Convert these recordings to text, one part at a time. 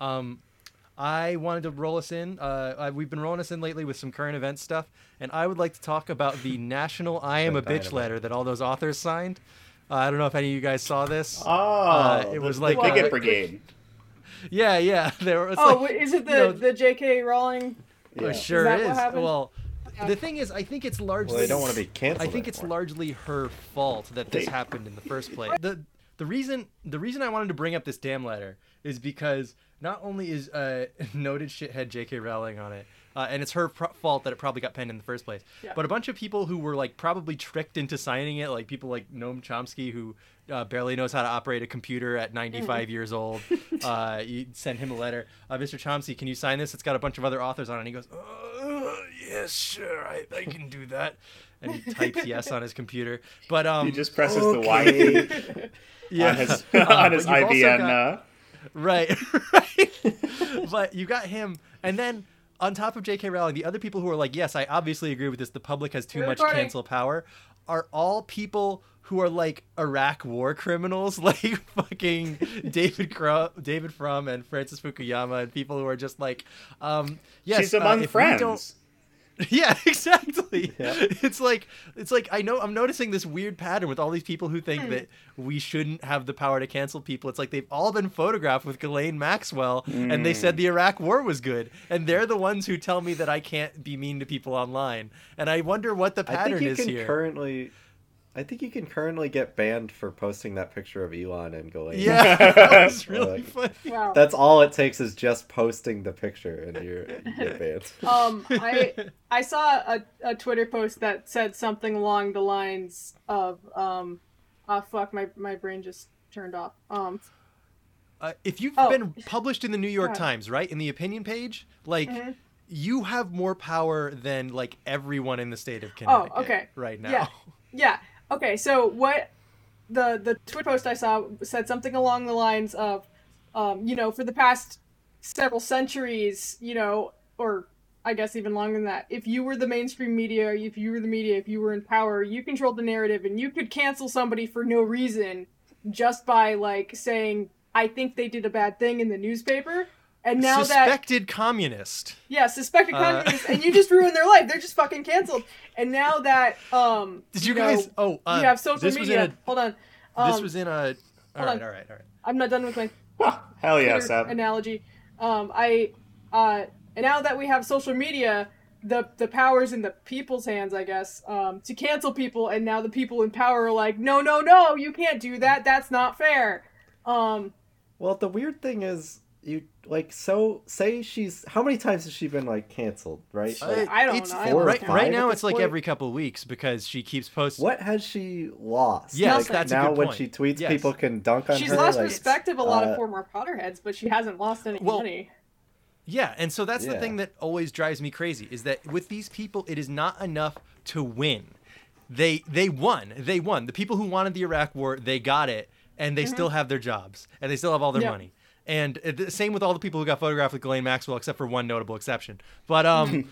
Um, I wanted to roll us in. Uh, I, we've been rolling us in lately with some current event stuff, and I would like to talk about the national "I am a bitch" letter that all those authors signed. Uh, I don't know if any of you guys saw this. Oh, Uh, it the- was the like, Bigot uh, Brigade. Yeah, yeah. There was. Oh, like, is it the you know, the J.K. Rowling? Oh, Yeah. sure that is. what happened? Well, Yeah. the thing is, I think it's largely. Well, they don't want to be canceled. I think it's largely her fault that this They- happened in the first place. The the reason the reason I wanted to bring up this damn letter is because not only is uh, noted shithead J.K. Rowling on it, uh, and it's her pro- fault that it probably got penned in the first place, Yeah. but a bunch of people who were like probably tricked into signing it, like people like Noam Chomsky who. Uh, barely knows how to operate a computer at 95 years old. Uh, you send him a letter. Uh, Mr. Chomsky, can you sign this? It's got a bunch of other authors on it. And he goes, uh, yes, sure, I, I can do that. And he types yes on his computer. But um, He just presses the Y key yeah, on his Uh, on his but you've also IBM. got- uh, right, right. but you got him, and then on top of J.K. Rowling, the other people who are like, yes, I obviously agree with this. The public has too We're much recording. cancel power. Are all people who are like Iraq war criminals, like fucking David Cro- David Frum and Francis Fukuyama, and people who are just like, um, yes, She's uh, among if friends. Yeah, exactly. Yeah. It's like it's like I know I'm noticing this weird pattern with all these people who Hmm. think that we shouldn't have the power to cancel people. It's like they've all been photographed with Ghislaine Maxwell and they Hmm. said the Iraq war was good. And they're the ones who tell me that I can't be mean to people online. And I wonder what the I pattern think you is can here. currently. I think you can currently get banned for posting that picture of Elon and Ghislaine. yeah, that was really Like- funny. Wow. That's all it takes is just posting the picture and you're you get banned. um, I I saw a, a Twitter post that said something along the lines of um, ah fuck my my brain just turned off. Um, Uh, if you've Oh. been published in the New York Yeah. Times, right, in the opinion page, like Mhm. you have more power than like everyone in the state of Connecticut Oh, okay. right now. Yeah. yeah. Okay. So what the the Twitter post I saw said something along the lines of, um, you know, for the past several centuries, you know, or I guess even longer than that, if you were the mainstream media, if you were the media, if you were in power, you controlled the narrative, and you could cancel somebody for no reason just by like saying, "I think they did a bad thing" in the newspaper. And now that Suspected communist. yeah, suspected Uh, communists, and you just ruined their life. They're just fucking canceled. And now that um, Did you know, guys? Oh, uh, you have social media. in Hold on. a. This Um, was in a. All hold right, on. all right, all right. I'm not done with my Hell yeah, Twitter Seb. analogy. Um, I uh, and now that we have social media, the the power's in the people's hands, I guess, um, to cancel people. And now the people in power are like, no, no, no, you can't do that. That's not fair. Um, Well, the weird thing is, you like so say she's how many times has she been like canceled, right? Uh, Like, I don't it's know. I don't right, right now, it's like point? every couple of weeks because she keeps posting. what has she lost? Yes, Like, that's a now good when point. she tweets, Yes. people can dunk on her. she's lost like, respect of a lot uh, of former Potterheads, but she hasn't lost any Well, money. Yeah, and so that's the thing that always drives me crazy is that with these people, it is not enough to win. They they won. They won. The people who wanted the Iraq War, they got it, and they still have their jobs, and they still have all their Yeah. money. And uh, the same with all the people who got photographed with Ghislaine Maxwell, except for one notable exception. But um,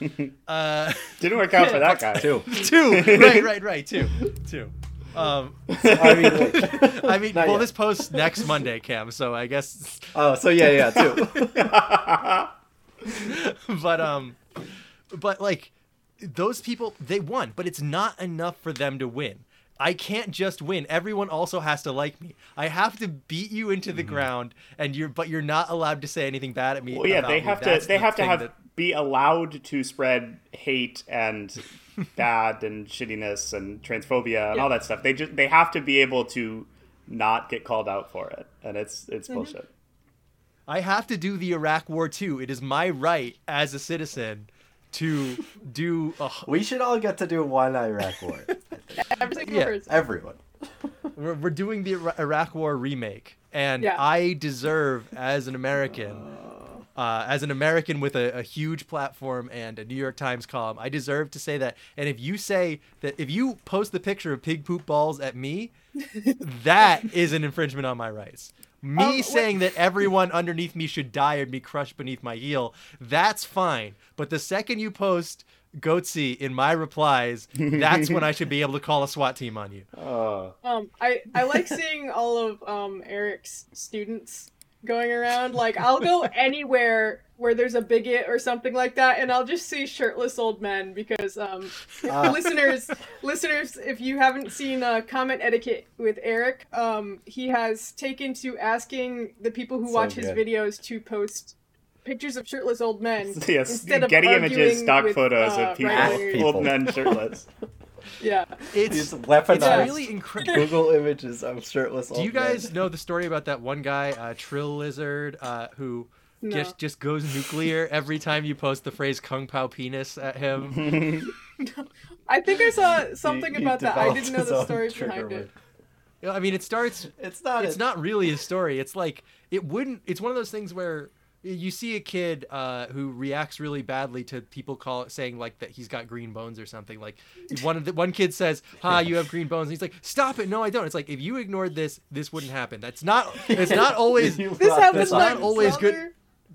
uh, Didn't work out for that guy. Two. two, right, right, right, two, two. Um, I mean, wait. I mean, Not well, yet. this posts next Monday, Cam. So I guess oh, so yeah, yeah, two. but um but like those people they won but it's not enough for them to win i can't just win everyone also has to like me i have to beat you into the ground and you're but you're not allowed to say anything bad at me Well, yeah, they me. have to. That's They the have to have that- be allowed to spread hate and bad and shittiness and transphobia and Yeah. all that stuff. They just they have to be able to not get called out for it, and it's Mm-hmm. it's bullshit. i have to do the iraq war too it is my right as a citizen to do a, we should all get to do one Iraq war. Every single Yeah. person. Everyone. we're, we're doing the Iraq War remake, and Yeah. I deserve, as an American, uh, as an American with a, a huge platform and a New York Times column, I deserve to say that. And if you say that, if you post the picture of pig poop balls at me, that is an infringement on my rights. Me Um, saying that everyone underneath me should die or be crushed beneath my heel, that's fine. But the second you post Goatse in my replies, that's when I should be able to call a SWAT team on you. Oh, Um, I, I like seeing all of um, Eric's students going around. Like I'll go anywhere where there's a bigot or something like that, and I'll just see shirtless old men because um, Ah. listeners, listeners, if you haven't seen uh, comment etiquette with Eric, um, he has taken to asking the people who So watch his videos to post pictures of shirtless old men Yes, instead of Getty Images stock with, photos uh, of. People. old men shirtless. Yeah. It's These it's weaponized really incredible. Google images of shirtless Do you guys men. know the story about that one guy, uh, Trill Lizard, uh, who No. just just goes nuclear every time you post the phrase "Kung Pao penis" at him? I think I saw something He- he about that. I didn't know the story trigger behind word. it. You know, I mean, it starts. It's not. It's a- not really a story. It's like it wouldn't. It's one of those things where you see a kid uh, who reacts really badly to people call it saying like that he's got green bones or something. Like one of the one kid says, "Ha, you have green bones." And he's like, "Stop it! No, I don't." It's like if you ignored this, this wouldn't happen. That's not. It's not always. This brought happens That's not like always good-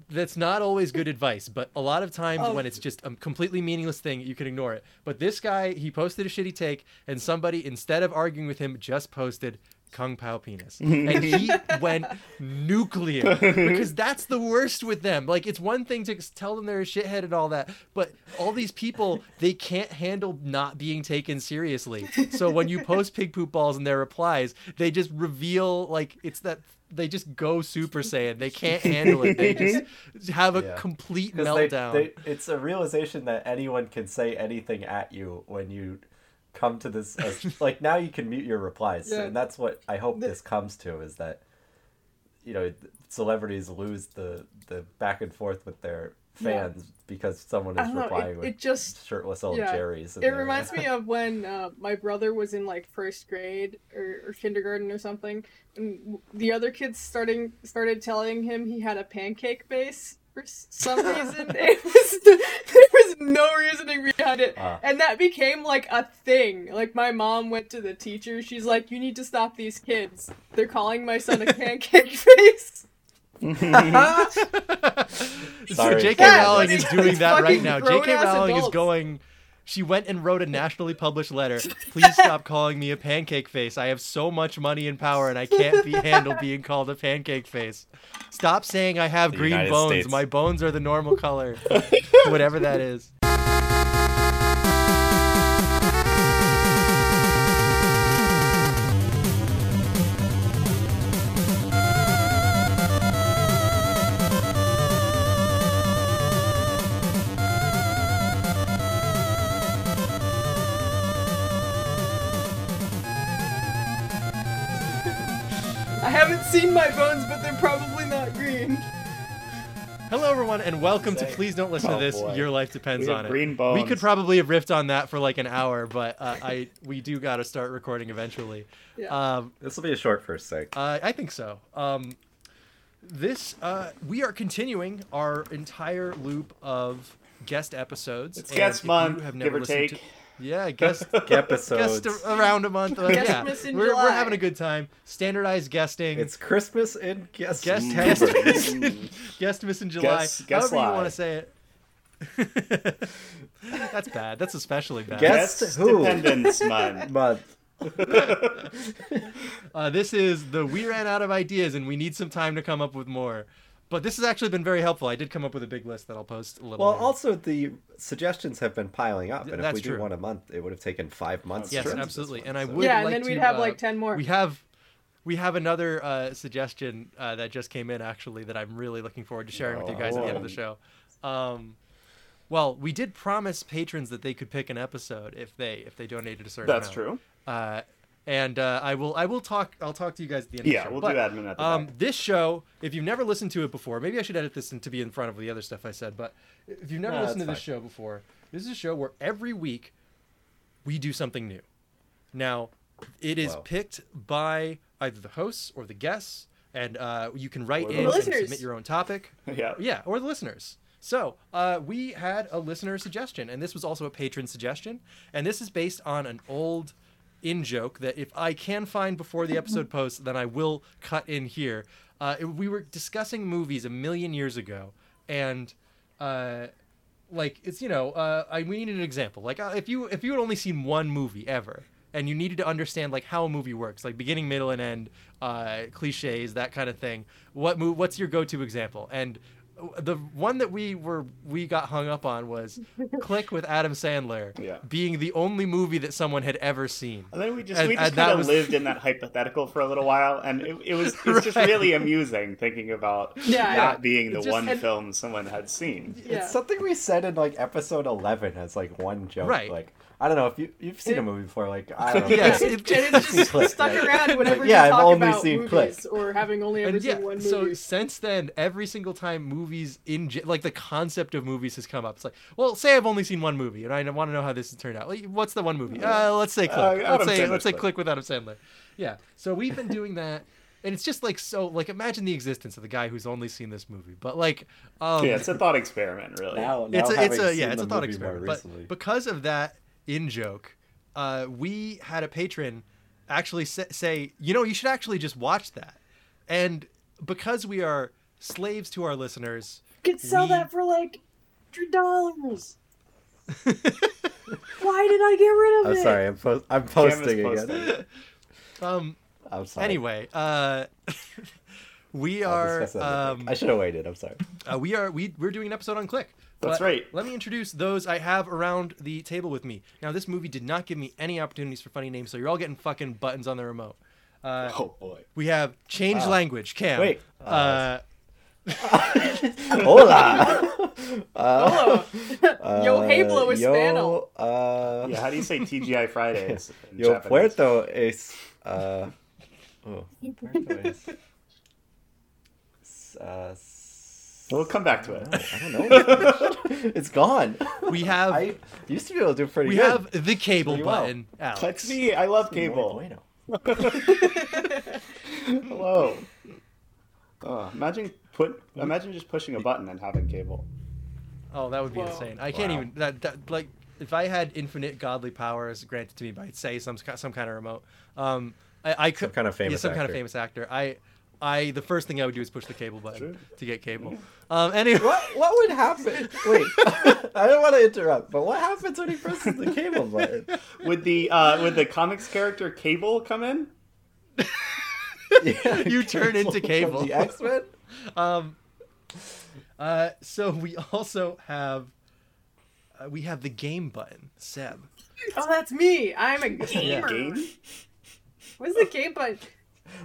that's not always good advice, but a lot of times Oh. when it's just a completely meaningless thing, you can ignore it. But this guy, he posted a shitty take, and somebody, instead of arguing with him, just posted Kung Pao penis. and he went nuclear because that's the worst with them. Like, it's one thing to tell them they're a shithead and all that, but all these people, they can't handle not being taken seriously. So when you post pig poop balls in their replies, they just reveal, like, it's that. They just go Super Saiyan. They can't handle it. They just have a Yeah. complete 'Cause they- meltdown. they- it's a realization that anyone can say anything at you when you come to this. As, like now, you can mute your replies, Yeah. and that's what I hope this comes to is that you know celebrities lose the the back and forth with their Yeah. fans because someone is don't know. replying It, with it just shirtless old yeah. Jerry's. it reminds me of when uh, my brother was in like first grade or, or kindergarten or something, and the other kids starting started telling him he had a pancake face for some reason. it was there was no reasoning behind it, Ah. and that became like a thing. Like my mom went to the teacher. She's like, "You need to stop these kids. They're calling my son a pancake face." so Sorry. J.K. Yeah, Rowling is doing that right now. J.K. grown-ass Rowling is going. She went and wrote a nationally published letter. Please stop calling me a pancake face. I have so much money and power, and I can't be handle being called a pancake face. Stop saying I have The green United bones. States. My bones are the normal color, whatever that is. Seen my bones, but they're probably not green. Hello, everyone, and welcome to Please Don't Listen Oh, to This. boy. Your life depends We on have it. green We could probably have riffed on that for like an hour, but uh, I we do got to start recording eventually. Yeah. Um, This will be a short first sec. Uh, I think so. Um, this uh, we are continuing our entire loop of guest episodes. It's and guest if month, have give or take. to- yeah, guest episodes. guest around a month. Uh, yeah, in we're, we're having a good time. Standardized guesting. It's Christmas in guest guest September. guest guestmas in July. Guest- guest However you want to say it. That's bad. That's especially bad. Guest- Guest who? Dependence Month. month. Uh, this is the we ran out of ideas and we need some time to come up with more. But this has actually been very helpful. I did come up with a big list that I'll post a little. Well, later. also the suggestions have been piling up, and if That's we do true. one a month, it would have taken five months. yes, to get to this absolutely. one, And I would Yeah, and like then we'd to, have uh, like 10 more. We have we have another uh, suggestion uh, that just came in actually that I'm really looking forward to sharing with you guys at the end of the show. Um, well, we did promise patrons that they could pick an episode if they if they donated a certain That's amount. true. Uh, and uh, I will I will talk I'll talk to you guys at the end. Yeah, of the show. we'll But, do admin at the um, back. This show, if you've never listened to it before, maybe I should edit this in to be in front of the other stuff I said. But if you've never No, listened to that's this show before, this is a show where every week we do something new. Now, it is Wow. picked by either the hosts or the guests, and uh, you can write Or in and submit your own topic. Yeah. Yeah, or the listeners. So, uh, we had a listener suggestion, and this was also a patron suggestion. And this is based on an old in joke that if I can find before the episode posts, then I will cut in here. Uh, it- we were discussing movies a million years ago, and uh, like it's you know, uh, I we needed an example. Like uh, if you if you had only seen one movie ever, and you needed to understand like how a movie works, like beginning, middle, and end, uh, cliches, that kind of thing. What mo- What's your go-to example? And the one that we were we got hung up on was Click with Adam Sandler Yeah. being the only movie that someone had ever seen. And then we just And- we just kind of was- lived in that hypothetical for a little while, and it, it was it's just really amusing thinking about Yeah, that being the just- one and- film someone had seen. Yeah. It's something we said in like episode eleven as like one joke. Right. Like I don't know if you you've seen It- a movie before. Like I don't know. Yes, it- it's just Click, stuck right? around whenever Yeah, you I've talk only about seen movies Click. or having only ever And yeah, seen one movie. so since then, every single time movies in like the concept of movies has come up, it's like, well, say I've only seen one movie, and I want to know how this has turned out. Like, what's the one movie? Uh, let's say Click. Uh, let's Adam say Sandler's let's say Click. Click with Adam Sandler. Yeah. So we've been doing that, and it's just like so. Like, imagine the existence of the guy who's only seen this movie, but like, um, Yeah, it's a thought experiment, really. Now, now it's a, it's having a yeah, it's a thought experiment. But because of that in joke, uh, we had a patron actually say, say, you know, you should actually just watch that, and because we are slaves to our listeners, You could sell we- that for like hundred dollars. Why did I get rid of I'm it? sorry. I'm po- I'm posting again. um, I'm sorry. anyway, uh, we are discuss that later. um, I should have waited. I'm sorry. uh, we are we we're doing an episode on Click. That's But right. Let me introduce those I have around the table with me. Now, this movie did not give me any opportunities for funny names, so you're all getting fucking buttons on the remote. Uh, Oh boy. We have change Wow. language, Cam. Wait, Uh, Hola. uh, Hello. Yo hablo yo, Hispano. Uh, Yeah, how do you say TGI Fridays? in yo Japanese? puerto es. Uh, oh, puerto es. S- s- We'll come back to it. I don't know. it's gone. we have I used to be able to do pretty we good. have the cable Pretty well. button. Alex. Let's see. I love cable. bueno. Hello. Oh, imagine put. Imagine just pushing a button and having cable. Oh, that would be Whoa. insane. I can't Wow. even that, that like if I had infinite godly powers granted to me by say some some kind of remote. Um, I, I could kind of yeah, famous some kind of famous actor. I. I the first thing I would do is push the cable button Sure. to get cable. Um, anyway, What what would happen? Wait, I don't want to interrupt, but what happens when he presses the cable button? Would the uh, would the comics character Cable come in? Yeah, You turn into from Cable. The X Men. Um, uh, so we also have uh, we have the game button, Seb. Oh, that's me. I'm a gamer. Game? What's the game button?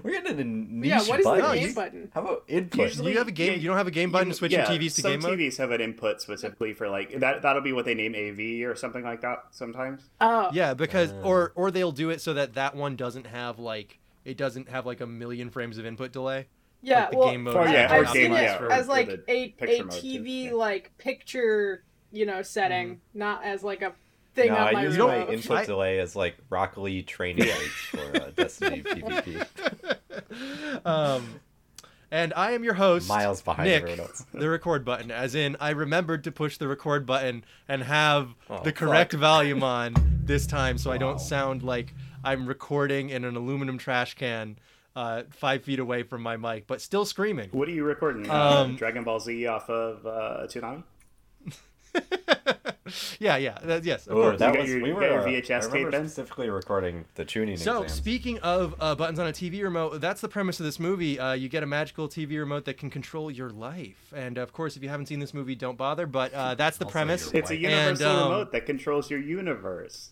We're getting a niche Yeah, what is button. The game button? How about input? Usually- you have a game. yeah, you don't have a game button to switch yeah, your TVs to some game mode. Some TVs have an input specifically for like that. That'll be what they name AV or something like that. Sometimes. Oh, Yeah, because Uh. or or they'll do it so that that one doesn't have like it doesn't have like a million frames of input delay. yeah. like the well, game mode. Or, yeah, or I've seen game- it for- as like a a picture mode, too. TV Yeah. like picture, you know, setting, not as like a thing no, on I my use my input I- delay as like Rock Lee training rates for uh, Destiny PvP. Um, and I am your host, Miles behind Nick, the record button. As in, I remembered to push the record button and have Oh, the correct fuck. volume on this time, so I don't sound like I'm recording in an aluminum trash can. Uh, five feet away from my mic, but still screaming. What are you recording? Um, uh, Dragon Ball Z off of uh, Toonami. yeah, yeah, that, yes, of Oh, course. that got was your- we were. got your uh, VHS tape remember then? specifically recording the tuning So, exams. speaking of uh, buttons on a TV remote, that's the premise of this movie. Uh, you get a magical TV remote that can control your life. And of course, if you haven't seen this movie, don't bother. But uh, that's the Also premise. your It's a Right. universal And, um, remote that controls your universe.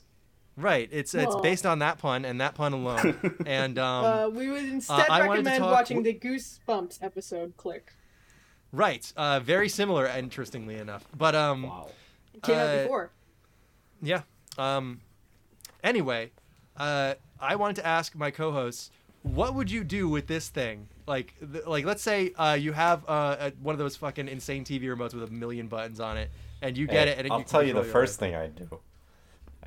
Right. It's it's based on that pun and that pun alone. and um, uh, we would instead I recommend talk- watching the Goosebumps episode. Click. Right. Uh, very similar, interestingly enough. But um, Wow. It came out Uh, before. yeah. Um, anyway, uh, I wanted to ask my co-hosts, what would you do with this thing? Like, th- like let's say uh, you have uh, a, one of those fucking insane TV remotes with a million buttons on it, and you get Hey, it, and it, I'll you tell you the control your first thing I'd do.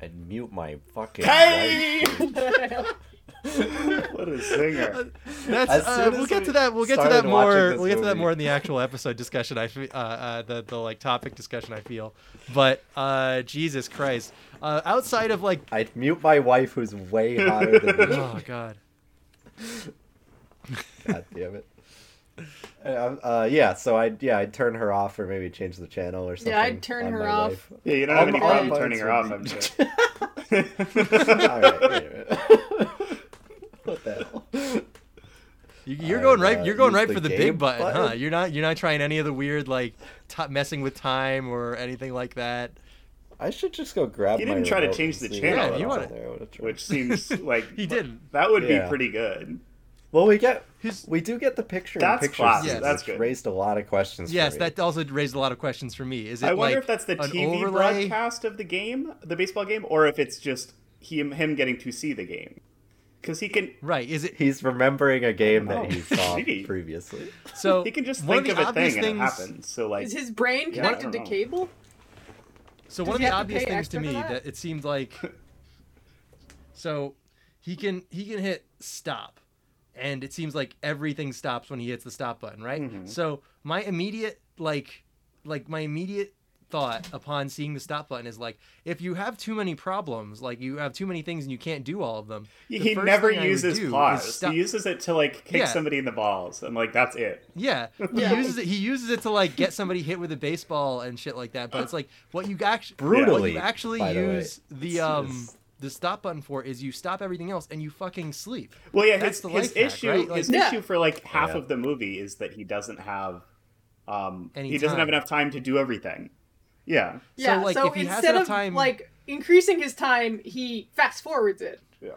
I'd mute my fucking Hey! wife. What a singer. life. That's uh, we'll get to that. We'll get to that more. We'll get to that movie. more in the actual episode discussion. I fe- uh, uh, the the like topic discussion. I feel, but uh, Jesus Christ, uh, outside of like, I'd mute my wife, who's way hotter than me. oh god, God damn it. Uh, uh, yeah, so I'd yeah I'd turn her off or maybe change the channel or something. Yeah, I'd turn her off. life. Yeah, you don't All have any my- all problem turning her off, I'm buttons sure. All right, wait a minute. What the hell? You, you're going right. uh, You're going right the for the big button, huh? You're not. You're not trying any of the weird like t- messing with time or anything like that. I should just go grab. He didn't try to change the channel what at else all. is there. I would've tried. Which seems like He didn't. That would Yeah. be pretty good. Well, we get His- we do get the picture. That's in picture classy, scenes, that's good. raised a lot of questions. Yes, for me. that also raised a lot of questions for me. Is it I wonder like if that's the an TV overlay? broadcast of the game, the baseball game, or if it's just him him getting to see the game. Because he can Right? Is it He's remembering a game Oh, that he saw maybe. previously. so? he can just think of of, a obvious thing and it happens. So like Is his brain connected don't to cable? So Does one of the have to obvious things to me that? that it seemed like. So, he can he can hit stop, and it seems like everything stops when he hits the stop button, right? Mm-hmm. So my immediate like like my immediate thought upon seeing the stop button is like if you have too many problems like you have too many things and you can't do all of them the he never thing I would uses pause. stop- He uses it to like kick Yeah. somebody in the balls, and like that's it. Yeah, he Yeah. uses it. He uses it to like get somebody hit with a baseball and shit like that. But it's like what you actually what Brutally, you actually by the use the um the stop button for is you stop everything else and you fucking sleep. Well, yeah, That's his, the his life hack, issue, right? Like- his Yeah. issue for like half Yeah. of the movie is that he doesn't have, um, Any he doesn't have enough time to do everything. Yeah, Yeah. like, so if he instead enough of time- like increasing his time, he fast forwards it. yeah.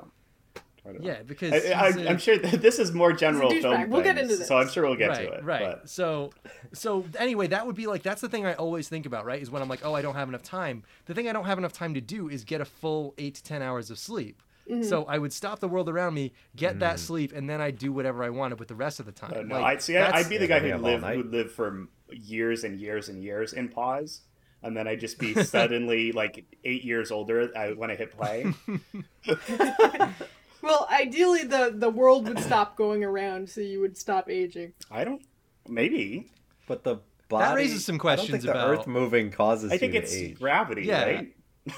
I don't know. Yeah, because I, I, he's a- I'm sure that this is more general douchebag. film. We'll get into this. So I'm sure we'll get right, to it. right. But So, so anyway, that would be like that's the thing I always think about, right? Is when I'm like, oh, I don't have enough time. The thing I don't have enough time to do is get a full eight to ten hours of sleep. Mm-hmm. So I would stop the world around me, get that Mm. sleep, and then I'd do whatever I wanted with the rest of the time. uh, no, Like, I'd see. I, that's- I'd be the guy who'd live who'd live for years and years and years in pause, and then I'd just be suddenly like eight years older uh, when I hit play. Well, ideally, the the world would stop going around, so you would stop aging. I don't. Maybe. But the body that raises some I don't questions think the about- Earth moving causes I think you to it's age. gravity, Yeah. right?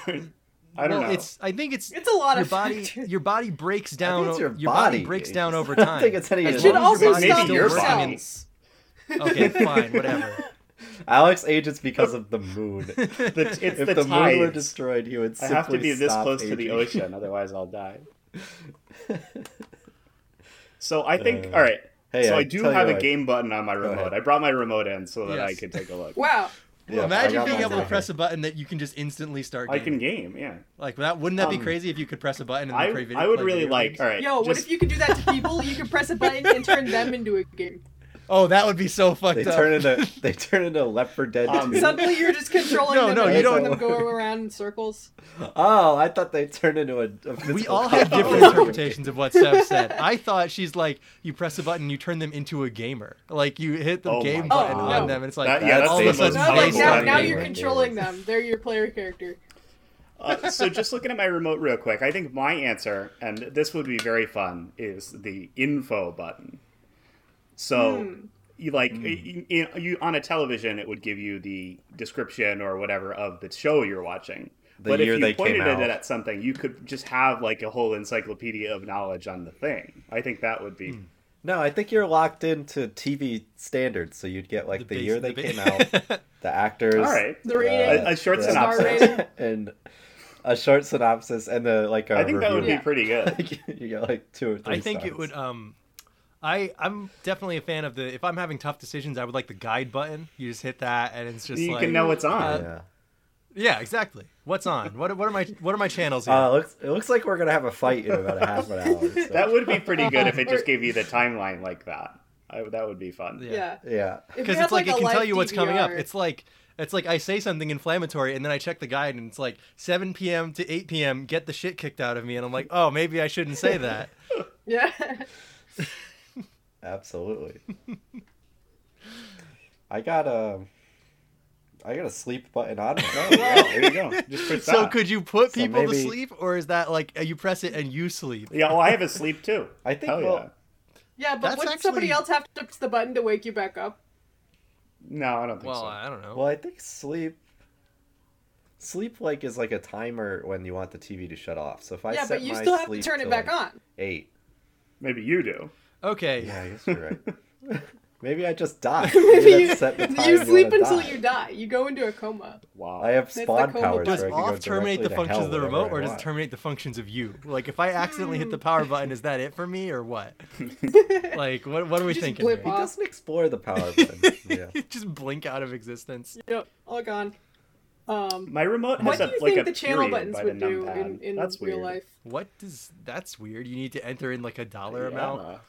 I don't well, know. It's I think it's It's a lot your of body. factors. Your body breaks down. think it's o- your, body body. breaks down over time. I don't think it's any As of It should the- long as your also body's maybe stop still your body. cells. Okay, fine, whatever. Alex ages because of the moon. The- it's if the, the, moon were destroyed, he would I have to be this stop close to the ocean, otherwise I'll die. So I think, Uh, all right. Hey, so I I do have a game button on my remote. I brought my remote in so that I Yes. could take a look. Wow. Yeah, Imagine being able to right press a button that you can just instantly start. I Gaming. can game, yeah. Like that. Wouldn't that be Um, crazy if you could press a button and I, then play video? I would really like. games? All right. Yo, what if you could do that to people? You could press a button and turn them into a game. Oh, that would be so fucked They up. turn into they turn into Left 4 Dead Um, 2. Suddenly, you're just controlling No, them no, and you don't- them go around in circles. Oh, I thought they turned into a. a we all have different interpretations of what Seb said. I thought she's like, you press a button, you turn them into a gamer. Like you hit the Oh game button Oh, on no. them, and it's like That- yeah, that's all the of a most sudden No, like now, now you're gamers. controlling them. They're your player character. uh, so just looking at my remote real quick, I think my answer, and this would be very fun, is the info button. So Hmm. you like you, you, you on a television, it would give you the description or whatever of the show you're watching. The but year if you they came pointed out. it at something, you could just have like a whole encyclopedia of knowledge on the thing. I think that would be. No, I think you're locked into TV standards, so you'd get like the, base- year they ba- came out, the actors, All right. The rating. A- a short the- synopsis. and a short synopsis, and the like. a I think that would be pretty good. you get like two or three. I think it would. Um, I I'm definitely a fan of the. If I'm having tough decisions, I would like the guide button. You just hit that, and it's just you like can know what's on. Uh, Yeah. Yeah, exactly. What's on? What what are my what are my channels here? Uh, it looks it looks like we're gonna have a fight in about a half an hour. so- that would be pretty good if it just gave you the timeline like that. I, that would be fun. Yeah. yeah. Because had, it's like, a it can tell you what's coming up. It's like it's like I say something inflammatory and then I check the guide and it's like 7 p.m. to 8 p.m. Get the shit kicked out of me and I'm like, oh, maybe I shouldn't say that. Yeah. Absolutely. I got a, I got a sleep button on. it. Oh, yeah, there you go. Just push so that. could you put So people to sleep or is that like uh, you press it and you sleep? Yeah, well, I have a sleep too. I think well, yeah. Yeah, but That's would somebody else have to press the button to wake you back up? No, I don't think Well, so. I don't know. Well, I think sleep. Sleep like is like a timer when you want the TV to shut off. So if I yeah, set but you my still have to turn it back like, on. Eight. Maybe you do. Okay. Yeah, I guess you're right. Maybe I just die. Maybe you, set the time you sleep wanna until die. you die. You go into a coma. Wow. I have spawn coma powers. Does where I can go off terminate the functions of the remote, or does it terminate the functions of you? Like, if I accidentally hit the power button, is that it for me, or what? like, what what are we Just thinking? blip He doesn't explore the power button. yeah. Just blink out of existence. Yep, all gone. Um, My remote what has do a you like think a the channel buttons would do in, in That's real weird. life? What does that's weird? You need to enter in like a dollar amount.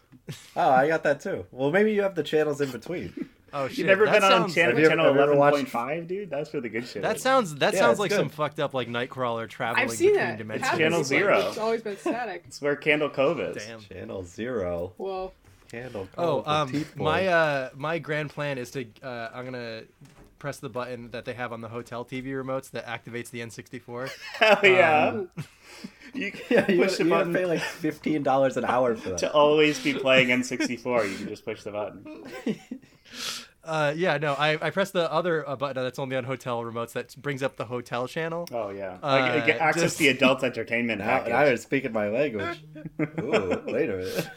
Oh, I got that too. Well, maybe you have the channels in between. Oh shit! You never that been on channel, Have you- channel have you ever eleven watched- point five, dude? That's where the good shit That is. sounds that Yeah, sounds like good. some fucked up like Nightcrawler traveling I've seen between that. Dimensions. happens Channel zero. but It's always been static. It's where Candle Cove is. Damn. Channel zero. Whoa. Candle. Cove, Oh, um, my uh, my grand plan is to uh, I'm gonna press the button that they have on the hotel TV remotes that activates the N64. Hell yeah! Um, you yeah, you, push the you gotta button pay like fifteen dollars an hour for that. to always be playing N64. You can just push the button. Uh, yeah, no, I, I press the other uh, button that's only on hotel remotes that brings up the hotel channel. Oh yeah, Uh, like, get access just- the adult entertainment Now, package. now you're speaking my language. Ooh, wait a minute.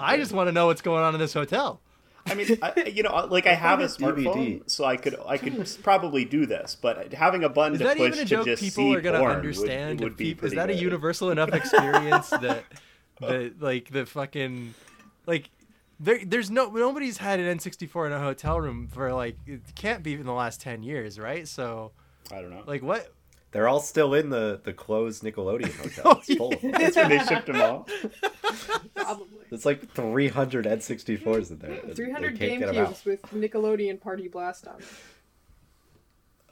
I just want to know what's going on in this hotel. I mean, I, you know, like I have a smartphone, DVD. so I could I could probably do this. But having a button Is to that push even a to joke just people see are gonna porn would- understand? would, if be peop- is pretty that a universal enough experience that the like the fucking like there there's no nobody's had an N64 in a hotel room for like it can't be in the last 10 years, right? So I don't know. like what They're all still in the, the closed Nickelodeon hotel. It's full of them. That's when they shipped them all. Probably. It's like 300 N64s in there. 300 can't get 'em out. GameCubes with Nickelodeon Party Blast on. them.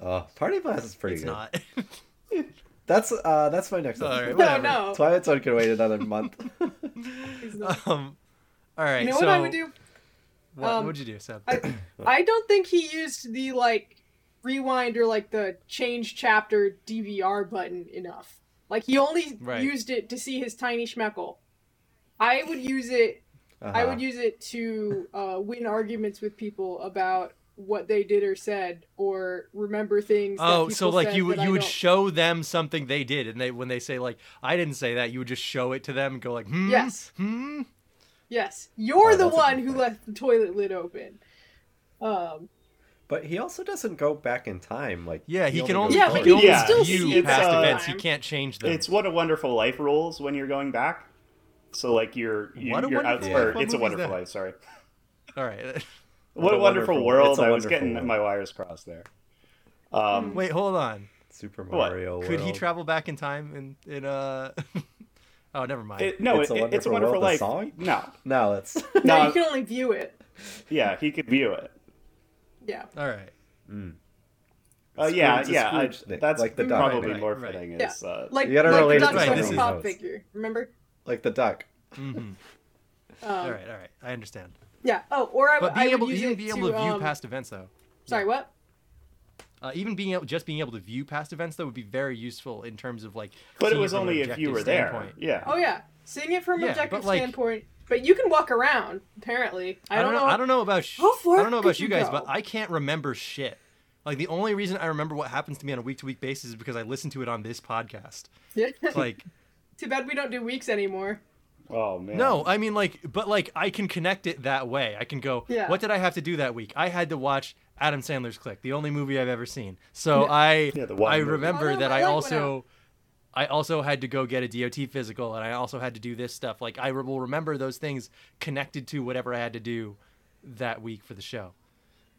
Uh, Party Blast is pretty it's good. not. That's uh, that's my next All one. right, No, whatever. no. Twilight Zone can wait another month. Um all right. You know so what I would do? What Um, would you do, Seb? I, I don't think he used the like rewind or like the change chapter DVR button enough. Like he only Right. used it to see his tiny schmeckle. I would use it. I Uh-huh. would use it to uh, win arguments with people about what they did or said, or remember things. Oh, so like you would you would show them something they did, and they when they say like I didn't say that, you would just show it to them and go like, hmm, Yes. hmm. Yes, you're Oh, the one who left the toilet lid open. Um, But he also doesn't go back in time. Like Yeah, he can goes only, Yeah, he but can you only can still view see it past sometime. events. He can't change them. It's what a wonderful life rules when you're going back. So like you're you, What a you're out, Wonderful or What it's a wonderful life. Sorry. All right. What a a wonderful, wonderful- world! it's a I was getting world. my wires crossed there. Um, Wait, hold on. Super What? Mario. Could he travel back in time in in uh? oh, never mind. it, no, It's it, a it's a Wonderful wonderful World, life. the song? No, No, that's no, No. you can only view it. yeah, he could view it. Yeah. All right. Uh, yeah, It's yeah, I, that's like the duck. probably Right, more right. fitting. Yeah. Is, uh, Like, You gotta like relate the it Duck to Funny something Pop figure. Remember? like the duck. hmm Um, all right. All right. I understand. Yeah. Oh, or I, But I being would able, use even it being to, able to view um, past events though. Sorry, what? Uh, even being able, just being able to view past events though would be very useful in terms of like. but it was only if you objective were there. Yeah. Oh yeah, seeing it from Yeah, an objective like- standpoint. But you can walk around. Apparently, I, I don't know. I don't know about. Sh- How far I don't know about you you guys, go? but I can't remember shit. Like the only reason I remember what happens to me on a week to week basis is because I listen to it on this podcast. Like, Too bad we don't do weeks anymore. Oh man. no, I mean like, but like I can connect it that way. I can go. Yeah. What did I have to do that week? I had to watch Adam Sandler's Click, the only movie I've ever seen. So Yeah. I Yeah, the one I movie. remember Oh, no, that I I like One also. I also had to go get a DOT physical, and I also had to do this stuff. Like I will remember those things connected to whatever I had to do that week for the show.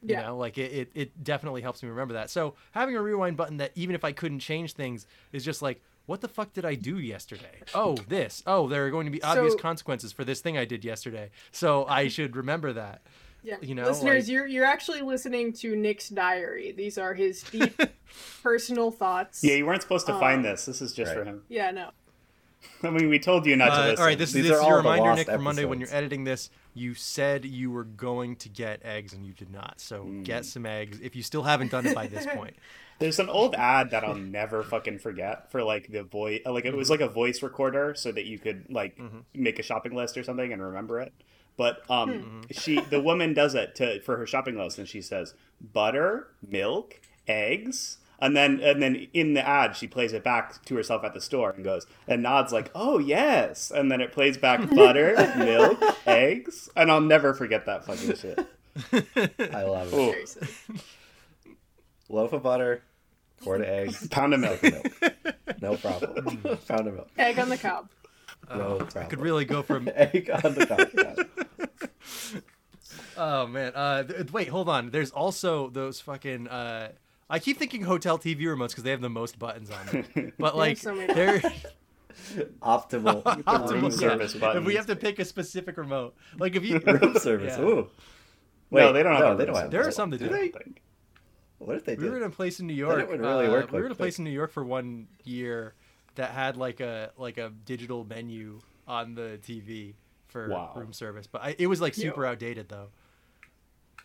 Yeah. You know, like it, it, it definitely helps me remember that. So having a rewind button that even if I couldn't change things is just like, what the fuck did I do yesterday? Oh, this. Oh, there are going to be obvious So- consequences for this thing I did yesterday. So I should remember that. Yeah. You know, listeners, like- you're you're actually listening to Nick's diary. These are his deep personal thoughts. Yeah, you weren't supposed to Um, find this. This is just for him. Yeah. No. I mean, we told you not to Uh, listen. all right, this, These this are is your reminder, lost Nick, for Monday when you're editing this. You said you were going to get eggs and you did not. So Mm. get some eggs if you still haven't done it by this point. There's an old ad that I'll never fucking forget for like the voice, like it was like a voice recorder so that you could like make a shopping list or something and remember it. But um, she, the woman does it to for her shopping list, and she says butter, milk, eggs, And then and then in the ad she plays it back to herself at the store and goes and nods like, "Oh yes." And then it plays back butter, milk, eggs, and I'll never forget that fucking shit. I love it. Oh, Very sick. Loaf of butter, quart of eggs, pound of milk. no problem. Pound of milk, Egg on the cob. no problem. Could really go from egg on the top. Yeah. Oh man. Uh, th- wait, hold on. There's also those fucking. Uh, I keep thinking hotel TV remotes because they have the most buttons on them. But like, so they're Optimal, optimal room yeah. service If we have to pick a specific remote, like if you, room service. Yeah. Ooh. no, they don't have. No, a they don't have. there are that. some that Do do. they? thing. What if they We were in a place in New York. it would really uh, work we were like in a place in New York for one year that had like a like a digital menu on the TV for Wow. room service, but I, it was like Yeah. super outdated though.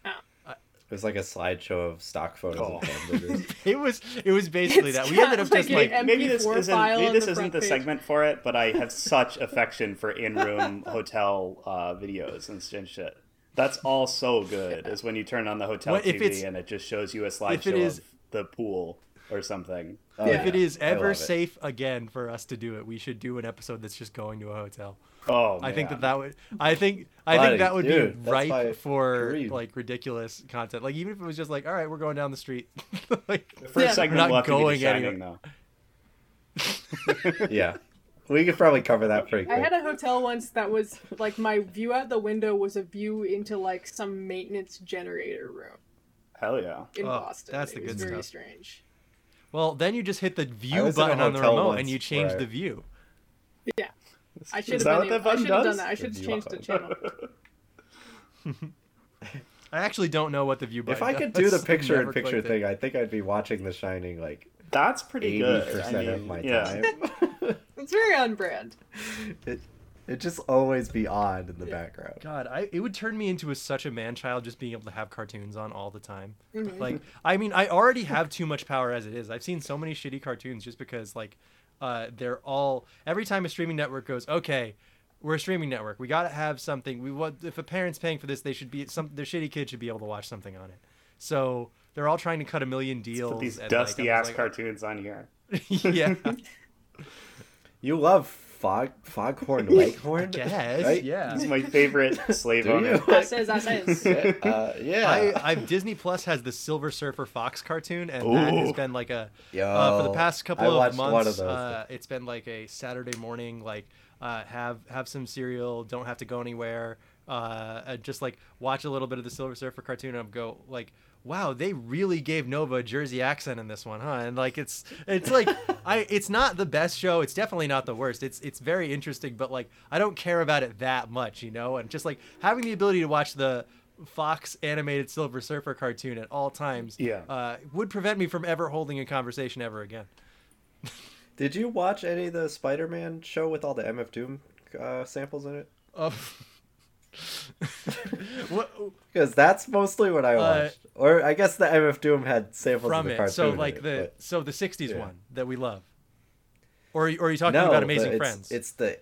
It was like a slideshow of stock photos Oh. of hamburgers. It was it was basically It's that. We ended up like, just like maybe this isn't maybe this the isn't the page. segment for it, but I have such affection for in-room hotel uh, videos and, and shit. That's all so good. Is when you turn on the hotel Well, TV and it just shows you a slideshow is- of the pool or something. Oh, Yeah. if it is ever love it. safe again for us to do it, we should do an episode that's just going to a hotel. Oh, I think that that would I think I Buddy, think that would dude, be that's my ripe for dream. like ridiculous content. Like even if it was just like, all right, we're going down the street. like the first Yeah. segment We're not will have to be going anywhere. though. yeah, we could probably cover that pretty I had a hotel once that was like my view out the window was a view into like some maintenance generator room Hell yeah. in Oh, Boston. that's it the was good very strange. Well, then you just hit the view was in a button on the remote once and you change where- the view. Yeah, I should Is have that been. what that I should have done that. I should have changed the channel. I actually don't know what the view button. If I could do the picture in picture clicked it. thing, I think I'd be watching The Shining like That's pretty eighty good. I percent of my yeah. time. It's very on brand. it it just always be on in the Yeah. background. God, I it would turn me into a, such a man child just being able to have cartoons on all the time. Mhm. Like, I mean, I already have too much power as it is. I've seen so many shitty cartoons just because like, uh, they're all every time a streaming network goes, okay, we're a streaming network, we got to have something. We want if a parent's paying for this, they should be some their shitty kid should be able to watch something on it. So they're all trying to cut a million deals. Put these like, dusty I'm ass just cartoons on here. yeah, You love fog foghorn leghorn? guess, Right? yeah. It's my favorite slave Do owner. That says, that says. uh, yeah. I, I've Disney Plus has the Silver Surfer Fox cartoon, and that has been like a Yo, uh, for the past couple I of months. one of those. uh, it's been like a Saturday morning, like uh, have have some cereal, don't have to go anywhere, uh, uh, just like watch a little bit of the Silver Surfer cartoon, and go like, wow, they really gave Nova a Jersey accent in this one, huh? And like it's it's like I it's not the best show, it's definitely not the worst. It's it's very interesting, but like I don't care about it that much, you know. And just like having the ability to watch the Fox animated Silver Surfer cartoon at all times, Yeah. uh, would prevent me from ever holding a conversation ever again. Did you watch any of the Spider-Man show with all the MF Doom uh, samples in it? Uh, Because that's mostly what I Uh, watched. or I guess the MF Doom had samples from of the it, cartoon. so like it, the but- so the '60s yeah. one that we love, or, or are you talking no, about Amazing it's, Friends? It's the.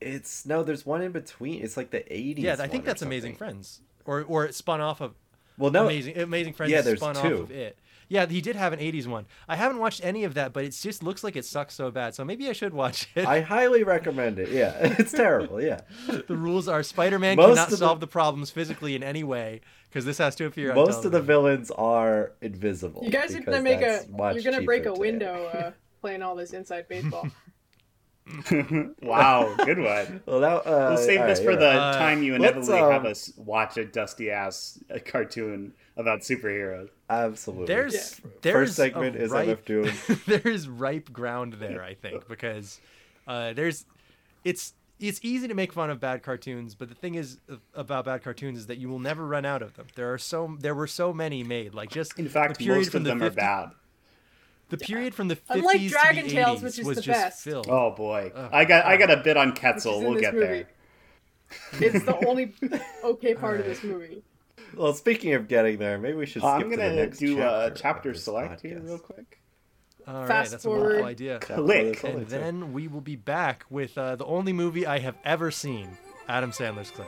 It's no. There's one in between. It's like the 80s. yeah, I think that's Amazing. Friends, or or it spun off of Well, no. Amazing Amazing Friends. Yeah, there's spun two. off of it. Yeah, he did have an '80s one. I haven't watched any of that, but it just looks like it sucks so bad. So maybe I should watch it. I highly recommend it. Yeah, it's terrible. Yeah, the rules are Spider-Man cannot of the- solve the problems physically in any way because this has to appear on most of the villains are invisible. You guys are gonna make a. You're gonna break a to- window uh, playing all this inside baseball. wow, good one. Well, now, uh, We'll save this right, for you're the. Uh, time you let's, inevitably have um, us watch a dusty ass uh, cartoon about superheroes. absolutely. There's Yeah. there's First segment is ripe, MF Doom. there is ripe ground there, I think, because uh, there's it's it's easy to make fun of bad cartoons, but the thing is uh, about bad cartoons is that you will never run out of them. There are so there were so many made, like just In fact, the period most from of the them 50 are bad. The period from the 50s Unlike to Dragon the Tales, 80s which is was the just best. filled. Oh boy, Ugh. I got I got a bit on Which Quetzal. We'll get movie. there. It's the only okay part of this movie. Well, speaking of getting there, maybe we should Uh, skip I'm to the gonna next do chapter a chapter this select here real quick. All right, Fast that's a wonderful forward. idea. Click. And then we will be back with uh, the only movie I have ever seen, Adam Sandler's Click.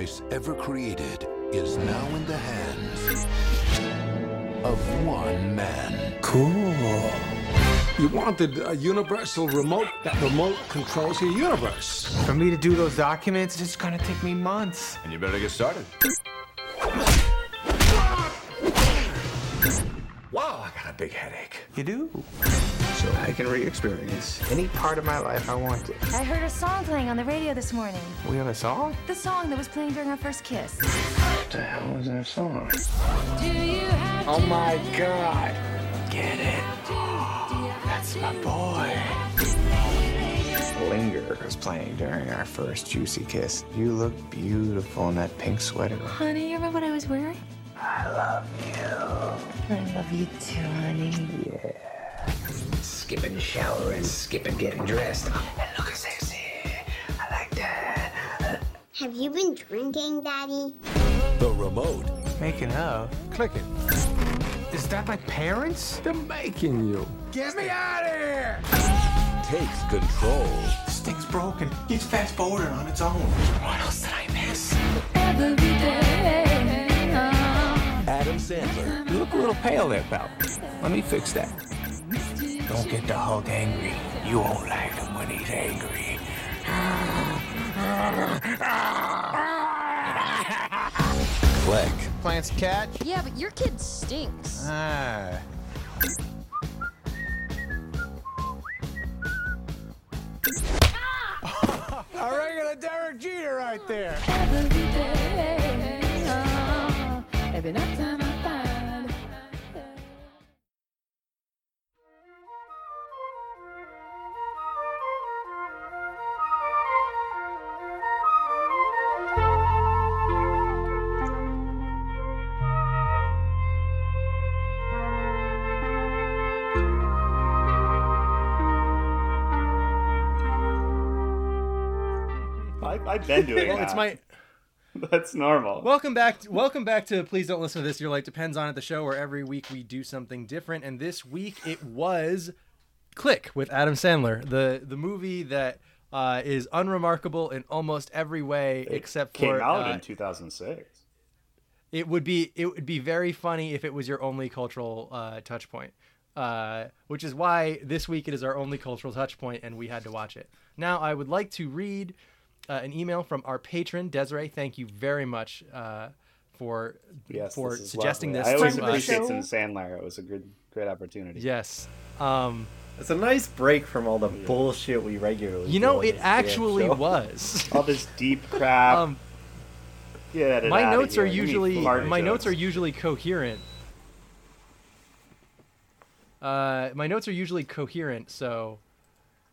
Device ever created, is now in the hands of one man. Cool. You wanted a universal remote. That remote controls your universe. For me to do those documents, it's gonna take me months. And you better get started. Wow, I got a big headache. You do? So I can re-experience any part of my life I want to. I heard a song playing on the radio this morning. We have a song? The song that was playing during our first kiss. What the hell is that song? Oh my god. Get it? That's my boy. Linger was playing during our first juicy kiss. You look beautiful in that pink sweater. Honey, you remember what I was wearing? I love you. I love you too, honey. Yeah. Skipping the shower and skipping getting dressed. And looking sexy. I like that. Have you been drinking, Daddy? The remote. Making up. Clicking. Is that my parents? They're making you. Get me out of here! Takes control. This thing's broken. It's fast forwarding on its own. What else did I miss? Adam Sandler. You look a little pale there, pal. Let me fix that. Don't get the Hulk angry. You won't like him when he's angry. Click. Plants catch? Yeah, but your kid stinks. Ah. Been doing Well, that. it's my That's normal. welcome back. Welcome back to Please Don't Listen to This. Your life depends on it. The show where every week we do something different, and this week it was Click with Adam Sandler, the the movie that uh, is unremarkable in almost every way except Came for out uh, in 2006. it would be it would be very funny if it was your only cultural uh, touch point uh, which is why this week it is our only cultural touch point and we had to watch it now i would like to read uh, an email from our patron desiree thank you very much uh, for Yes, for this suggesting lovely. this I always to appreciate show. some Sandler. It was a good, great opportunity. yes um, It's a nice break from all the bullshit we regularly. you know on it actually was All this deep crap. um, Get it my outta notes are here. Give usually fart my notes are usually coherent. Uh, my notes are usually coherent, so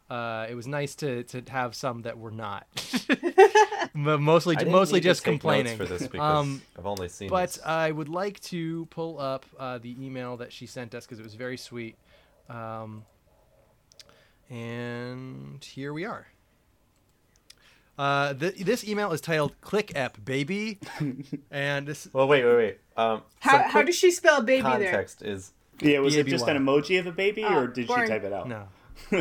uh, it was nice to to have some that were not. But mostly I didn't mostly need to just take notes complaining. for this because Um, I've only seen. but this. I would like to pull up uh, the email that she sent us because it was very sweet. Um, and here we are. Uh, th- this email is titled "Click App Baby," and this well, wait, wait, wait. Um, How, how does she spell baby there? context is Yeah, was it just an emoji of a baby, Oh, or did boring. she type it out? no.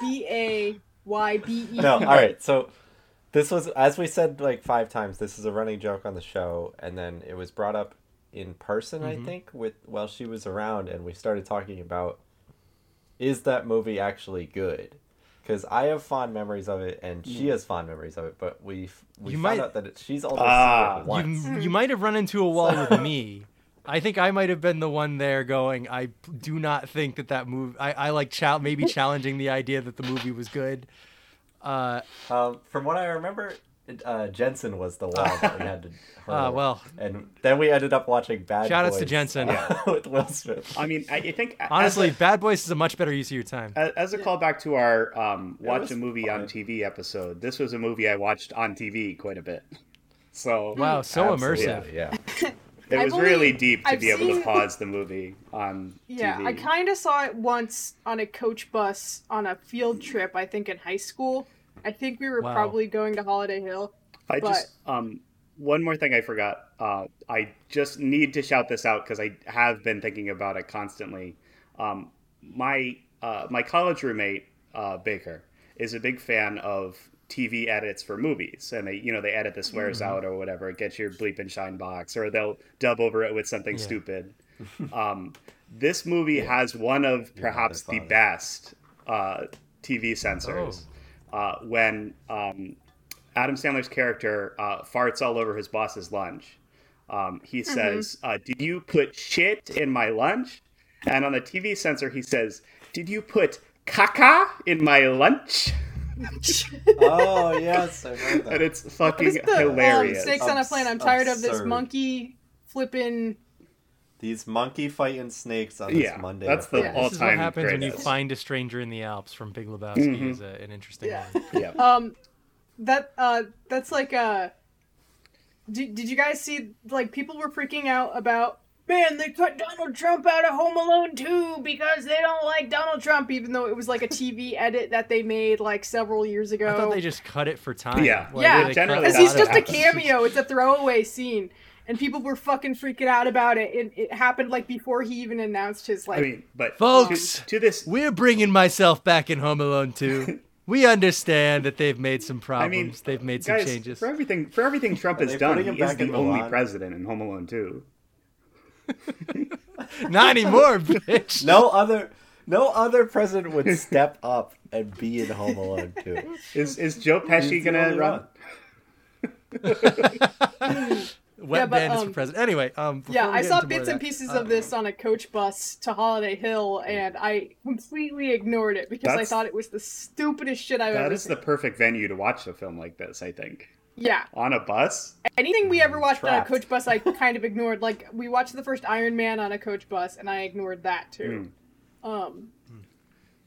B A Y B E. no. All right, so this was as we said like five times. This is a running joke on the show, and then it was brought up in person. Mm-hmm. I think with while she was around, and we started talking about is that movie actually good? Because I have fond memories of it, and she has fond memories of it. But we we You found might- out that it, she's only Ah. seen it once. You, you might have run into a wall with me. I think I might have been the one there going, I do not think that that movie, I, I like chal- maybe challenging the idea that the movie was good. Uh, Um, from what I remember, uh, Jensen was the one that we had to. Ah, well. and then we ended up watching Bad Shout outs to Boys Jensen. with Will Smith. I mean, I, I think honestly, a- Bad Boys is a much better use of your time. A- As a callback to our um, watch a movie on. TV episode, this was a movie I watched on TV quite a bit. So Wow, so Absolutely, immersive. Yeah. It I've was only- really deep to I've be able to pause the movie on Yeah, TV. I kind of saw it once on a coach bus on a field trip. I think in high school. I think we were Wow. probably going to Holiday Hill. I but- just um one more thing I forgot. Uh, I just need to shout this out because I have been thinking about it constantly. Um, my uh, my college roommate uh, Baker is a big fan of TV edits for movies, and they you know they edit the swears Mm-hmm. out or whatever. Get your bleep and shine box, or they'll dub over it with something Yeah. stupid. um, this movie has one of perhaps the best uh, TV censors. Oh. Uh, when um, Adam Sandler's character uh, farts all over his boss's lunch. Um, he says, uh, "Did you put shit in my lunch?" And on the TV censor, he says, "Did you put caca in my lunch?" Oh yes, I heard And it's fucking is the um, hilarious. snakes on a plane? I'm tired of this monkey flipping. These monkey fighting snakes on this Yeah, Monday. that's the afternoon. all- This is what All-time happens when you find a stranger in the Alps from Big Lebowski is a, an interesting Yeah. one. yeah. Um, that uh, that's like uh, did, did you guys see like people were freaking out about man they cut Donald Trump out of Home Alone 2 because they don't like Donald Trump even though it was like a TV edit that they made like several years ago. I thought they just cut it for time. Yeah. Like, Yeah, they generally because he's lot what just a cameo. It's a throwaway scene. And people were fucking freaking out about it. It, it happened like before he even announced his like. I mean, but Folks, to, to this, We're bringing myself back in Home Alone 2. we understand that they've made some I problems. mean, they've made some guys, changes. for everything for everything Trump has done, he is back the only president in Home Alone too. Not anymore, bitch. No other, no other president would step up and be in Home Alone too. Is is Joe Pesci He's gonna only run? Wet Yeah, but, bandits um, for president. Anyway, um, Yeah, I saw into more bits of and that- pieces uh, of this on a coach bus to Holiday Hill, and I completely ignored it because I thought it was the stupidest shit I've That ever is seen. the perfect venue to watch a film like this. I think Yeah, on a bus. anything we ever watched Trapped. on a coach bus, I kind of ignored. Like we watched the first Iron Man on a coach bus, and I ignored that too. Um,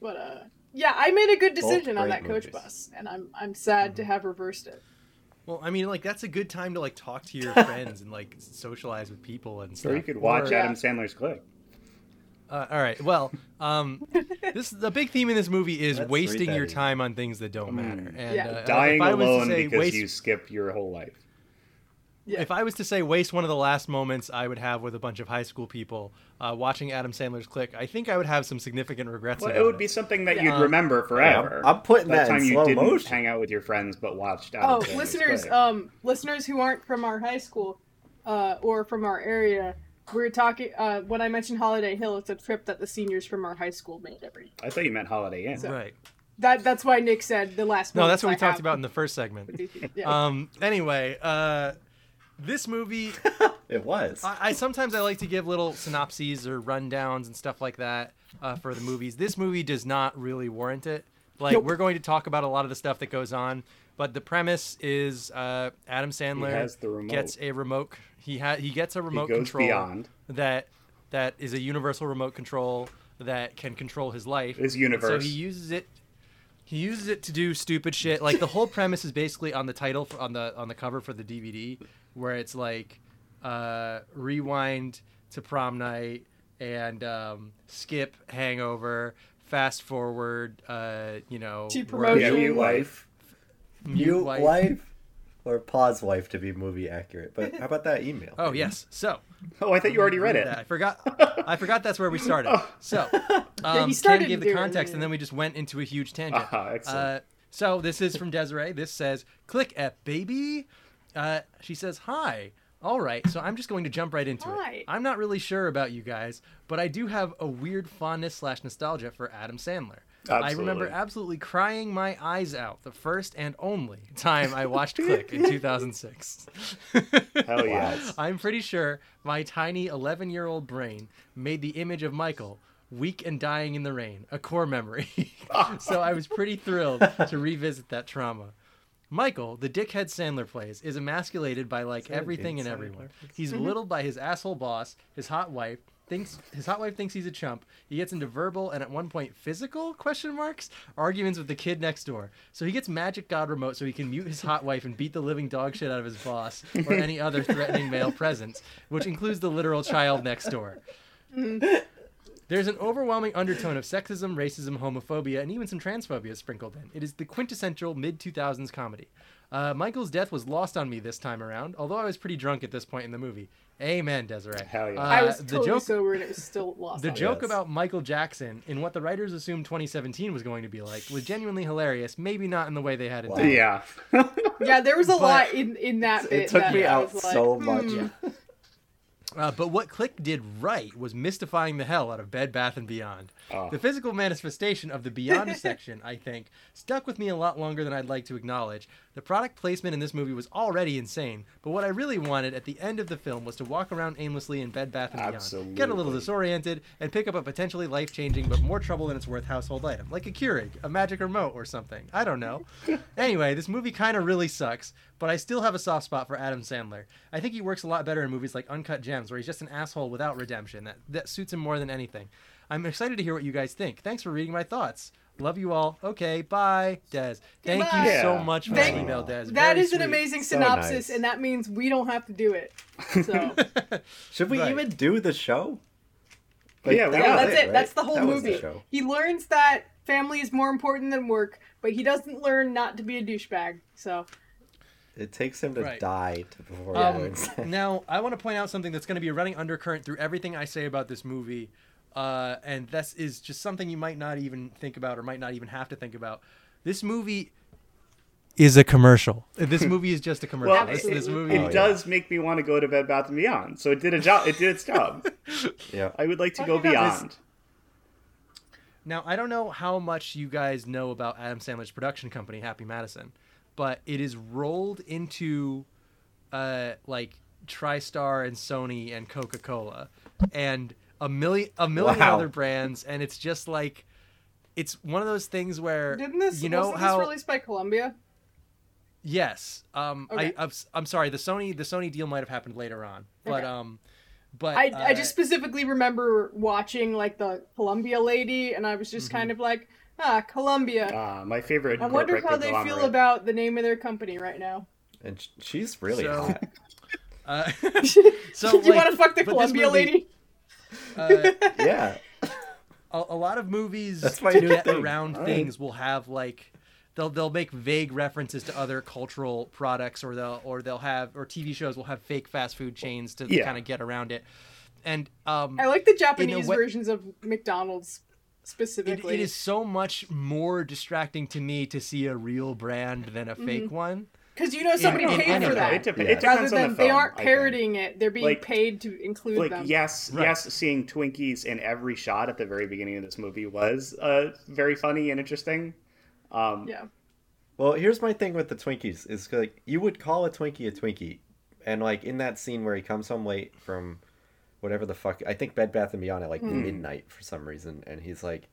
but uh, yeah, I made a good Both decision on great that coach movies. bus, and I'm I'm sad to have reversed it. Well, I mean, like that's a good time to like talk to your friends and like socialize with people and stuff. Or you could watch Or- Adam Sandler's Click. Uh, all right. Well, um, this the big theme in this movie is Let's wasting your email. time on things that don't matter. And Yeah. uh, Dying if I was to alone say because waste, you skipped your whole life. Yeah. if I was to say waste one of the last moments I would have with a bunch of high school people uh, watching Adam Sandler's Click, I think I would have some significant regrets. Well, about it would be something that you'd Um, remember forever. I'm putting that that in time you didn't motion. hang out with your friends but watched. Adam Oh, Sandler's listeners, um, listeners who aren't from our high school, uh, or from our area, we were talking. Uh, when I mentioned Holiday Hill, it's a trip that the seniors from our high school made every. I thought you meant Holiday Inn. Right. That that's why Nick said the last. No, that's moments what we I talked have about in the first segment. with these people. Yeah. Um. Anyway, uh, this movie It was. I, I sometimes I like to give little synopses or rundowns and stuff like that uh, for the movies. This movie does not really warrant it. Like Nope. we're going to talk about a lot of the stuff that goes on, but the premise is uh, Adam Sandler has the gets a remote. He ha- he gets a remote control beyond. that that is a universal remote control that can control his life. His universe. So he uses it. He uses it to do stupid shit. Like the whole premise is basically on the title for, on the on the cover for the DVD, where it's like uh, rewind to prom night and um, skip hangover, fast forward. Uh, you know, To work- promotion. Yeah, mute wife. Mute wife. wife. or pause wife to be movie accurate. But how about that email? Oh yes. So Oh, I thought you already read read it. that. I forgot. I forgot that's where we started. So, um, you started Ken gave the context, it. and then we just went into a huge tangent. Ah, excellent. Uh, so this is from Desiree. This says, "Click F, baby." Uh, she says, "Hi." All right, so I'm just going to jump right into Hi. it. I'm not really sure about you guys, but I do have a weird fondness slash nostalgia for Adam Sandler. I remember Absolutely. absolutely crying my eyes out the first and only time I watched Click in 2006. Hell yes. I'm pretty sure my tiny 11 year old brain made the image of Michael weak and dying in the rain a core memory. so I was pretty thrilled to revisit that trauma. Michael, the dickhead Sandler plays, is emasculated by like everything and everyone. He's belittled by his asshole boss, his hot wife, thinks his hot wife thinks he's a chump. He gets into verbal and at one point physical question marks arguments with the kid next door. So he gets magic god remote so he can mute his hot wife and beat the living dog shit out of his boss or any other threatening male presence, which includes the literal child next door. There's an overwhelming undertone of sexism, racism, homophobia, and even some transphobia sprinkled in. It is the quintessential mid 2000s comedy. Uh, Michael's death was lost on me this time around, although I was pretty drunk at this point in the movie. Amen, Desiree. Hell yeah. Uh, I was the joke sober and it was still lost. the joke Yes. about Michael Jackson in what the writers assumed 2017 was going to be like was genuinely hilarious. Maybe not in the way they had intended. Yeah. Yeah, there was a But- lot in in that bit. It took that me I out was like, so hmm. much. Uh, but what Click did right was mystifying the hell out of Bed Bath and Beyond. Oh. The physical manifestation of the Beyond section, I think, stuck with me a lot longer than I'd like to acknowledge. The product placement in this movie was already insane, but what I really wanted at the end of the film was to walk around aimlessly in Bed Bath and Beyond, get a little disoriented, and pick up a potentially life-changing but more trouble than it's worth household item, like a Keurig, a magic remote, or something. I don't know. anyway, this movie kind of really sucks, but I still have a soft spot for Adam Sandler. I think he works a lot better in movies like Uncut Gems, where he's just an asshole without redemption. That that suits him more than anything. I'm excited to hear what you guys think. Thanks for reading my thoughts. Love you all. Okay, bye, Des. Thank you Goodbye. so much for Thank- the email, Des. That Very is an sweet. amazing So synopsis, nice. and that means we don't have to do it. So Should we Right. even do the show? Yeah, we that yeah, that's it. right? That's the whole That movie. show. he learns that family is more important than work, but he doesn't learn not to be a douchebag. So It takes him to Right. die to, before he Um, learns now, I want to point out something that's going to be a running undercurrent through everything I say about this movie, uh, and this is just something you might not even think about or might not even have to think about. This movie is a commercial. This movie is just a commercial. Well, this, it, this it movie. Oh, yeah. does make me want to go to Bed Bath and Beyond. So it did a job. It did its job. Yeah. I would like to go Okay, guys. beyond. Now, I don't know how much you guys know about Adam Sandler's production company, Happy Madison, but it is rolled into uh, like TriStar and Sony and Coca Cola and a million a million Wow. other brands, and it's just like it's one of those things where didn't this? you know wasn't how this released by Columbia? yes um Okay. I I'm, s- I'm sorry the Sony the Sony deal might have happened later on, but Okay. um but I, I uh, just specifically remember watching like the Columbia lady, and I was just Mm-hmm. kind of like, ah, Columbia. Uh, my favorite. I wonder how they feel about the name of their company right now. And she's really So- hot. uh, Do so you like, want to fuck the Columbia movie, lady? Uh, Yeah. a, a lot of movies to get thing. around All right. things will have like they'll they'll make vague references to other cultural products or they'll or they'll have or TV shows will have fake fast food chains to Yeah. kind of get around it. And um I like the Japanese way- versions of McDonald's it, specifically. it is so much more distracting to me to see a real brand than a Mm-hmm. fake one. Because you know somebody in paid for that. It, dep- Yeah. it Rather depends on than the they aren't I think. parodying it, they're being Like- paid to include Like them. yes, Right. yes, seeing Twinkies in every shot at the very beginning of this movie was uh, very funny and interesting. Um, Yeah. Well, here's my thing with the Twinkies is like you would call a Twinkie a Twinkie, and like in that scene where he comes home late from whatever the fuck I think Bed Bath and Beyond at like Hmm. midnight for some reason, and he's like,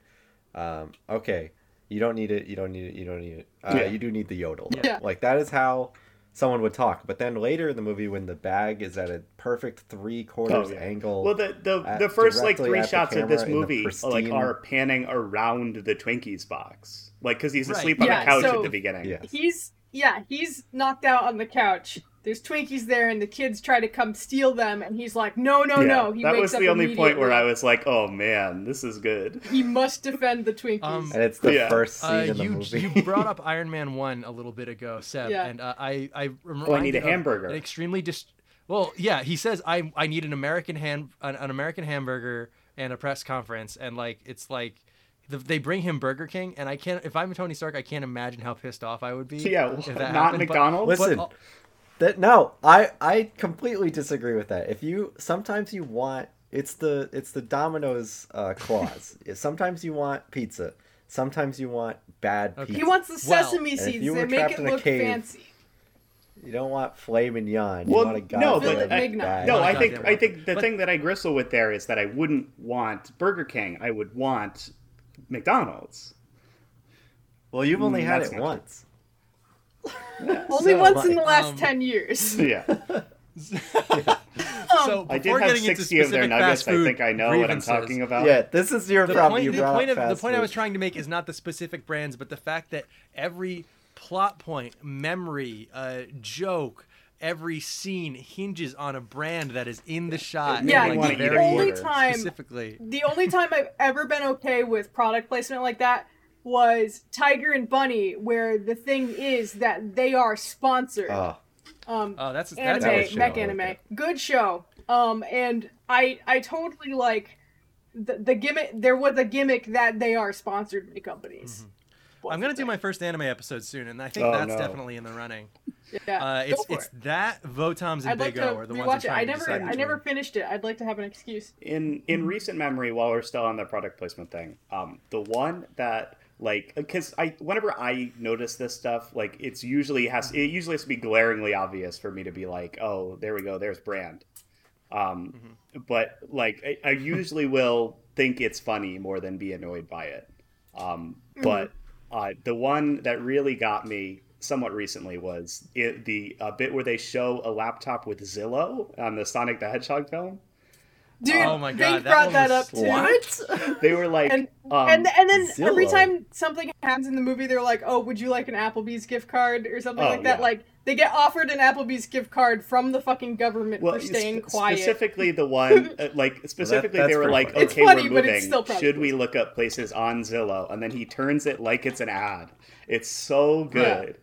um, "Okay, you don't need it, you don't need it, you don't need it. Uh, Yeah. You do need the yodel." though." Yeah. Like that is how someone would talk. But then later in the movie, when the bag is at a perfect three quarters Oh, yeah. angle, Well, the the, at- the first like three shots of this camera in the movie like are panning around the Twinkies box, like because he's Right. asleep on Yeah, the couch so- at the beginning. yeah, He's yeah, he's knocked out on the couch. There's Twinkies there, and the kids try to come steal them, and he's like, "No, no, Yeah, no!" He that wakes was up the only point where. I was like, "Oh man, this is good." He must defend the Twinkies. Um, and it's the Yeah. first scene Uh, in the you movie. you brought up Iron Man one a little bit ago, Seb, Yeah. and uh, I I rem- Oh, I need a hamburger. An extremely dis. Well, yeah, he says I I need an American hand an, an American hamburger and a press conference, and like it's like. the- They bring him Burger King, and I can't. If I'm Tony Stark, I can't imagine how pissed off I would be. Yeah, if that not happened, but- McDonald's. Listen, but- That no, I I completely disagree with that. If you sometimes you want it's the it's the Domino's uh, clause. sometimes you want pizza. Sometimes you want bad Okay. pizza. he wants the sesame if seeds. you were make trapped it in a look cave, fancy. You don't want filet mignon. You Well, no, but I- No, I think I think the But- thing that I gristle with there is that I wouldn't want Burger King. I would want McDonald's. Well, you've only Mm, had that's it not once. Only So, once in the last um, ten years. Yeah, so I did have getting into sixty of their nuggets. fast I think I know what I'm talking about. Yeah, this is your the problem. point, you the point of the point I was trying to make is not the specific brands, but the fact that every plot point, memory, uh, joke, every scene hinges on a brand that is in the shot. and, Yeah, you like, wanna eat very a only time specifically. the only time I've ever been okay with product placement like that was Tiger and Bunny, where the thing is that they are sponsored. Oh, um, Oh, that's anime, that's good show. mech I like anime, good show. Um, and I I totally like the, the gimmick. There was a gimmick that they are sponsored by companies. I'm gonna do my first anime episode soon, and I think Oh, that's no. definitely in the running. Yeah, Uh, it's it's it. that Votoms and I'd Big to O are the ones I'm it. I trying to never decide I between. never finished it. I'd like to have an excuse. in in recent memory while we're still on the product placement thing um the one that like because i whenever i notice this stuff like it's usually has it usually has to be glaringly obvious for me to be like oh there we go there's brand. Um but like I, I usually will think it's funny more than be annoyed by it. Um but uh the one that really got me somewhat recently was it, the uh, bit where they show a laptop with zillow on the sonic the hedgehog film Dude, Oh my God, Dave that brought one that up too. what? they were like And um, and and then every time something happens in the movie, they're like, "Oh, would you like an Applebee's gift card or something Oh, like that?" yeah. Like they get offered an Applebee's gift card from the fucking government well, for staying spe- quiet. specifically the one, uh, like specifically, that's they were like, funny. "Okay, funny, we're moving. still Should we look up places on Zillow?" And then he turns it like it's an ad. It's so good.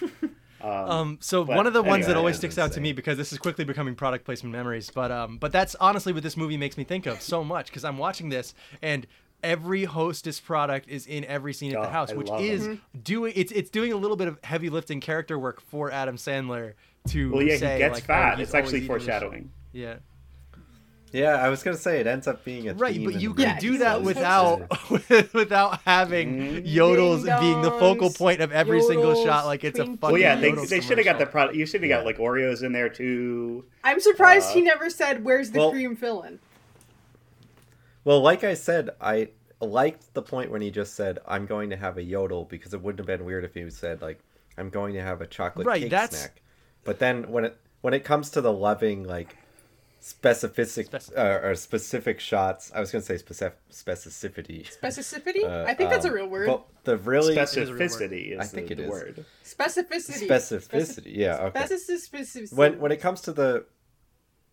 Um, so one of the ones that always sticks out to me because this is quickly becoming product placement memories, but um, but that's honestly what this movie makes me think of so much because I'm watching this and every hostess product is in every scene at Oh, the house, I which is them. doing it's it's doing a little bit of heavy lifting character work for Adam Sandler to Well, yeah, say he gets like, oh, fat. he's it's actually always eating this shit. foreshadowing. Yeah. Yeah, I was gonna say it ends up being a Right, but you can do that without without having yodels Ding being the focal point of every single shot like it's a twinkies. fucking Well, yeah, they, they should have got the product. You should have got like Oreos in there too. I'm surprised Uh, he never said, "Where's the well- cream filling?" Well, like I said, I liked the point when he just said, "I'm going to have a yodel," because it wouldn't have been weird if he said like, "I'm going to have a chocolate Right, cake that's- snack." But then when it when it comes to the loving like specific Spec- uh, or specific shots, I was going to say specific specificity. Specificity? Uh, I think that's a um, real word. But the really is a real word. Specificity is, I think the, it the is. word. Specificity. specificity, yeah, okay. Specificity. when when it comes to the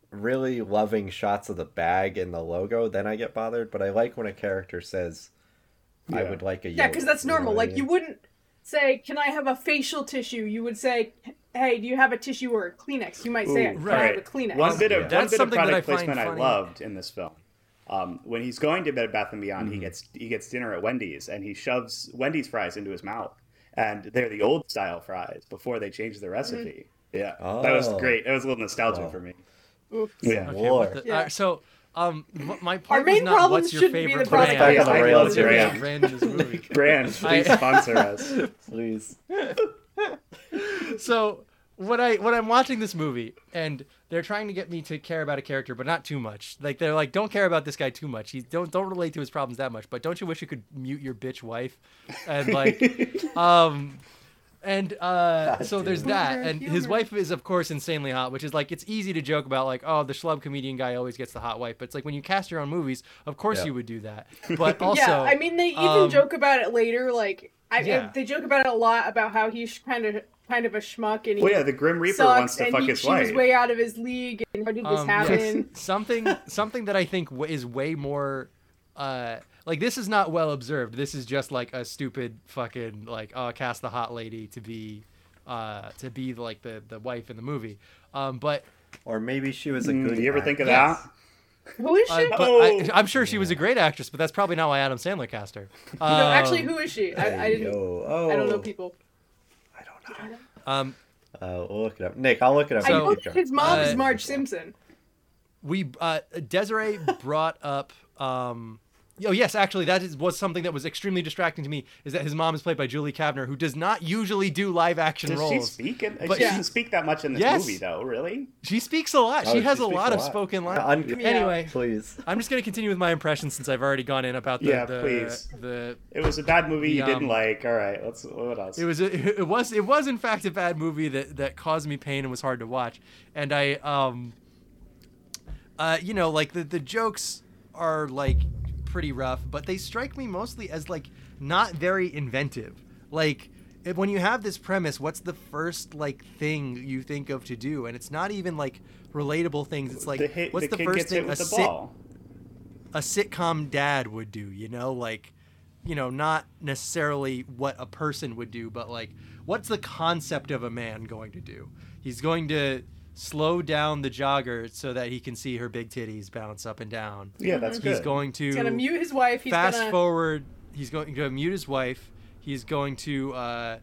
really loving shots of the bag and the logo, then I get bothered. But I like when a character says, "I would like a Yeah, because yodel," that's you know normal. I like you wouldn't say, "Can I have a facial tissue?" You would say, "Hey, do you have a tissue or a Kleenex?" You might say, Ooh, "Can right. I have a Kleenex?" One bit of Yeah. one bit of product I find placement I loved in this film. Um, when he's going to Bed Bath and Beyond, Mm-hmm. he gets he gets dinner at Wendy's and he shoves Wendy's fries into his mouth, and they're the old style fries before they changed the recipe. Yeah, that was Oh. great. It was a little nostalgic Wow. for me. Oof. Yeah. Okay, the- Yeah. alright, so um, m- my Our point main was not problem what's your shouldn't be favorite the product brand. Back on the I rails love here. your brand movie. Brand, please sponsor us. Please. so what I when I'm watching this movie and they're trying to get me to care about a character, but not too much. Like they're like, don't care about this guy too much. He don't don't relate to his problems that much. But don't you wish you could mute your bitch wife? And like, um, and uh, so there's that. And his wife is of course insanely hot, which is like it's easy to joke about like, oh, the schlub comedian guy always gets the hot wife. But it's like when you cast your own movies, of course Yeah. you would do that. But also, yeah, I mean, they even um, joke about it later. Like, I, Yeah. they joke about it a lot about how he's kind of kind of a schmuck and he Well, yeah, the Grim Reaper sucks wants to fuck he, his she wife. was way out of his league and how did this Um, yes. happen? something something that I think is way more uh like this is not well observed. This is just like a stupid fucking like oh cast the hot lady to be uh to be like the the wife in the movie. Um but Or maybe she was a Mm, good. you ever think of Yes. that? Who is uh, she? but Oh. I, I'm sure she was a great actress, but that's probably not why Adam Sandler cast her. no, actually, Um, who is she? I, I didn't. Yo, oh, I don't know people. I don't know. Um, Uh, we'll look it up. Nick, I'll look it up. So- You know keep that going. his mom is Uh, Marge Simpson. we uh Desiree brought up um Oh yes, actually, that is, was something that was extremely distracting to me. Is that his mom is played by Julie Kavner, who does not usually do live action Does roles. she speak? In, But she she- doesn't speak that much in this Yes. movie, though. Really? She speaks a lot. Oh, she she has a lot a of lot. spoken lines. Un- Anyway, Please. I'm just gonna continue with my impressions since I've already gone in about the Yeah, the, please. the It was a bad movie The, you didn't um, like. All right, let's. What else? it was a, it was it was in fact a bad movie that that caused me pain and was hard to watch. And I um uh you know like the the jokes are like pretty rough, but they strike me mostly as like not very inventive. Like if, when you have this premise, what's the first like thing you think of to do? And it's not even like relatable things. It's like the hit, what's the the, first thing a sit a sitcom dad would do, you know, like you know, not necessarily what a person would do, but like what's the concept of a man going to do? He's going to slow down the jogger so that he can see her big titties bounce up and down. Yeah, that's He's good. going to He's gonna mute his wife. He's fast gonna forward. He's going to mute his wife. He's going to uh,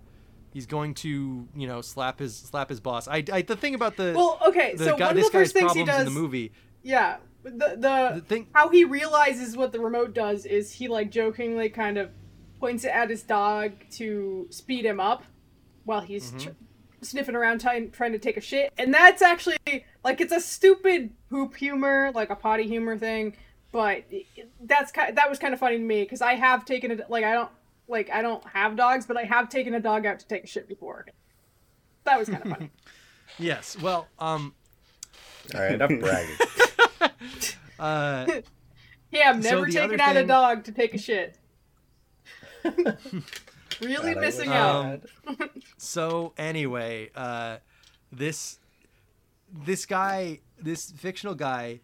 he's going to you know slap his slap his boss. I, I the thing about the Well, okay, the so guy, one of the first guy's things he problems in does- the movie. Yeah, the the, The thing- how he realizes what the remote does is he like jokingly kind of points it at his dog to speed him up while he's Mm-hmm. tr- sniffing around trying trying to take a shit, and that's actually like it's a stupid hoop humor, like a potty humor thing, but it- it- that's kind that was kind of funny to me because I have taken it like I don't like I don't have dogs, but I have taken a dog out to take a shit before. That was kind of funny. Yes. Well, um, All right, enough bragging. uh, Yeah, I've never the taking other out a dog to take a shit. Really God, I missing out. had. so anyway, uh, this this guy, this fictional guy,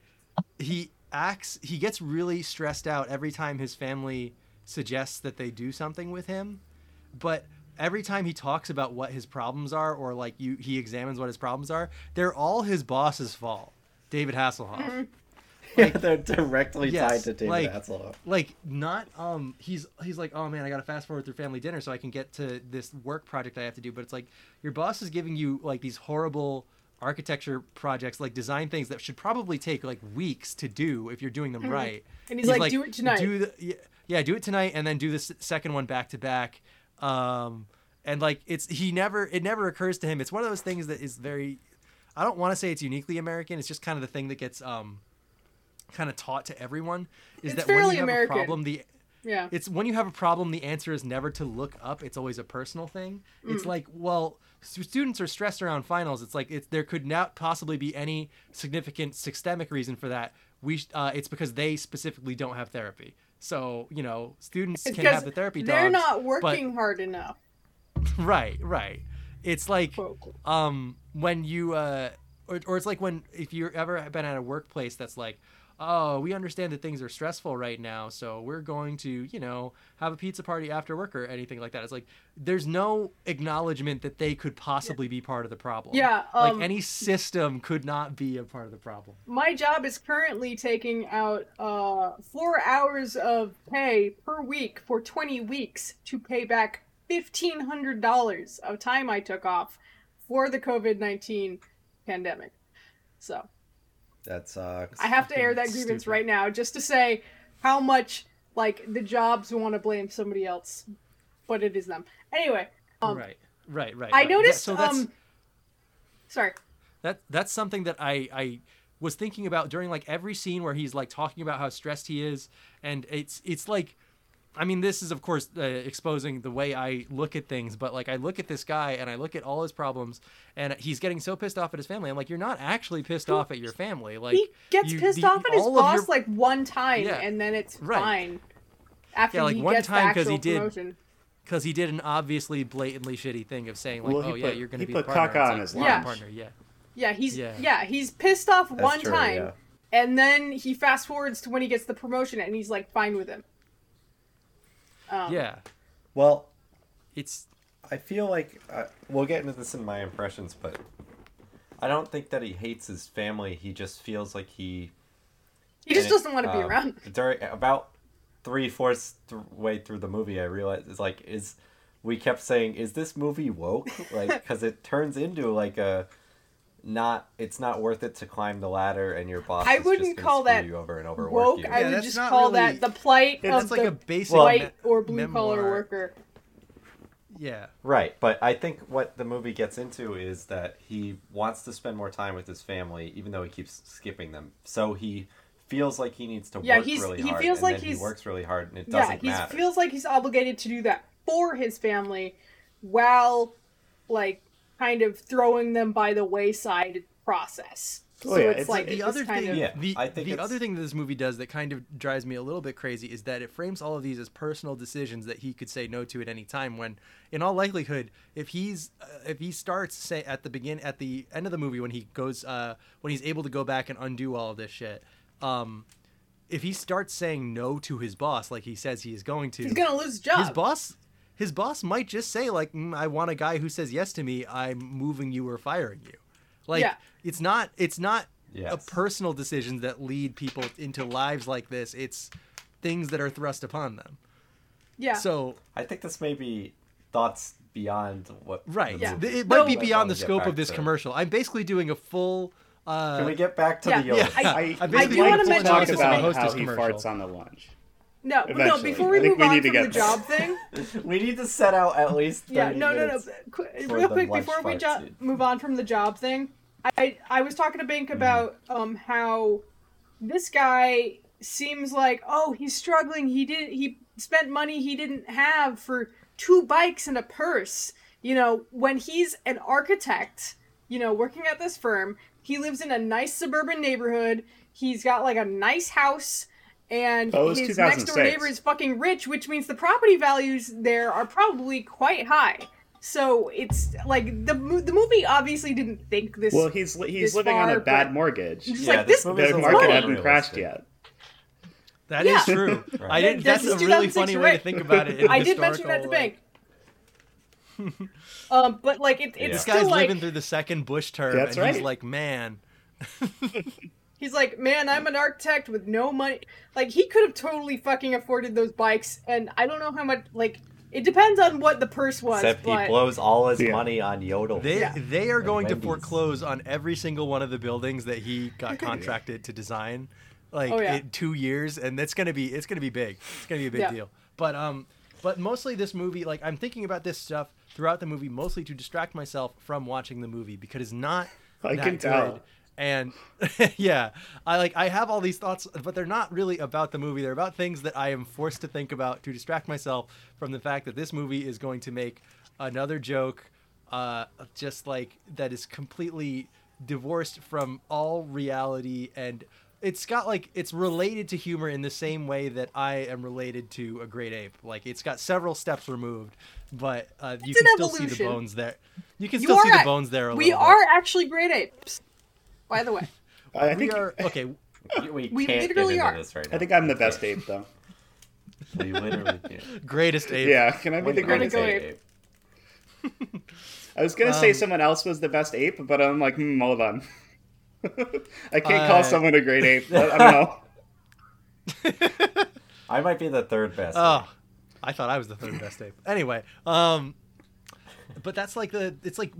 he acts. He gets really stressed out every time his family suggests that they do something with him, but every time he talks about what his problems are or like you he examines what his problems are they're all his boss's fault david hasselhoff yeah, they're directly Yes, tied to David like- Hasselhoff. like not um he's he's like oh man i gotta fast forward through family dinner so i can get to this work project i have to do but it's like your boss is giving you like these horrible architecture projects like design things that should probably take like weeks to do if you're doing them right Mm-hmm. And he's like, "Do it tonight." do the, yeah, yeah do it tonight and then do the s- second one back to back um and like it's he never it never occurs to him it's one of those things that is very i don't want to say it's uniquely american it's just kind of the thing that gets um kind of taught to everyone is It's that when you have American. a problem the Yeah. it's when you have a problem the answer is never to look up it's always a personal thing it's Mm. like well students are stressed around finals it's like it's there could not possibly be any significant systemic reason for that we uh, it's because they specifically don't have therapy so you know students It's can have the therapy done. they're dogs, not but- working hard enough. right right it's like um when you uh or, or it's like when if you've ever been at a workplace that's like oh we understand that things are stressful right now so we're going to you know have a pizza party after work or anything like that. It's like there's no acknowledgement that they could possibly be part of the problem. Yeah, um, like any system could not be a part of the problem. My job is currently taking out uh, four hours of pay per week for 20 weeks to pay back $1,500 of time I took off for the COVID 19 pandemic. So That sucks. I have to air that grievance Stupid. right now just to say how much, like, the jobs want to blame somebody else, but it is them. Anyway, um, right right right I right. Yeah, noticed, so that's um, sorry. that that's something that I I was thinking about during like every scene where he's like talking about how stressed he is, and it's it's like, I mean, this is of course uh, exposing the way I look at things, but like I look at this guy and I look at all his problems, and he's getting so pissed off at his family. I'm like, you're not actually pissed off at your family. Like he gets you- pissed the- off at his boss your- like one time, Yeah, and then it's right. fine. After Yeah, like he one gets the time 'cause he actual did- promotion. because he did an obviously blatantly shitty thing of saying like, Well, he oh yeah, you're going he to be put the partner. caca on like, his "You're lunch." the partner, yeah. Yeah, he's Yeah. yeah, he's pissed off one true, time, yeah. and then he fast forwards to when he gets the promotion, and he's like fine with him. Um, Yeah, Well, it's I feel like uh, we'll get into this in my impressions, but I don't think that he hates his family. He just feels like he. he just doesn't want to be uh, around. During about three fourths th- way through the movie, I realized it's like is we kept saying, "Is this movie woke?" Like because it turns into like a not. It's not worth it to climb the ladder, and your boss. I is wouldn't just call that you over and over Woke. you. I Yeah, would that's just not call really- that the plight it's of like the a basic white me- or blue collar worker. yeah. Right, but I think what the movie gets into is that he wants to spend more time with his family, even though he keeps skipping them. So he feels like he needs to Yeah, work he's- really he hard, feels and like then he's- he works really hard, and it doesn't he matter. feels like he's obligated to do that for his family, while like kind of throwing them by the wayside process. Oh, so yeah, it's, it's- like the this other thing, of Yeah, the, I think the it's- other thing that this movie does that kind of drives me a little bit crazy is that it frames all of these as personal decisions that he could say no to at any time. When, in all likelihood, if he's uh, if he starts say at the begin at the end of the movie when he goes uh, when he's able to go back and undo all of this shit, um, if he starts saying no to his boss like he says he is going to, He's gonna lose his job. his boss his boss might just say like mm, i want a guy who says yes to me i'm moving you or firing you like Yeah. it's not it's not a personal decisions that lead people into lives like this it's things that are thrust upon them Yeah. so I think this may be thoughts beyond what. right yeah. it might be beyond the scope of this to- commercial i'm basically doing a full uh Can we get back to Yeah, the Yoda? yeah, I- I, I, I would basically do like wanna mention talk about how he commercial. farts on the lunch. No, but no. Before we move we on to from the job thing, we need to set out at least. 30 yeah, no, no, no. Qu- Real quick before we jo- move on from the job thing, I I was talking to Bink Mm-hmm. about um how this guy seems like oh he's struggling. He did he spent money he didn't have for two bikes and a purse. You know when he's an architect, you know working at this firm, he lives in a nice suburban neighborhood. He's got like a nice house. And Oh, his next door neighbor is fucking rich, which means the property values there are probably quite high. So it's like the the movie obviously didn't think this. Well, he's he's this living on a bad mortgage. Just Yeah, like this this. The market little hasn't crashed yet. That is Yeah. true Right. i didn't This that's a really funny way to think about it I did mention that to historical, Bank. um, but like it, it's Yeah. this guy's like living through the second bush term That's and he's like man he's like, man, I'm an architect with no money. Like he could have totally fucking afforded those bikes, and I don't know how much. Like it depends on what the purse was. Except he blows all his Yeah. money on Yodel. They Yeah. they are And going to foreclose on every single one of the buildings that he got contracted to design, like Oh, yeah. in two years, and that's gonna be it's gonna be big. It's gonna be a big Yeah. deal. But um, but mostly this movie, like I'm thinking about this stuff throughout the movie, mostly to distract myself from watching the movie because it's not. I that can good. And yeah, I like I have all these thoughts, but they're not really about the movie. They're about things that I am forced to think about to distract myself from the fact that this movie is going to make another joke, uh, just like that is completely divorced from all reality and it's got like it's related to humor in the same way that I am related to a great ape. Like it's got several steps removed, but uh, you It's can an still see the bones there. You can You still see are the bones there. A we are actually great apes. By the way, I We think are okay. we, We can't literally get into are. this right I think I'm the best ape though. We literally can't. Greatest ape. Yeah, can I be the Wait, I'm greatest go ape? ape. I was gonna say Um, someone else was the best ape, but I'm like, hmm, hold on. I can't call Uh, someone a great ape. I I don't know. I might be the third best. Oh, I thought I was the third best ape. Anyway, um, but that's like the it's like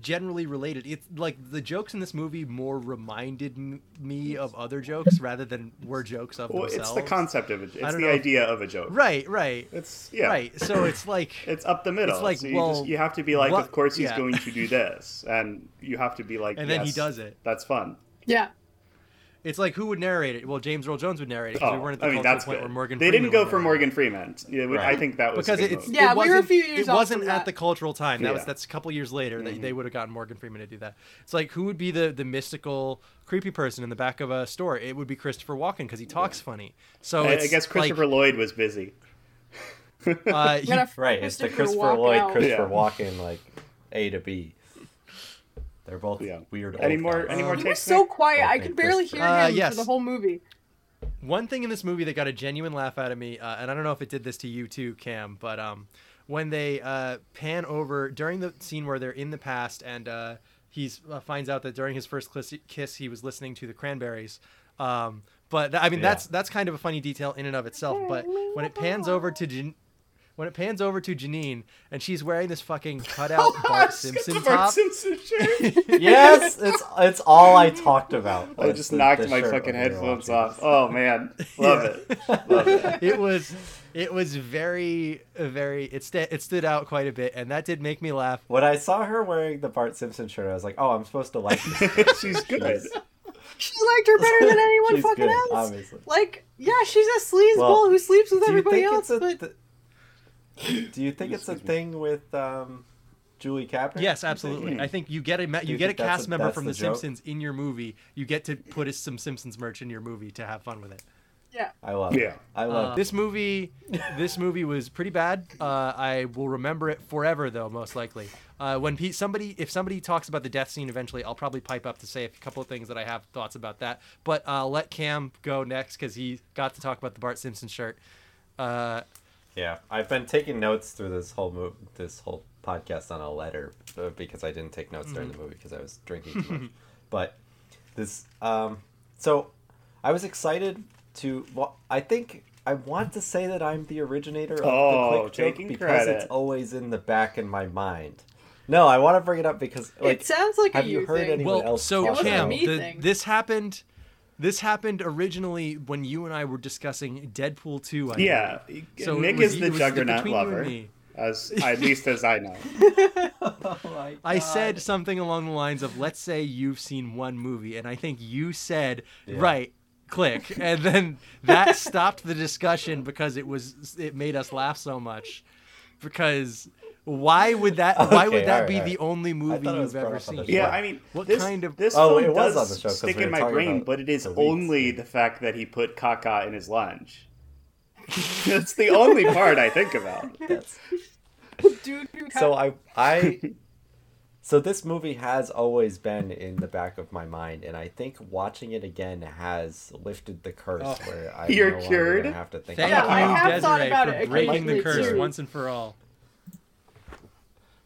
generally related. It's like the jokes in this movie more reminded me of other jokes rather than were jokes of Well, themselves. it's the concept of it. It's the know. idea of a joke. Right, right, It's yeah. right. So it's like It's up the middle. It's like, so you, well, just, you have to be like, what- of course he's yeah. going to do this, and you have to be like, And then he does it." That's fun. yeah. It's like who would narrate it? Well, James Earl Jones would narrate it Oh, we weren't at the I mean that's point good. where Morgan. they Freeman didn't go for Morgan. Freeman. Yeah, we- I think that was a because good it's move. Yeah, it we were a wasn't- few years It off wasn't from at that. the cultural time. That was that's a couple years later Mm-hmm. that they would have gotten Morgan Freeman to do that. It's like who would be the the mystical creepy person in the back of a store? It would be Christopher Walken because he talks funny. So I, I guess Christopher Like, Lloyd was busy. uh, he- Right, it's the Christopher Christopher Lloyd, out. Christopher Yeah. Walken, like A to B. They're both Yeah. weird. Any old more? guys. Any more He was takes? so quiet. I could barely hear Christopher. Uh, him yes. for the whole movie. one thing in this movie that got a genuine laugh out of me, uh, and I don't know if it did this to you too, Cam, but um, when they uh, pan over during the scene where they're in the past and uh, he's uh, finds out that during his first kiss, kiss he was listening to the Cranberries. Um, but th- I mean Yeah. that's that's kind of a funny detail in and of itself. But when it pans over to Jan- when it pans over to Janine and she's wearing this fucking cutout oh, Bart Simpson Bart top, Simpson shirt. yes, it's it's all I talked about. I just the- knocked the my fucking when we were headphones off. Oh man, love it, love it. it was it was very very it, sta it stood out quite a bit and that did make me laugh When I saw her wearing the Bart Simpson shirt, I was like, "Oh, I'm supposed to like this." She's good. She liked her better than anyone fucking good, else. obviously. Like, yeah, she's a sleazeball Well, who sleeps with Do everybody else. it's a But th- Do you think it's a thing with um, Julie Kavner? yes absolutely i think you get a you you get a cast a- member from the the simpsons in your movie you get to put some simpsons merch in your movie to have fun with it Yeah. I love it. Yeah. I love Uh, this movie. This movie was pretty bad. Uh, I will remember it forever, though, most likely. Uh, when pe- somebody, if somebody talks about the death scene eventually, I'll probably pipe up to say a couple of things that I have thoughts about that. But I'll let Cam go next because he got to talk about the Bart Simpson shirt. Yeah, I've been taking notes through this whole mo- this whole podcast on a letter uh, because I didn't take notes during the movie because I was drinking too much. but this, um, so I was excited to. Well, I think I want to say that I'm the originator of Oh, the quick joke because credit. it's always in the back in my mind. No, I want to bring it up because like, it sounds like have a you you heard thing. anyone well, else? so talk wasn't a Cam, the, this happened. This happened originally when you and I were discussing Deadpool 2. I Yeah, believe. So Nick was- is the juggernaut between you and lover, as at least as I know. Oh I said something along the lines of, "Let's say you've seen one movie," and I think you said, "Right." Click, and then that stopped the discussion because it was it made us laugh so much. Because why would that? Why would that alright, be alright. the only movie thought it was you've ever brought up on seen? Yeah. I mean, What this, kind of- this Oh, film it was does on the show 'cause stick we in my brain, but it is the only the fact that he put caca in his lunch. That's the only part I think about. Dude, so I I so this movie has always been in the back of my mind, and I think watching it again has lifted the curse Oh. where I You're no cured? have to think Thank Yeah, about I you, it. have thought Desiree, about for it breaking the curse too. once and for all.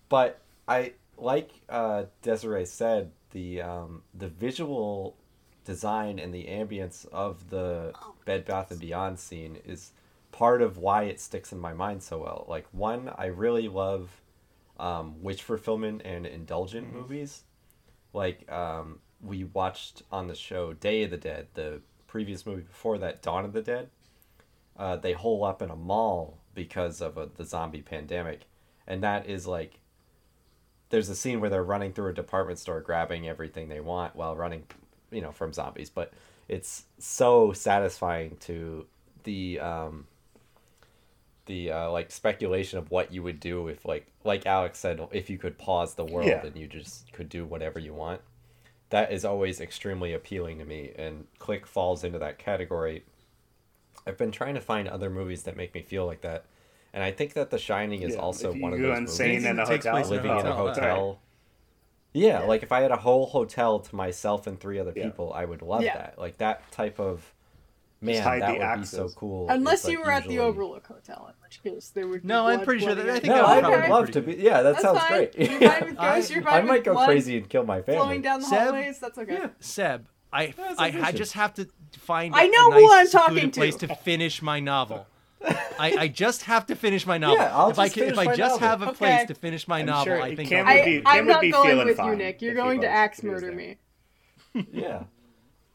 But I like uh, Desiree said the um, the visual design and the ambience of the Bed Bath and Beyond scene is part of why it sticks in my mind so well. Like one, I really love um, witch fulfillment and indulgent movies. Like um, we watched on the show Day of the Dead, the previous movie before that, Dawn of the Dead. Uh, they hole up in a mall because of a, the zombie pandemic, and that is like there's a scene where they're running through a department store grabbing everything they want while running you know from zombies but it's so satisfying to the um the uh, like speculation of what you would do if like like alex said if you could pause the world Yeah. and you just could do whatever you want. That is always extremely appealing to me and click falls into that category. I've been trying to find other movies that make me feel like that and i think that the shining is Yeah, also if you one of those insane movies in a It takes hotel, place living in a hotel, hotel. Yeah, like if I had a whole hotel to myself and three other Yeah. people, I would love Yeah. that. Like that type of man, that the would be so cool. Unless It's, you like, were at the Overlook Hotel, in which case there would be No, I'm pretty sure that- I think. No, I would would love to pretty be. Yeah, that That's sounds fine. great. You're fine with ghosts, you're I fine might go crazy and kill my family. flowing down the Seb? hallways. That's okay. Yeah. Seb, I I, I just have to find I a know nice who I'm talking to. place to finish my novel. I, I just have to finish my novel. Yeah, I'll if I just can, if finish I just novel. have a Okay. place to finish my I'm novel, sure I think Cam I'll... would be, Cam I, am would not be going feeling with you, Nick. You're going to axe if he was murder me. yeah.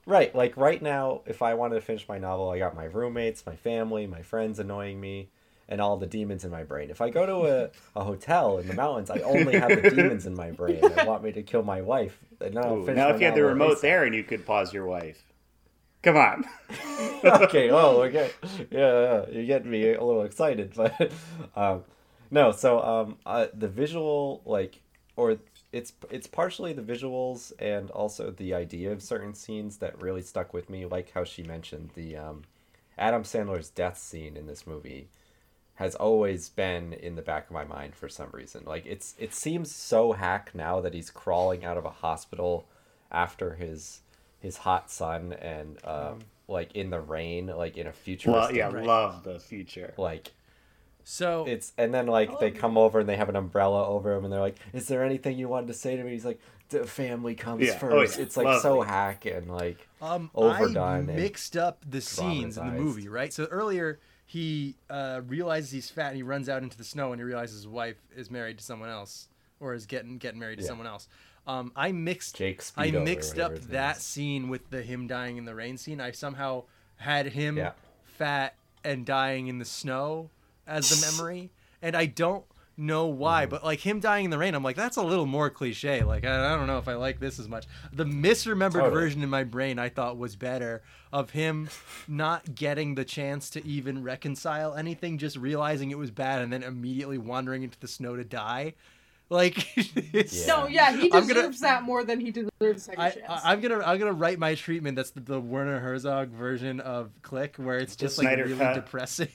Right, like right now, if I wanted to finish my novel, I got my roommates, my family, my friends annoying me, and all the demons in my brain. If I go to a, a hotel in the mountains, I only have the demons in my brain that want me to kill my wife. And then Ooh, now if you had the remote there and you could pause your wife. Come on. okay. Oh, okay. Yeah, yeah, you're getting me a little excited, but um, no. So um, uh, the visual, like, or it's it's partially the visuals and also the idea of certain scenes that really stuck with me. Like how she mentioned the um, Adam Sandler's death scene in this movie has always been in the back of my mind for some reason. Like it's it seems so hack now that he's crawling out of a hospital after his his hot sun and uh, like in the rain, like in a Well, futuristic yeah, love the future. like So it's and then like they come over and they have an umbrella over him and they're like, "Is there anything you wanted to say to me?" He's like, "The family comes Yeah. first. Oh, yeah. It's like so Lovely. hack and like Um, overdone I and mixed up the scenes in the movie, right? So earlier he uh, realizes he's fat and he runs out into the snow and he realizes his wife is married to someone else or is getting getting married to Yeah. someone else. Um, I mixed Jake I Speedo mixed up whatever his name that is. scene with the him dying in the rain scene. I somehow had him Yeah. fat and dying in the snow as the memory, and I don't know why, Mm-hmm. but like him dying in the rain, I'm like that's a little more cliche. Like I, I don't know if I like this as much. The misremembered Totally. version in my brain I thought was better of him not getting the chance to even reconcile anything, just realizing it was bad and then immediately wandering into the snow to die. Like, it's, No, yeah, he deserves gonna- that more than he deserves a second I, chance. I, I'm gonna I'm gonna write my treatment. That's the, the Werner Herzog version of Click, where it's The just like Snyder really cut. depressing.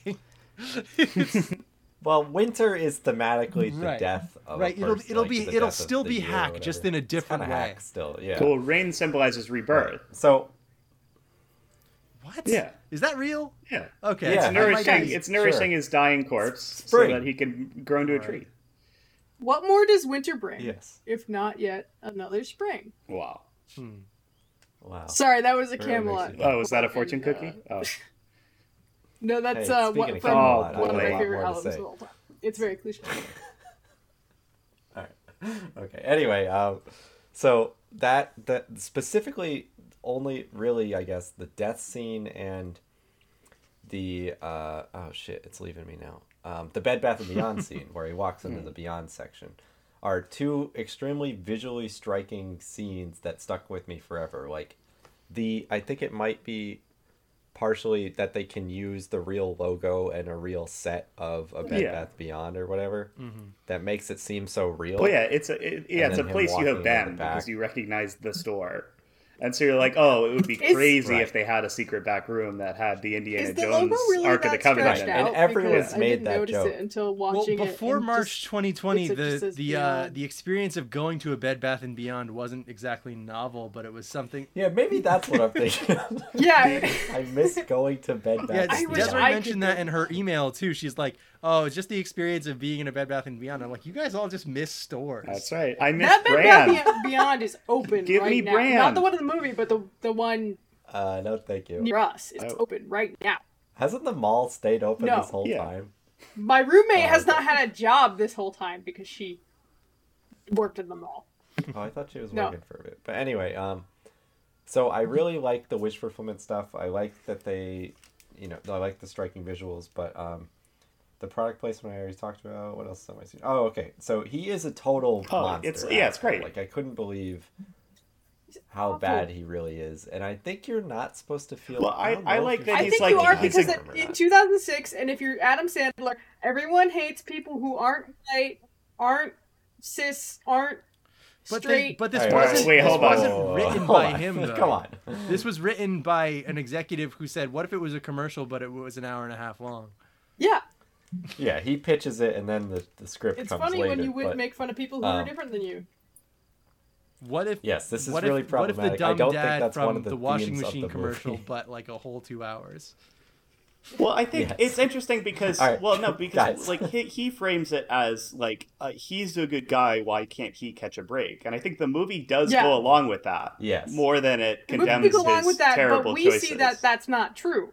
Well, winter is thematically the Right. death of right. A it'll person, it'll like, be it'll still be year hack, just in a different kinda way. hack still. Yeah. Well, rain symbolizes rebirth. So What? Yeah. Is that real? Yeah. Okay. Yeah, It's nourishing. It's nourishing Sure. his dying corpse so that he can grow into a tree. What more does winter bring? Yes. If not yet another spring. Wow. wow. Sorry, that was a Really Camelot. Oh, was that a fortune And, uh, cookie? Oh. No, that's Hey, uh, what, of Camelot, one of my favorite albums of all time. It's very cliche. All right. Okay. Anyway, um, so that that specifically only really, I guess, the death scene and the uh, oh shit, it's leaving me now. Um, the Bed Bath and Beyond scene where he walks into the Beyond section are two extremely visually striking scenes that stuck with me forever. Like the, I think it might be partially that they can use the real logo and a real set of a Bed Yeah. Bath Beyond or whatever. That makes it seem so real. Well, yeah, it's a it, yeah, And it's a place you have been because you recognize the store, and so you're like, oh, it would be crazy Right. if they had a secret back room that had the Indiana Is the Jones logo really Ark of the that Covenant. stretched in out? And everyone's Because I made didn't that notice joke. it until Well, watching it. before and March just- 2020, the says the uh, the experience of going to a Bed Bath and Beyond wasn't exactly novel, but it was something. Yeah, maybe that's what I'm thinking. Yeah. I miss going to Bed Bath. Yeah, Desiree I Beyond. could mentioned that in her email too. She's like, "Oh, it's just the experience of being in a Bed Bath and Beyond." I'm like, "You guys all just miss stores." That's right. I miss that Bed. Bath Beyond- Beyond is open Give right me now. brand. Not the one in the movie, but the the one Uh, no, thank you. near us is Oh. open right now. Hasn't the mall stayed open No. this whole Yeah. time? My roommate Oh, has okay. not had a job this whole time because she worked in the mall. Oh, I thought she was No. working for a bit. But anyway, um, so I really like the wish fulfillment stuff. I like that they, you know, I like the striking visuals, but um, the product placement I already talked about. What else am I seeing? Oh, okay. So he is a total Oh, monster. it's- yeah, it's great. Like I couldn't believe how awful. bad he really is, and I think you're not supposed to feel. Well, I- don't I like you're that I he's think like- you are because bad in 2006, and if you're Adam Sandler, everyone hates people who aren't white, aren't cis, aren't But they, straight. but this All right, wasn't wait, this hold on. wasn't Whoa, written hold by on. him though. Come on. This was written by an executive who said, "What if it was a commercial, but it was an hour and a half long?" yeah, Yeah, he pitches it, and then the, the script it's comes funny when you would but- make fun of people who are um, different than you. What if? Yes, this is what really if, What if the problematic. I dumb don't think dad that's from one of the washing machine the commercial, movie. but like a whole two hours? Well, I think Yes. it's interesting because All right. well, no, because Guys. like he, he frames it as like uh, he's a good guy. Why can't he catch a break? And I think the movie does Yeah. go along with that. Yes. more than it The movie condemns goes along his with that, terrible but we choices. see that that's not true.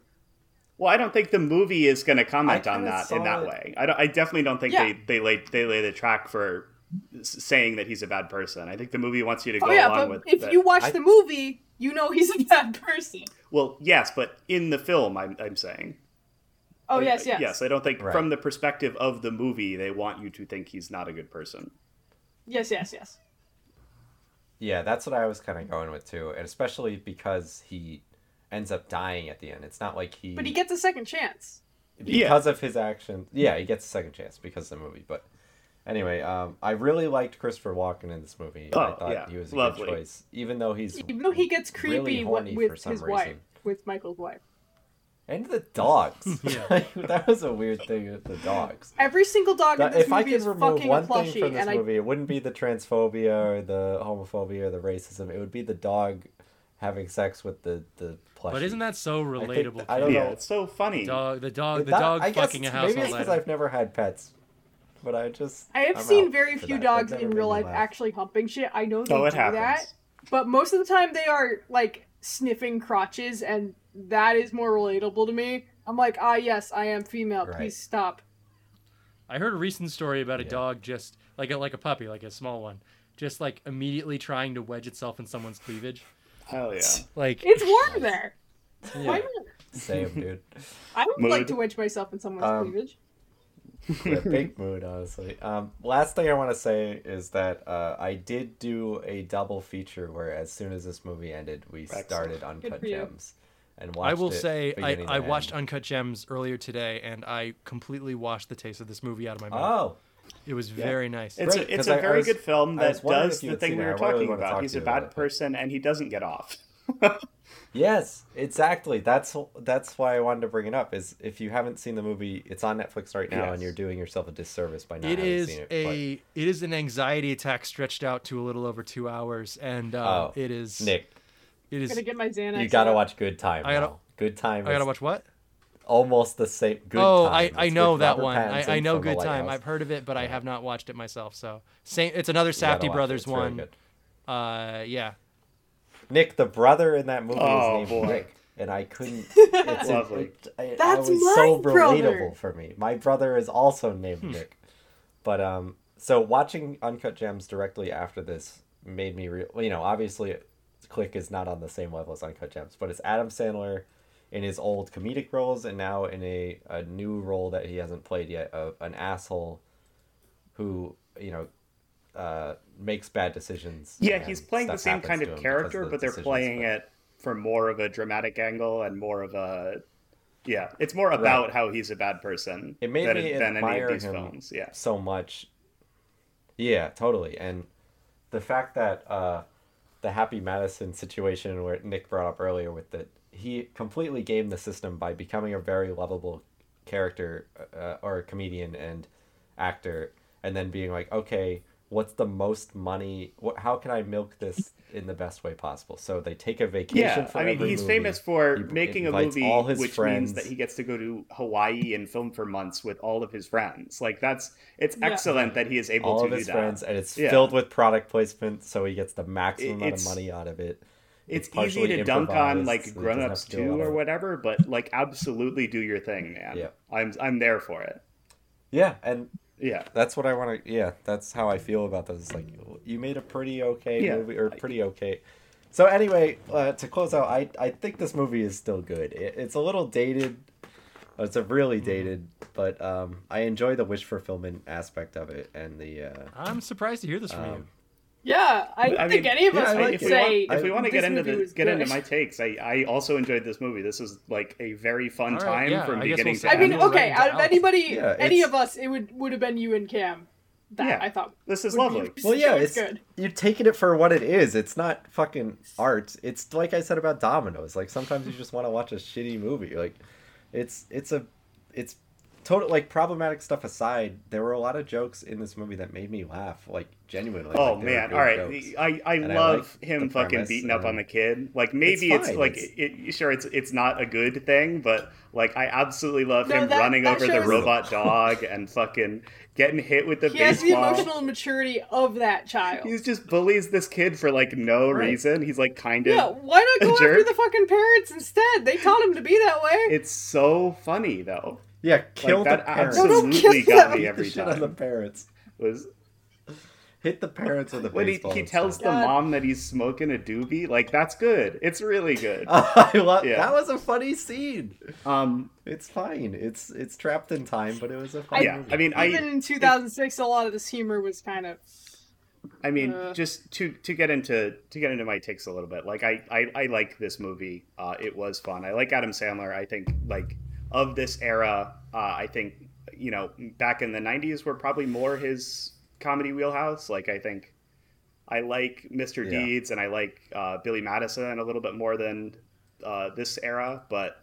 Well, I don't think the movie is going to comment on that in that it- way. I, don't, I definitely don't think Yeah. they they lay they lay the track for saying that he's a bad person. I think the movie wants you to oh, go Oh yeah, along but with. if that- you watch I- the movie, you know he's a bad person. well, yes, but in the film, I'm I'm saying. Oh I- yes, yes. Yes, I don't think Right. from the perspective of the movie, they want you to think he's not a good person. yes, yes, yes. Yeah, that's what I was kind of going with too, and especially because he ends up dying at the end. It's not like he, But he gets a second chance. because of his actions. Yeah, he gets a second chance because of the movie. But anyway, um, I really liked Christopher Walken in this movie. I Oh, thought yeah, he was a lovely. good choice, even though he's Even though he gets really creepy horny with, for some his reason. wife, with Michael's wife. and the dogs. Yeah. that was a weird thing with the dogs. Every single dog in this if I movie could is remove fucking a one thing from this and I it wouldn't be the transphobia or the homophobia or the racism. It would be the dog having sex with the the plushie. But isn't that so think relatable? th- I don't yeah, know. it's so funny. Dog, the dog, the That- dog I guess fucking a it's- household Maybe it's because. I've never had pets, but I just I have I'm seen very few that. dogs in real life laugh. actually humping shit. I know they Oh, it do happens. that, but most of the time they are like sniffing crotches, and that is more relatable to me. I'm like, ah, yes, I am female. Right. Please stop. I heard a recent story about a Yeah. dog just like a like a puppy, like a small one, just like immediately trying to wedge itself in someone's cleavage. Hell yeah. Like It's warm there. Why yeah. not? Same, dude. I would like to wedge myself in someone's Um, cleavage. big mood, honestly. Um, last thing I want to say is that uh, I did do a double feature where, as soon as this movie ended, we Excellent. started Uncut. Gems, and watched I will it say I, I watched. Uncut Gems earlier today, and I completely washed the taste of this movie out of my mouth. Oh, It was very nice. It's Great, a, it's 'cause a I- I very was- good film that does the thing we it. were I really talking about. talk He's a you about bad it, person and he doesn't get off. Yes, exactly. That's that's why I wanted to bring it up. Is if you haven't seen the movie, it's on Netflix right now, Yes. and you're doing yourself a disservice by not It having seen it. a it is an anxiety attack stretched out to a little over two hours, and uh, Oh, it is Nick, it I'm gonna get my Xanax. you gotta out. watch Good Time. I gotta- now. Good Time. I gotta is watch what? Almost the same. Good oh, Time. I, I know that Robert one. I, I know Good Time. I've heard of it, but I have not watched it myself. So same. It's another You gotta Safdie watch it. Brothers It's very one. good. Uh, yeah. Nick, the brother in that movie Oh, is named boy. Nick, and I couldn't. It's a- Lovely. it- I- That's I was my so brother. relatable for me. My brother is also named Nick, but um, so watching Uncut Gems directly after this made me real. You know, obviously, Click is not on the same level as Uncut Gems, but it's Adam Sandler in his old comedic roles and now in a, a new role that he hasn't played yet, of an asshole who you know uh, makes bad decisions. Yeah, he's playing the same kind of character, the but they're playing it from more of a dramatic angle and more of a yeah. It's more about how he's a bad person It made than, me than any admire of these him films. Yeah, so much. Yeah, totally. And the fact that uh, the Happy Madison situation, where Nick brought up earlier, with that he completely gamed the system by becoming a very lovable character uh, or a comedian and actor, and then being like, okay, what's the most money? What? How can I milk this in the best way possible? So they take a vacation. yeah. For I mean, every he's movie. famous for He making a movie, all his which friends. means that he gets to go to Hawaii and film for months with all of his friends. Like that's it's Yeah. excellent that he is able all to of do his that. friends, and it's Yeah. filled with product placement, so he gets the maximum amount of money out of it. It's easy to dunk on like so grown doesn't ups have to do a lot too or whatever, but like absolutely do your thing, man. Yeah. I'm I'm there for it. Yeah, and Yeah. that's what I want to. Yeah, that's how I feel about those. Like, you made a pretty okay Yeah. movie, or pretty okay. So anyway, uh, to close out, I I think this movie is still good. It, it's a little dated. It's a really dated, but um, I enjoy the wish fulfillment aspect of it and the. Uh, I'm surprised to hear this from you. Yeah, I I think mean, any of yeah, us I would like if it. we say want, if we want to get into the, was get into my takes, I, I also enjoyed this movie. This was like a very fun All right, time yeah, from I beginning we'll to say- I mean, end. okay, out of anybody, Yeah, any of us, it would would have been you and Cam. That Yeah, I thought this is would be- lovely. Well, yeah, it's good. you're taking it for what it is. It's not fucking art. It's like I said about Dominoes. Like sometimes you just want to watch a shitty movie. Like it's it's a it's total like problematic stuff aside. There were a lot of jokes in this movie that made me laugh. Like genuinely. Oh like, man! All right, jokes. I, I And love like him fucking beating up on the kid. Like maybe it's, fine, like it's- it, sure it's it's not a good thing, but like I absolutely love No, him that- running that over the robot dog and fucking getting hit with the He has the emotional maturity of that child. He just bullies this kid for like no Right. reason. He's like kind of yeah, why not go after jerk. the fucking parents instead? They taught him to be that way. It's so funny though. Yeah, kill that the parents. No, don't absolutely kill got me every the shit on the parents. Was Hit the parents with the when he, baseball. he and tells stuff. the God. mom that he's smoking a doobie. Like that's good. It's really good. I love Yeah. that was a funny scene. Um, It's fine. It's it's trapped in time, but it was a fun yeah. movie. I mean, I Even in 2006, a lot of this humor was kind of. I mean, Uh. just to to get into to get into my takes a little bit. Like I I, I like this movie. Uh, it was fun. I like Adam Sandler. I think like of this era. Uh, I think you know back in the '90s were probably more his comedy wheelhouse. Like I think I like Mr. Yeah. Deeds and I like uh, Billy Madison a little bit more than uh, this era, but.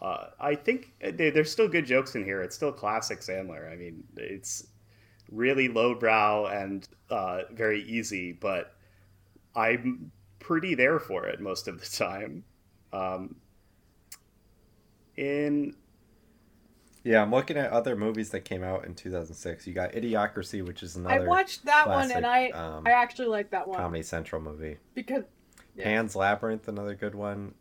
Uh, I think there- there's still good jokes in here. It's still classic Sandler. I mean, it's really lowbrow and uh, very easy, but I'm pretty there for it most of the time. Um, in Yeah, I'm looking at other movies that came out in 2006. You got Idiocracy, which is another I watched that one and I um, I actually like that one Comedy Central movie. because Yeah. Pan's Labyrinth, another good one.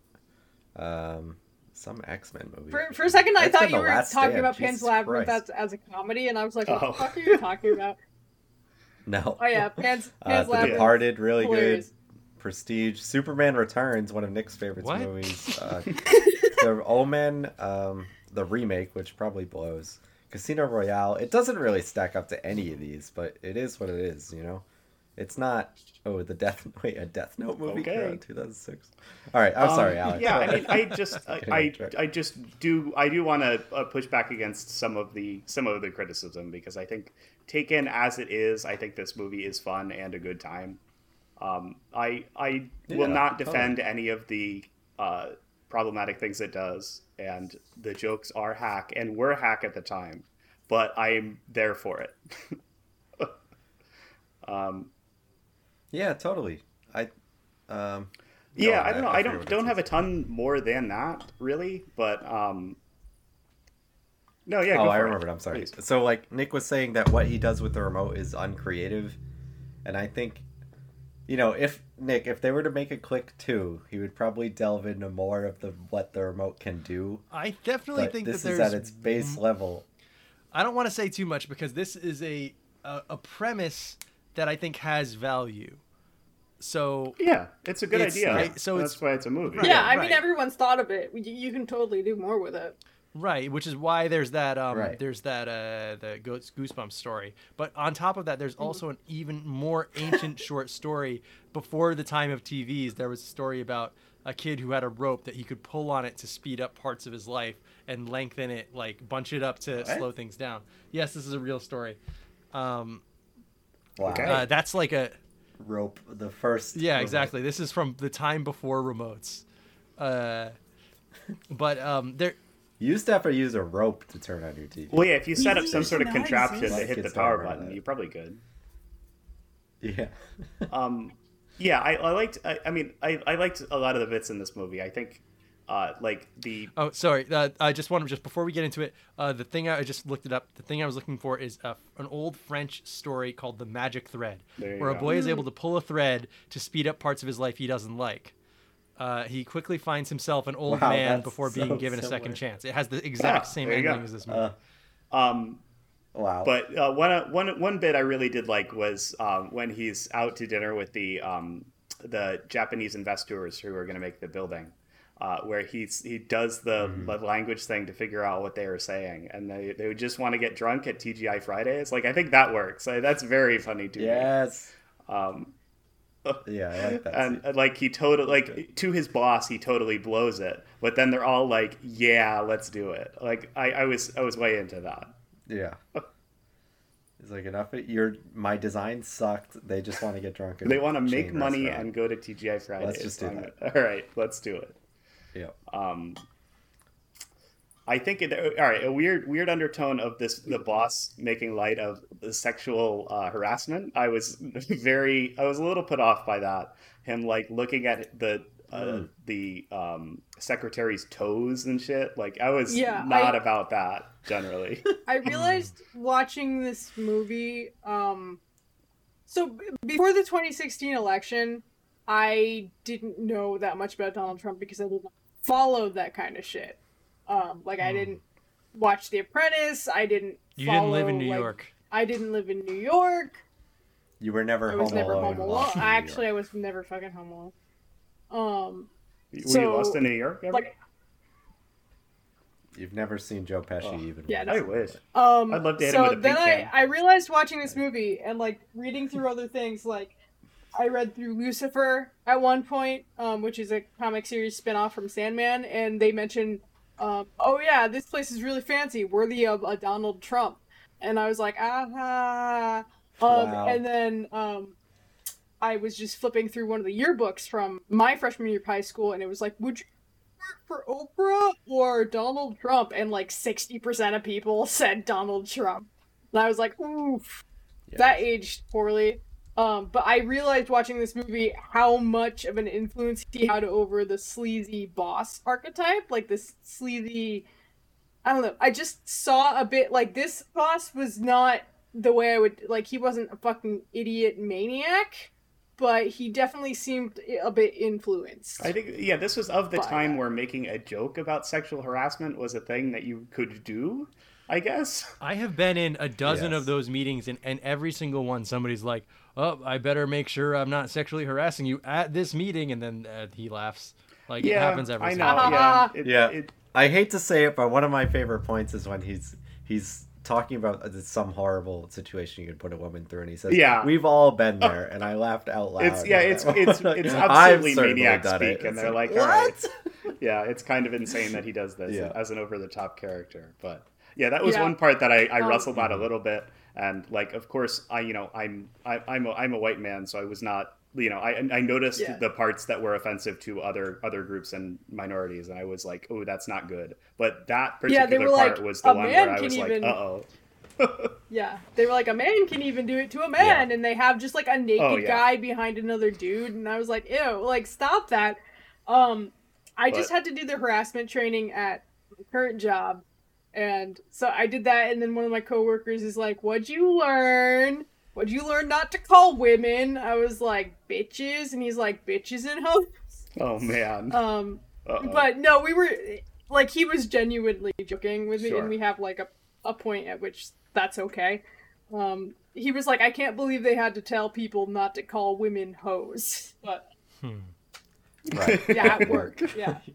Um, some X Men movie. for, for a second I X-Men thought you were talking Stand, about Jesus Pan's Labyrinth Christ. as, as a comedy, and I was like, what Oh. the fuck are you talking about? No. Oh yeah, Pan's Uh, Pan's the Labyrinth. Departed, really Hilarious. good. Prestige, Superman Returns, one of Nick's favorite movies. Uh, the Omen, um, the remake, which probably blows. Casino Royale. It doesn't really stack up to any of these, but it is what it is. You know, It's not. Oh, the Death. Wait, a Death Note movie Okay. in 2006. All right, I'm Um, sorry, Alex. Yeah, I mean, I just, I, I. I just do, I do want to uh, push back against some of the, some of the criticism because I think, taken as it is, I think this movie is fun and a good time. Um, I, I will not defend any of the uh, problematic things it does, and the jokes are hack and were hack at the time, but I am there for it. um, Yeah, totally. I. Um, Yeah, I don't know. I I, don't don't have a ton more than that really, but um. No, yeah. oh, I for it. I'm sorry. please. So, like Nick was saying that what he does with the remote is uncreative, and I think, you know, if Nick, if they were to make a Click two, he would probably delve into more of the what the remote can do. I definitely But think this that is there's at its base level. I don't want to say too much because this is a, a a premise that I think has value. So Yeah, it's a good It's- idea. right, so that's it's- why it's a movie. Right. yeah, I right. mean everyone's thought of it. You, you can totally do more with it. Right, which is why there's that um Right. there's that uh the Goats Goosebumps story. But on top of that there's also an even more ancient short story before the time of TVs. There was a story about a kid who had a rope that he could pull on it to speed up parts of his life and lengthen it like bunch it up to What? slow things down. Yes, this is a real story. Um Wow. Uh, that's like a Rope. The first. yeah, remote. exactly. This is from the time before remotes. Uh but um there You used to have to use a rope to turn on your TV. Well, yeah. If you set up some sort of contraption to hit the power button, that. you probably could. Yeah. Um, yeah, I, I liked. I, I mean, I, I liked a lot of the bits in this movie. I think, uh, like the Oh, sorry. Uh, I just want to just before we get into it, uh, the thing I, I just looked it up. The thing I was looking for is uh, an old French story called "The Magic Thread," There you where a go. boy is able to pull a thread to speed up parts of his life he doesn't like. Uh, he quickly finds himself an old Wow, man that's before being so given a second chance. It has the exact Ah, same ending go. as this movie. Uh, um, wow. But uh, one one one bit I really did like was um, when he's out to dinner with the um, the Japanese investors who are going to make the building, uh, where he's he does the, Mm-hmm. language thing to figure out what they are saying, and they they would just want to get drunk at TGI Fridays. Like I think that works. Like, that's very funny to me. yes. Um, Yeah, I like that. and uh, like he totally like to his boss he totally blows it but then they're all like yeah let's do it like i, I was i was way into that Yeah. It's like enough. Your my design sucked. They just want to get drunk. and they want to make money restaurant. and go to tgi fridays Let's just do that. all right let's do it Yeah. um I think it, all right. A weird, weird undertone of this, the boss making light of the sexual uh, harassment. I was very, I was a little put off by that. Him like looking at the uh, the um, secretary's toes and shit. Like I was Yeah, not I- about that generally. I realized watching this movie. Um, so b- before the 2016 election, I didn't know that much about Donald Trump because I didn't follow that kind of shit. Um, like I didn't watch The Apprentice. I didn't. you didn't live in New like- York. I didn't live in New York. You were never I was home never alone. home alone. watching Actually, I was never fucking home alone. Um, Were you lost in New York? Ever? like, You've never seen Joe Pesci even. yeah, I no. wish. Um, I'd love to hit so him with a then pink I, can. I realized watching this movie and like reading through other things, like I read through Lucifer at one point, um, which is a comic series spin-off from Sandman, and they mention, um, oh yeah, this place is really fancy, worthy of a Donald Trump, and I was like, ah, um, Wow. and then um, I was just flipping through one of the yearbooks from my freshman year of high school, and it was like, would you work for Oprah or Donald Trump? And like 60% of people said Donald Trump. And I was like, oof, that aged poorly. Um, but I realized watching this movie how much of an influence he had over the sleazy boss archetype, like this sleazy. I don't know. I just saw a bit like this boss was not the way I would like. He wasn't a fucking idiot maniac, but he definitely seemed a bit influenced. I think yeah, this was of the time that. where making a joke about sexual harassment was a thing that you could do. I guess. I have been in a dozen Yes. of those meetings, and, and every single one, somebody's like, "Oh, I better make sure I'm not sexually harassing you at this meeting," and then uh, he laughs. Like it happens every I know. time. Yeah, it, Yeah. It, I hate to say it, but one of my favorite points is when he's he's talking about uh, some horrible situation you could put a woman through, and he says, Yeah. we've all been there," and I laughed out loud. It's yeah, it's it's it's absolutely certainly maniac done it. speak, and they're like, what? all right, yeah, it's kind of insane that he does this Yeah. as an over the top character. But yeah, that was Yeah. one part that I, I Um, wrestled at a little bit, and like, of course, I you know I'm I, I'm a, I'm a white man, so I was not you know I I noticed Yeah. the parts that were offensive to other other groups and minorities, and I was like, oh, that's not good. But that particular they were part like, was the one man where I can was even- like, uh oh. Yeah, they were like a man can even do it to a man, and they have just like a naked Oh, yeah. guy behind another dude, and I was like, ew, like stop that. Um, I just had to do the harassment training at my current job, and so I did that, and then one of my coworkers is like, "What'd you learn? What'd you learn not to call women?" I was like, "Bitches," and he's like, "Bitches and hoes." Oh man. Um, Uh-oh. but no, we were like he was genuinely joking with me, Sure. and we have like a a point at which that's okay. Um, he was like, I can't believe they had to tell people not to call women hoes, but Right. yeah, at work, yeah.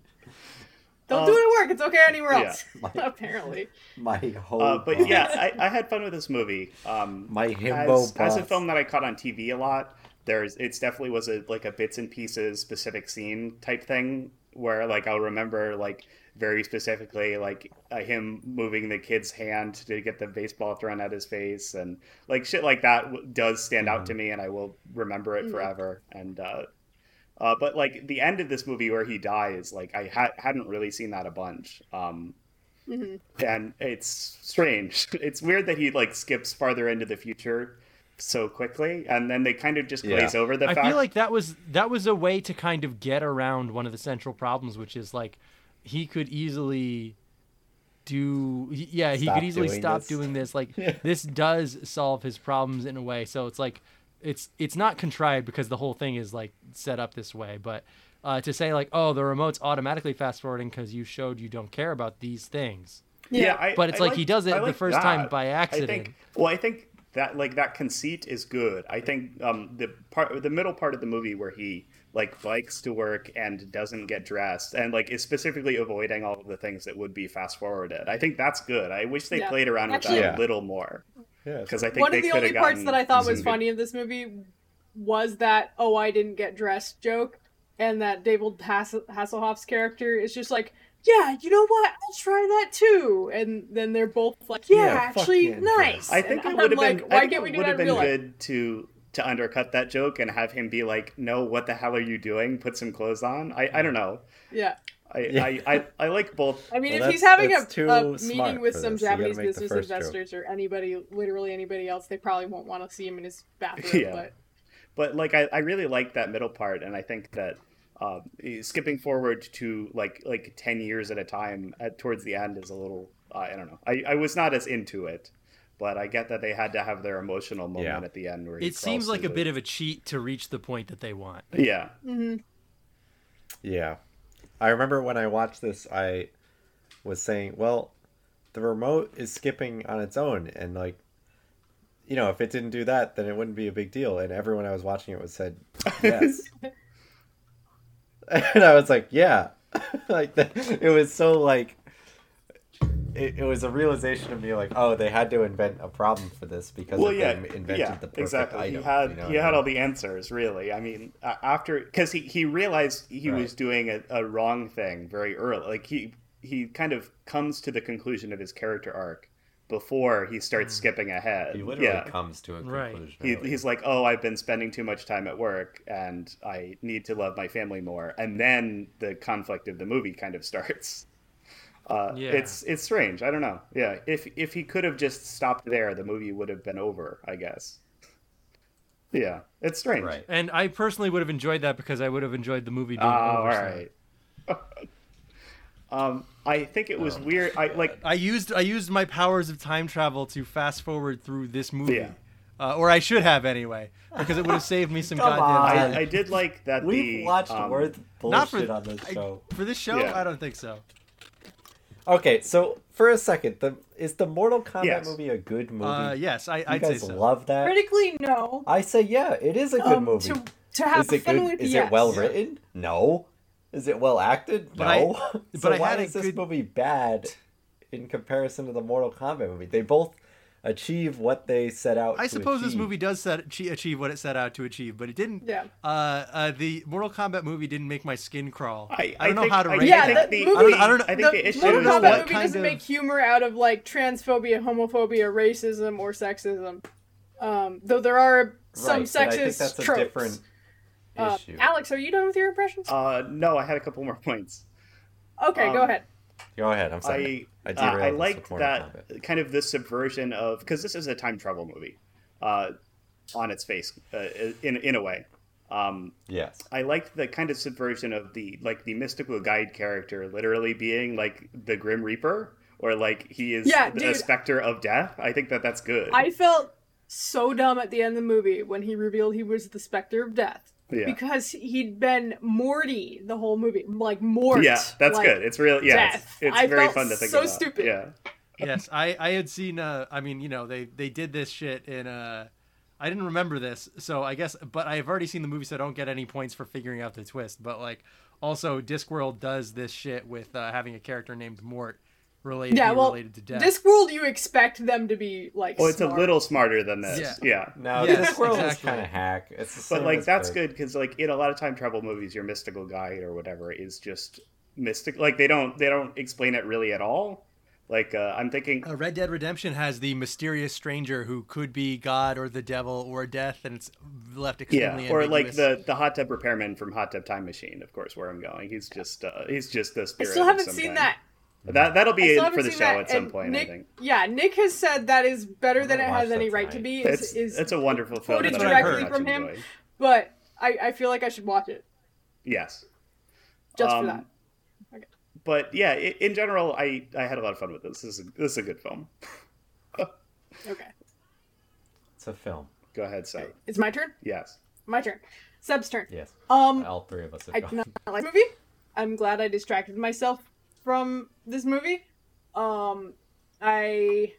Don't Uh, do it at work. It's okay anywhere yeah. else. Apparently, My whole Uh, but boss. yeah, I, I had fun with this movie. Um, My himbo as, as a film that I caught on TV a lot, there's it's definitely was a like a bits and pieces specific scene type thing where like I'll remember like very specifically like uh, him moving the kid's hand to get the baseball thrown at his face and like shit like that w- does stand out to Mm-hmm. me and I will remember it Mhm. forever and. uh uh, but like the end of this movie where he dies, like I ha- hadn't really seen that a bunch. Um, Mhm. and it's strange. It's weird that he like skips farther into the future so quickly, and then they kind of just Yeah. glaze over the fact. I fact. feel like that was that was a way to kind of get around one of the central problems, which is like he could easily do yeah he Stop could easily doing stop this. doing this like this does solve his problems in a way so it's like it's it's not contrived because the whole thing is like set up this way but uh, to say like oh the remote's automatically fast forwarding because you showed you don't care about these things yeah, I, but it's I like he does it I the like first time that. by I accident. think. Well, I think that like that conceit is good. I think um, the part, the middle part of the movie where he like bikes to work and doesn't get dressed, and like is specifically avoiding all of the things that would be fast forwarded. I think that's good. I wish they Yeah. played around with that Yeah. a little more Yeah. because I think one they of the only parts that I thought some was good- funny of this movie was that oh I didn't get dressed joke, and that David Hass- Hasselhoff's character is just like. Yeah, you know what? I'll try that too. And then they're both like, "Yeah, Yeah, actually, nice." I think And it would have I'm been. Why I think can't we it do would that have in been real life? good to to undercut that joke and have him be like, "No, what the hell are you doing? Put some clothes on." I, I don't know. Yeah. I, Yeah. I, I, I like both. I mean, Well, if he's having a, too a meeting with some this. Japanese business first joke. investors or anybody, literally anybody else, they probably won't want to see him in his bathroom. Yeah. But But like, I, I really like that middle part, and I think that um, skipping forward to like like ten years at a time at towards the end is a little. Uh, I don't know. I, I was not as into it, but I get that they had to have their emotional moment Yeah. at the end where it seems like a through bit of a cheat to reach the point that they want yeah. mhm. Yeah. I remember when I watched this, I was saying, well, the remote is skipping on its own. And, like, you know, if it didn't do that, then it wouldn't be a big deal. And everyone I was watching it was said, yes. and I was like, yeah. like, the, it was so, like, it, it was a realization of me, like, oh, they had to invent a problem for this because well, yeah, them invented yeah, the perfect exactly. item. he had you know he what I had mean? all the answers, really. I mean, uh, after because he, he realized he was doing a, a wrong thing very early. Like he he kind of comes to the conclusion of his character arc before he starts skipping ahead. He literally yeah. comes to a Right. conclusion. He, he's like, oh, I've been spending too much time at work, and I need to love my family more. And then the conflict of the movie kind of starts. Uh, Yeah. It's it's strange. I don't know. Yeah, if if he could have just stopped there, the movie would have been over. I guess. Yeah, it's strange. Right. and i personally would have enjoyed that because i would have enjoyed the movie Oh, being all over so. um, I think it Oh, was weird. I like. I used I used my powers of time travel to fast forward through this movie, Yeah. uh, or I should have anyway, because it would have saved me some Come goddamn time. I, I did like that. We've the, watched um, worth Not bullshit for on this I- show. for this show. Yeah. I don't think so. Okay, so for a second, the is the Mortal Kombat Yes. movie a good movie? Uh, yes, I, I'd say guys so. love that. critically, no. I say yeah, it is a good Um, movie. To, to have is it fun good? with, Is yes. it well written? No. Is it well acted? But I- No. but so I why had is this good- movie bad in comparison to the Mortal Kombat movie. They both achieve what they set out. I to suppose this movie does set achieve, achieve what it set out to achieve, but it didn't. Yeah. Uh, uh, the Mortal Kombat movie didn't make my skin crawl. I- I, don't I know how to rate Yeah, it. think the the- movie. I don't- I don't know- I think the the issue Mortal is Kombat what movie kind doesn't of- make humor out of like transphobia, homophobia, racism, or sexism. Um, though there are some right, but I think sexist that's a tropes. different Uh, issue. Alex, are you done with your impressions? Uh, no, I had a couple more points. okay, go um, ahead. Go ahead. I'm sorry. I I, uh, I this like that Kombat. kind of this subversion of because this is a time travel movie, uh, on its face, uh, in in a way. Um, Yes. I liked the kind of subversion of the like the mystical guide character literally being like the Grim Reaper or like he is Yeah, a dude. specter of death. I think that that's good. I felt so dumb at the end of the movie when he revealed he was the Spectre of Death. Yeah. Because he'd been Morty the whole movie, like Mort. yeah, that's like, good. It's real. Yeah, death. it's, it's I very felt fun to think so about. So stupid. Yeah, yes, I, I had seen. Uh, I mean, you know, they they did this shit in. Uh, I didn't remember this, so I guess. But I've already seen the movie, so I don't get any points for figuring out the twist. But like, also, Discworld does this shit with uh, having a character named Mort related, Yeah, be well, related to death. Discworld, you expect them to be like. well, it's smart. a little smarter than this. Yeah. Yeah, No, Yes, this world is kind of hack. It's but like that's good because like in a lot of time travel movies, your mystical guide or whatever is just mystic. Like they don't they don't explain it really at all. Like uh, I'm thinking, Uh, Red Dead Redemption has the mysterious stranger who could be God or the devil or death, and it's left extremely yeah, extremely or like the the hot tub repairman from Hot Tub Time Machine. Of course, where I'm going, he's just uh, he's just the spirit. I spirit. still haven't some seen kind. that. That that'll be still for the show that, at some and point. Nick, I think Yeah, Nick has said that is better than it has any that right to be. Is, it's is it's a wonderful film. quoted that That's I what I very directly heard. from him, enjoy. but I, I feel like I should watch it Yes. just Um, for that. But yeah, i in general, I I had a lot of fun with this. This is a, this is a good film. Okay, It's a film. Go ahead, Seb. it's my turn. Yes. My turn. Seb's turn. Yes. Um, All three of us have I gone. did not like the movie. I'm glad I distracted myself from this movie. Um, I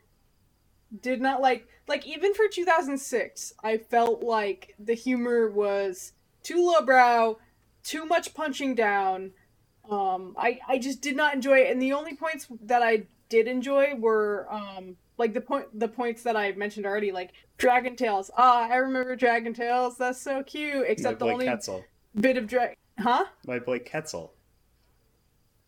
did not like like even for 2006. I felt like the humor was too lowbrow, too much punching down. Um, I I just did not enjoy it, and the only points that I did enjoy were um like the point the points that I mentioned already, like Dragon Tales. Ah, I remember Dragon Tales. That's so cute. Except the only Quetzal. bit of drag, huh? My boy Quetzal.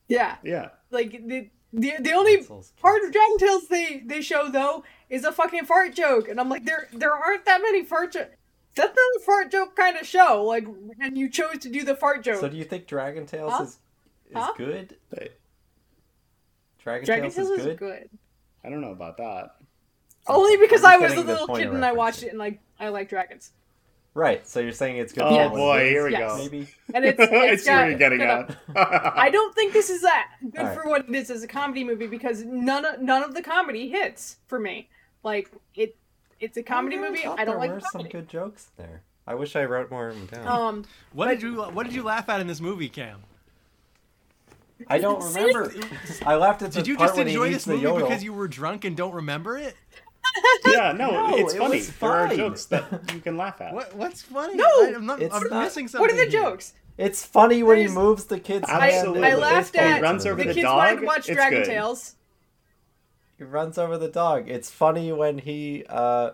Yeah, Yeah. like the the, the only part of Dragon Tales they they show though is a fucking fart joke, and I'm like, there there aren't that many fart jokes. That's not a fart joke kind of show. Like, and you chose to do the fart joke. So do you think Dragon Tales Huh? is is Huh? good? Dragon, Dragon Tales, Tales is is good. good. I don't know about that. Only because I'm I was a little kid and I watched it and like I like dragons. Right. So you're saying it's good. Oh Yes. for boy, here we? Yes. go. Maybe. And it's I it's see where got, you're getting got at. a- I don't think this is that good Alright. for what it is as a comedy movie because none of none of the comedy hits for me. Like it, it's a comedy I movie. I don't like. there like were some good jokes there. I wish I wrote more of them down. Um, what but- did you What did you laugh at in this movie, Cam? I don't remember. I laughed at the Did you part just when he enjoy eats this the movie yodel. because you were drunk and don't remember it? yeah, no, No, it's it funny. was There are jokes that you can laugh at. What What's funny? No, I, am not. it's I'm not- missing something. what are the here. jokes? It's funny when he moves the kid's I- hand. I in laughed at- He runs over The the kids dog? wanted to watch It's Dragon good. Tales. He runs over the dog. It's funny when he uh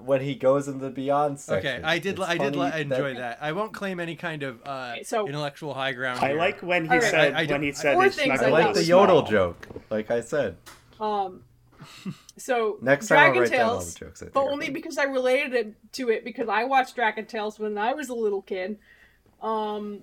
when he goes in the beyond section. Okay, I did. It's I did funny li- enjoy that. I won't claim any kind of uh, so- intellectual high ground. I here. like when he Alright. said I- I when he said Four his things I I like love. the small. yodel joke, like I said. Um, so Next time Dragon all Tales, jokes but only funny. because I related it to it because I watched Dragon Tales when I was a little kid. Um,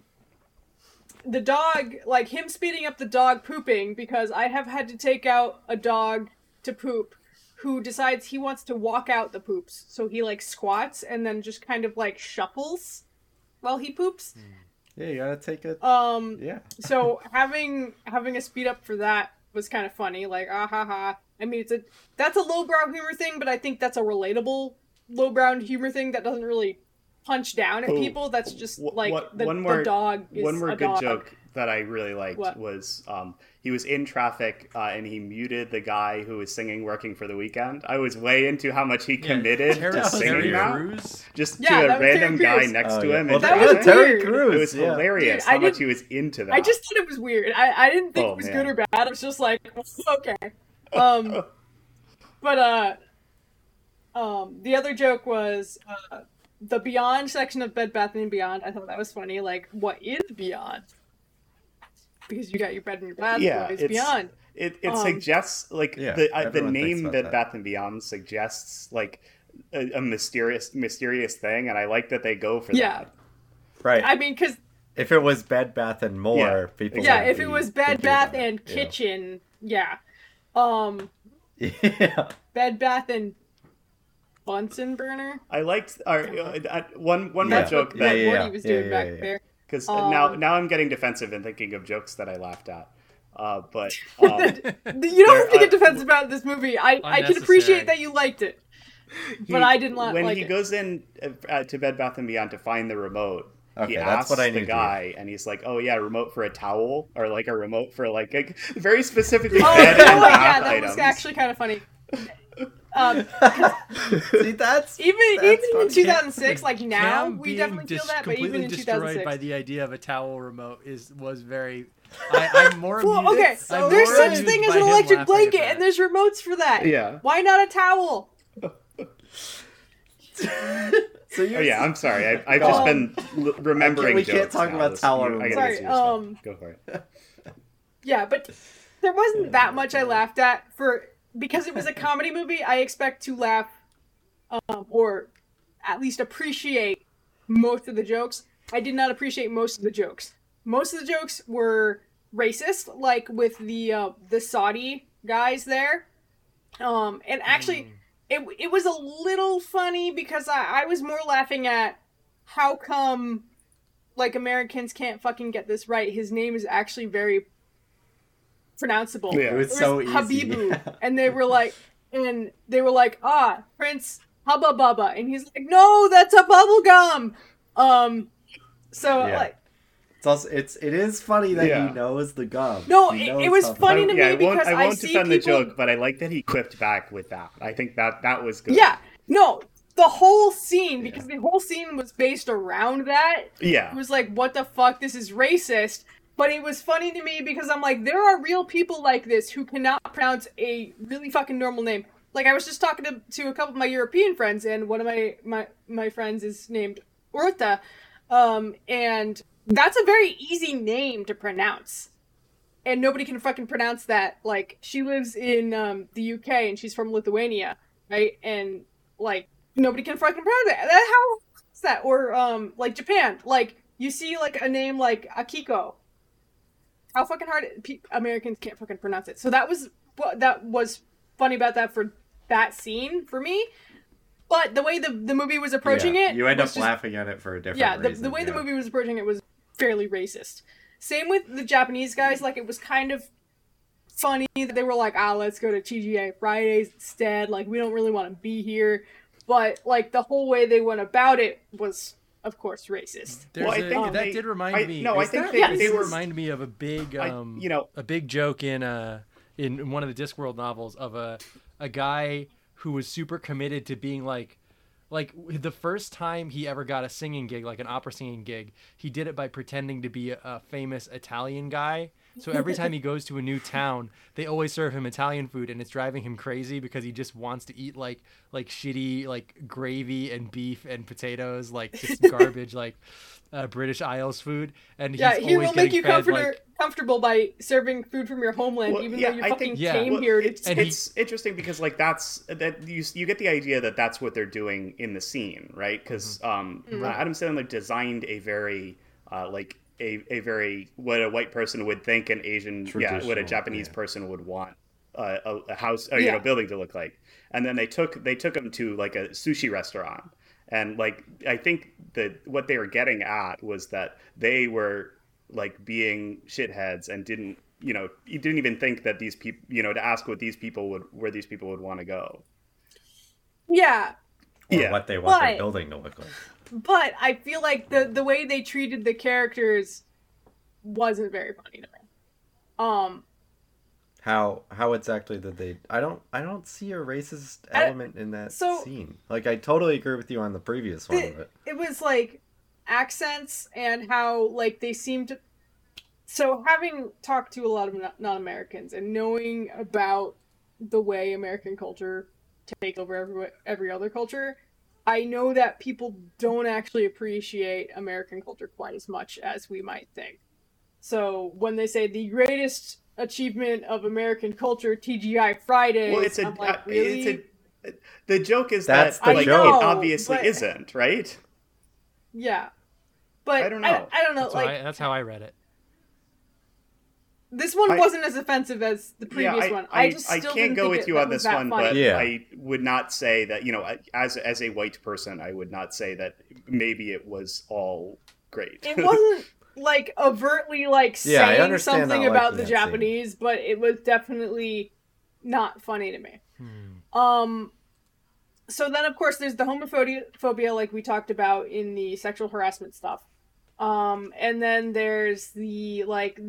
the dog, like him speeding up the dog pooping because I have had to take out a dog to poop who decides he wants to walk out the poops. So he like squats and then just kind of like shuffles while he poops. Yeah, you gotta take it. Um, yeah. so having having a speed up for that was kind of funny. Like ah ha ha. I mean, it's a that's a lowbrow humor thing, but I think that's a relatable lowbrow humor thing that doesn't really punch down at Oh, people. That's just Wh- like what- the, one the more dog is one more a good dog. joke that I really liked What? was um, he was in traffic uh, and he muted the guy who was singing "Working for the Weekend." I was way into how much he committed Terry, to singing Terry that, just Yeah, to that a random guy next Oh, to yeah. him. Well, that that was was. Terry. Crews. It was yeah. hilarious Dude, I how much he was into that. I just thought it was weird. I, I didn't think Oh, it was man. good or bad. I was just like, okay. Um, but uh, um, the other joke was uh, the Beyond section of Bed Bath and Beyond. I thought that was funny. Like, what is Beyond? Because you got your bed and your bath. yeah, it's, Beyond? It it Um, suggests like Yeah, the uh, the name Bed that. Bath and Beyond suggests like a, a mysterious mysterious thing, and I like that they go for Yeah. that. Right. I mean, because if it was Bed Bath and More, Yeah, people. yeah, would if it was Bed Bath about it, and yeah. Kitchen, yeah. Um, Yeah. Bed Bath and Bunsen burner. I liked our uh, uh, one one Yeah. more joke what Yeah, that yeah, Morty was doing yeah, back yeah, yeah. there. because Um, now now I'm getting defensive and thinking of jokes that I laughed at. Uh, but um, You don't have to There- get uh, defensive about this movie. I, I can appreciate that you liked it, but he- I didn't li- when like he it. goes in uh, to Bed Bath and Beyond to find the remote. Okay, he that's asks what I the need to guy, and he's like, "Oh yeah, remote for a towel, or like a remote for like a very specifically Oh, bed no, and yeah, that items." was actually kind of funny. Um, See, that's even That's even in 2006, like now, Cam we being definitely feel dis- that, but completely even in destroyed 2006, by the idea of a towel remote is was very. I, I'm more. well, amused- okay, I'm there's more such amused thing as an electric blanket, and there's remotes for that. Yeah. Why not a towel? So you're Oh yeah, I'm sorry. I, I've just been l- remembering. we can't talk now. about This- towel I gotta remotes. get Sorry, um, Go for it. Yeah, but there wasn't that much I laughed at for because it was a comedy movie. I expect to laugh, um, or at least appreciate most of the jokes. I did not appreciate most of the jokes. Most of the jokes were racist, like with the uh, the Saudi guys there. Um, and actually, it it was a little funny because I, I was more laughing at how come like Americans can't fucking get this right. His name is actually very pronounceable. Yeah. It was It so was easy. Habibu, and they were like, and they were like, ah, Prince Hubba Bubba, and he's like, no, that's a bubble gum. Um, so Yeah. like, It's also it's it is funny that Yeah. he knows the gum. No, it- it was how- funny to yeah, me I won't, because I I won't see defend people- the joke, but I like that he quipped back with that. I think that that was good. yeah, no, the whole scene because the whole scene was based around that. Yeah. It was like, what the fuck? This is racist. But it was funny to me because I'm like, there are real people like this who cannot pronounce a really fucking normal name. Like I was just talking to, to a couple of my European friends, and one of my my my friends is named Orta, um, and that's a very easy name to pronounce. And nobody can fucking pronounce that. Like she lives in um, the UK and she's from Lithuania, right? And like nobody can fucking pronounce that. That how is that? Or um, like Japan, like you see like a name like Akiko. How fucking hard pe- Americans can't fucking pronounce it. So that was what that was funny about that for that scene for me. But the way the the movie was approaching Yeah, it, You end up just- laughing at it for a different yeah, the, reason. the way the movie was approaching it was fairly racist. Same with the Japanese guys, like it was kind of funny that they were like, ah, let's go to TGI Fridays instead. Like we don't really want to be here, but like the whole way they went about it was, of course, racist. There's Well, I a- think that they- did remind I- me. no, I think that- they- they were. remind me of a big, I- um, you know- a big joke in uh in one of the Discworld novels of a a guy who was super committed to being like like the first time he ever got a singing gig like an opera singing gig he did it by pretending to be a, a famous italian guy so every time he goes to a new town they always serve him italian food and it's driving him crazy because he just wants to eat like like shitty like gravy and beef and potatoes like just garbage like uh, british isles food and Yeah, he always will make you fed, comforter, like, comfortable by serving food from your homeland, Well, even yeah, though you I fucking think- Yeah. came Well, here. It's, And he- interesting because like that's that you you get the idea that that's what they're doing in the scene, right? Because Mm-hmm. um, Mm-hmm. Adam Sandler designed a very uh, like a, a very what a white person would think an Asian yeah what a Japanese yeah. person would want uh, a, a house or, you know building to look like, and then they took they took him to like a sushi restaurant. And like I think that what they were getting at was that they were like being shitheads and didn't you know you didn't even think that these people you know to ask what these people would where these people would want to go yeah, or yeah what they want But- their building to look like. But I feel like the the way they treated the characters wasn't very funny to me. Um, How how exactly did they? I don't I don't see a racist element in that so- scene. Like I totally agree with you on the previous one the- of it. it was like accents and how like they seemed to so having talked to a lot of non- non-americans and knowing about the way american culture takes over every every other culture i know that people don't actually appreciate american culture quite as much as we might think so when they say the greatest achievement of american culture tgi fridays Well, it's a, I'm like, really? it's a. The joke is That's that the like joke. it obviously but- isn't, right? yeah but I don't know. I, don't know That's, like I, that's how I read it. This one I- wasn't as offensive as the previous I, one. I, I, just I still can't didn't go think with it- you on this one, funny. but Yeah. I would not say that you know, as as a white person, I would not say that maybe it was all great. it wasn't like overtly like Yeah, saying something about the that scene. Japanese, but it was definitely not funny to me. Hmm. Um, so then of course there's the homophobia, like we talked about in the sexual harassment stuff. Um, and then there's the like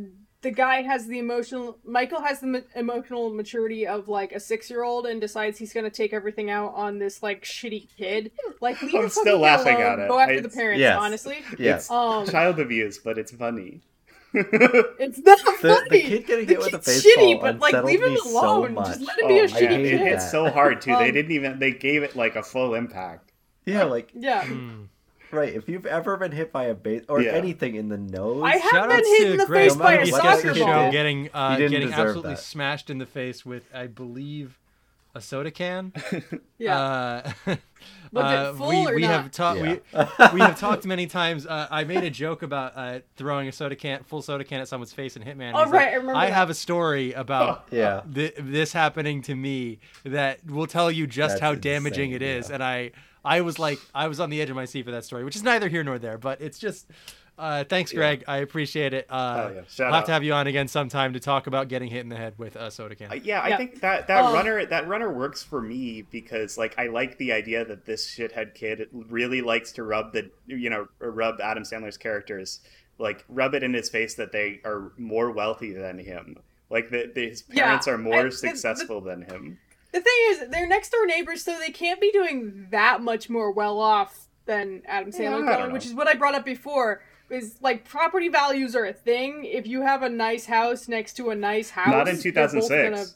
the guy has the emotional Michael has the ma- emotional maturity of like a six year old and decides he's gonna take everything out on this like shitty kid. Like leave I'm still laughing alone, at it. Go after I- the parents, Yes. honestly. Yes. Um, Child abuse, but it's funny. it's not funny. the kid getting hit with a baseball shitty, but like leave him me so alone. much. Just let him be a Oh, shitty man, hate it, kid. it's so hard too. they Um, didn't even they gave it like a full impact. Yeah, like Yeah. Right. If you've ever been hit by a base or Yeah. anything in the nose, I have Shout been hit to in the Greg face by a Murphy, Murphy's guest soccer show ball. show. getting uh, getting absolutely that. smashed in the face with I believe a soda can. Yeah. Uh, uh, we, we have talked we, Yeah. we have talked many times. Uh, I made a joke about uh, throwing a soda can, full soda can at someone's face in Hitman. Oh, He's like, right, I remember that. have a story about Yeah. thi- this happening to me that will tell you just That's how damaging insane, it is. yeah. And I, I was like, I was on the edge of my seat for that story, which is neither here nor there. But it's just, uh, thanks, Greg. I appreciate it. Uh, Oh, yeah. Shout I'll have out. to have you on again sometime to talk about getting hit in the head with a soda can. Uh, yeah, I Yeah. think that that Um, runner that runner works for me because like I like the idea that this shithead kid really likes to rub the you know rub Adam Sandler's characters like rub it in his face that they are more wealthy than him. Like that his Yeah, parents are more I- the- successful than him. The thing is, they're next door neighbors, so they can't be doing that much more well off than Adam Yeah, Sandler, I going, which is what I brought up before. Is like property values are a thing. If you have a nice house next to a nice house, Not in 2006. gonna-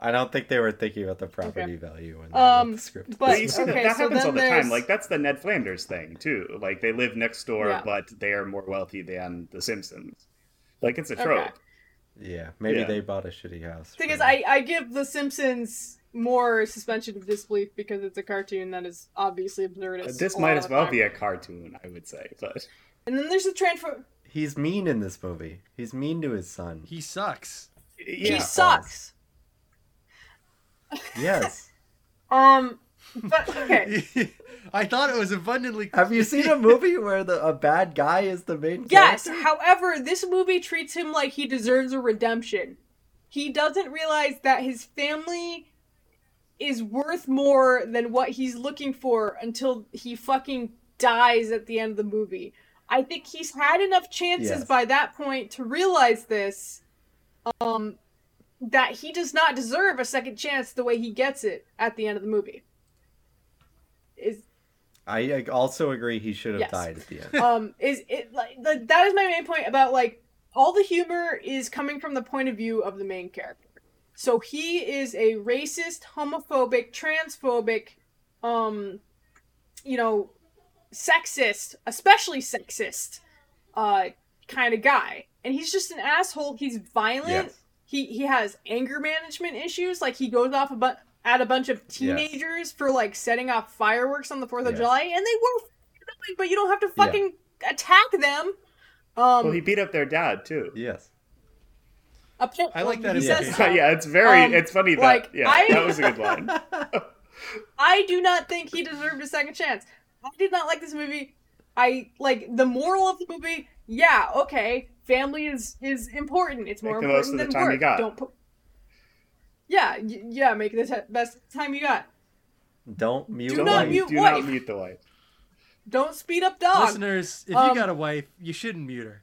I don't think they were thinking about the property Okay. value in they Um, the script. but- you see that, okay, that so happens all then the time. Like that's the Ned Flanders thing too. Like they live next door, Yeah. but they are more wealthy than the Simpsons. Like it's a Okay. Trope. yeah, maybe Yeah. they bought a shitty house. thing is. I I give The Simpsons more suspension of disbelief because it's a cartoon that is obviously absurdist. This might as well time. be a cartoon, I would say. But And then there's the transfer. He's mean in this movie. He's mean to his son. he sucks. yeah, He sucks. Yes. Um, but okay. I thought it was abundantly. Have you seen a movie where the a bad guy is the main Yes, character? however, this movie treats him like he deserves a redemption. He doesn't realize that his family is worth more than what he's looking for until he fucking dies at the end of the movie. I think he's had enough chances Yes. by that point to realize this um that he does not deserve a second chance the way he gets it at the end of the movie. Is I also agree he should have Yes. died at the end. um is it like the, that is my main point about like all the humor is coming from the point of view of the main character so he is a racist homophobic transphobic um you know sexist especially sexist uh kind of guy and he's just an asshole he's violent Yes. he he has anger management issues like he goes off a bu- at a bunch of teenagers for like setting off fireworks on the 4th of Yes. July and they were but you don't have to fucking attack them um well, he beat up their dad too. Yes. appa- I like that he as says a- yeah, it's very. Um, it's funny that. like, yeah, I- that was a good line. I do not think he deserved a second chance. I did not like this movie. I like the moral of the movie. Yeah, okay, family is is important. It's more Make the most important of the than time you work. got. Don't put. Yeah, y- yeah, make the te- best time you got. Don't mute Do Don't wife. mute, mute do wife. not mute the wife. Don't speed up dog. Listeners, if Um, you got a wife, you shouldn't mute her.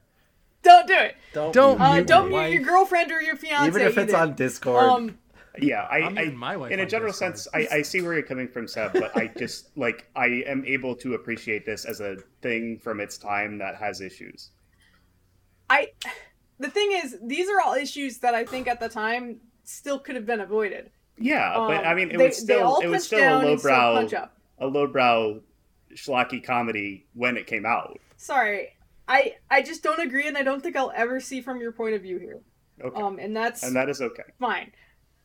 Don't do it. Don't Don't mute Uh, mute don't me. mute your girlfriend or your fiance. Even if it's either. on Discord. Um, Yeah, I, I'm I muting my wife in a on general Discord. sense, I, I see where you're coming from, Seb, but I just like I am able to appreciate this as a thing from its time that has issues. I. The thing is, these are all issues that I think at the time still could have been avoided. Yeah, but Um, I mean, it they- was still it was still a down and still lowbrow punch up. a lowbrow schlocky comedy when it came out. Sorry, I I just don't agree, and I don't think I'll ever see from your point of view here. Okay, Um, and that's and that is okay. fine.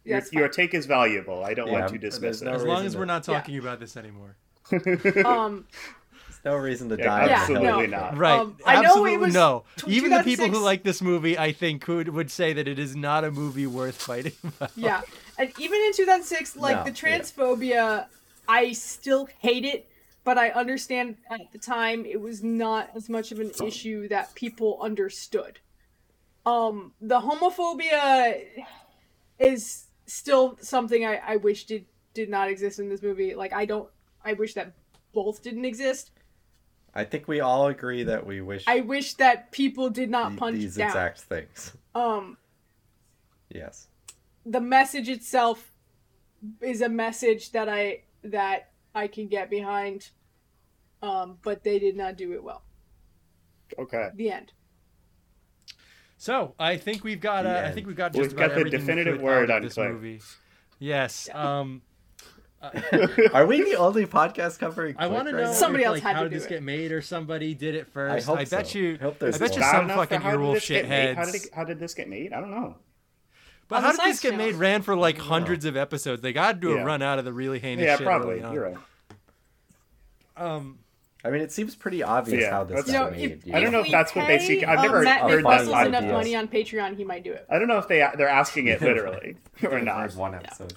Your, That's your take is valuable. I don't Yeah, want to there's dismiss no it. As long as we're not Yeah. talking about this anymore. Um, There's no reason to Yeah, die. on absolutely hill. not. Right. Um, I know it Absolutely was no. Even the people who like this movie, I think, would would say that it is not a movie worth fighting about. yeah, and even in 2006, like No, the yeah. transphobia, I still hate it, but I understand at the time it was not as much of an issue that people understood. Um, the homophobia is still something I, I wish did did not exist in this movie. Like I don't, I wish that both didn't exist. I think we all agree that we wish I wish that people did not th- punch these down. exact things. Um, Yes. the message itself is a message that I that I can get behind. Um, but they did not do it well. Okay. The end. So I think we've got. Uh, I think we've got We've just got the definitive word on this Claire. movie. Yes. Um, Are we the only podcast covering? I want to know right? Somebody if, else like, had how to did do this it. get made or somebody did it first. hope bet so. you. I hope there's I bet you some fucking how Earwolf did this get made? How did it, how did this get made? I don't know. But On how did this Science get Channel. made? Ran for like hundreds of episodes. They got to do a Yeah. run out of the really heinous Yeah, shit probably. early. You're right. Um, I mean, it seems pretty obvious Yeah, how this that's- got You know, made. if, I don't know if that's what they seek- I've uh, never Matt heard that Nichols enough money on Patreon, he might do it. I don't know if they they're asking it literally or not. There's one episode.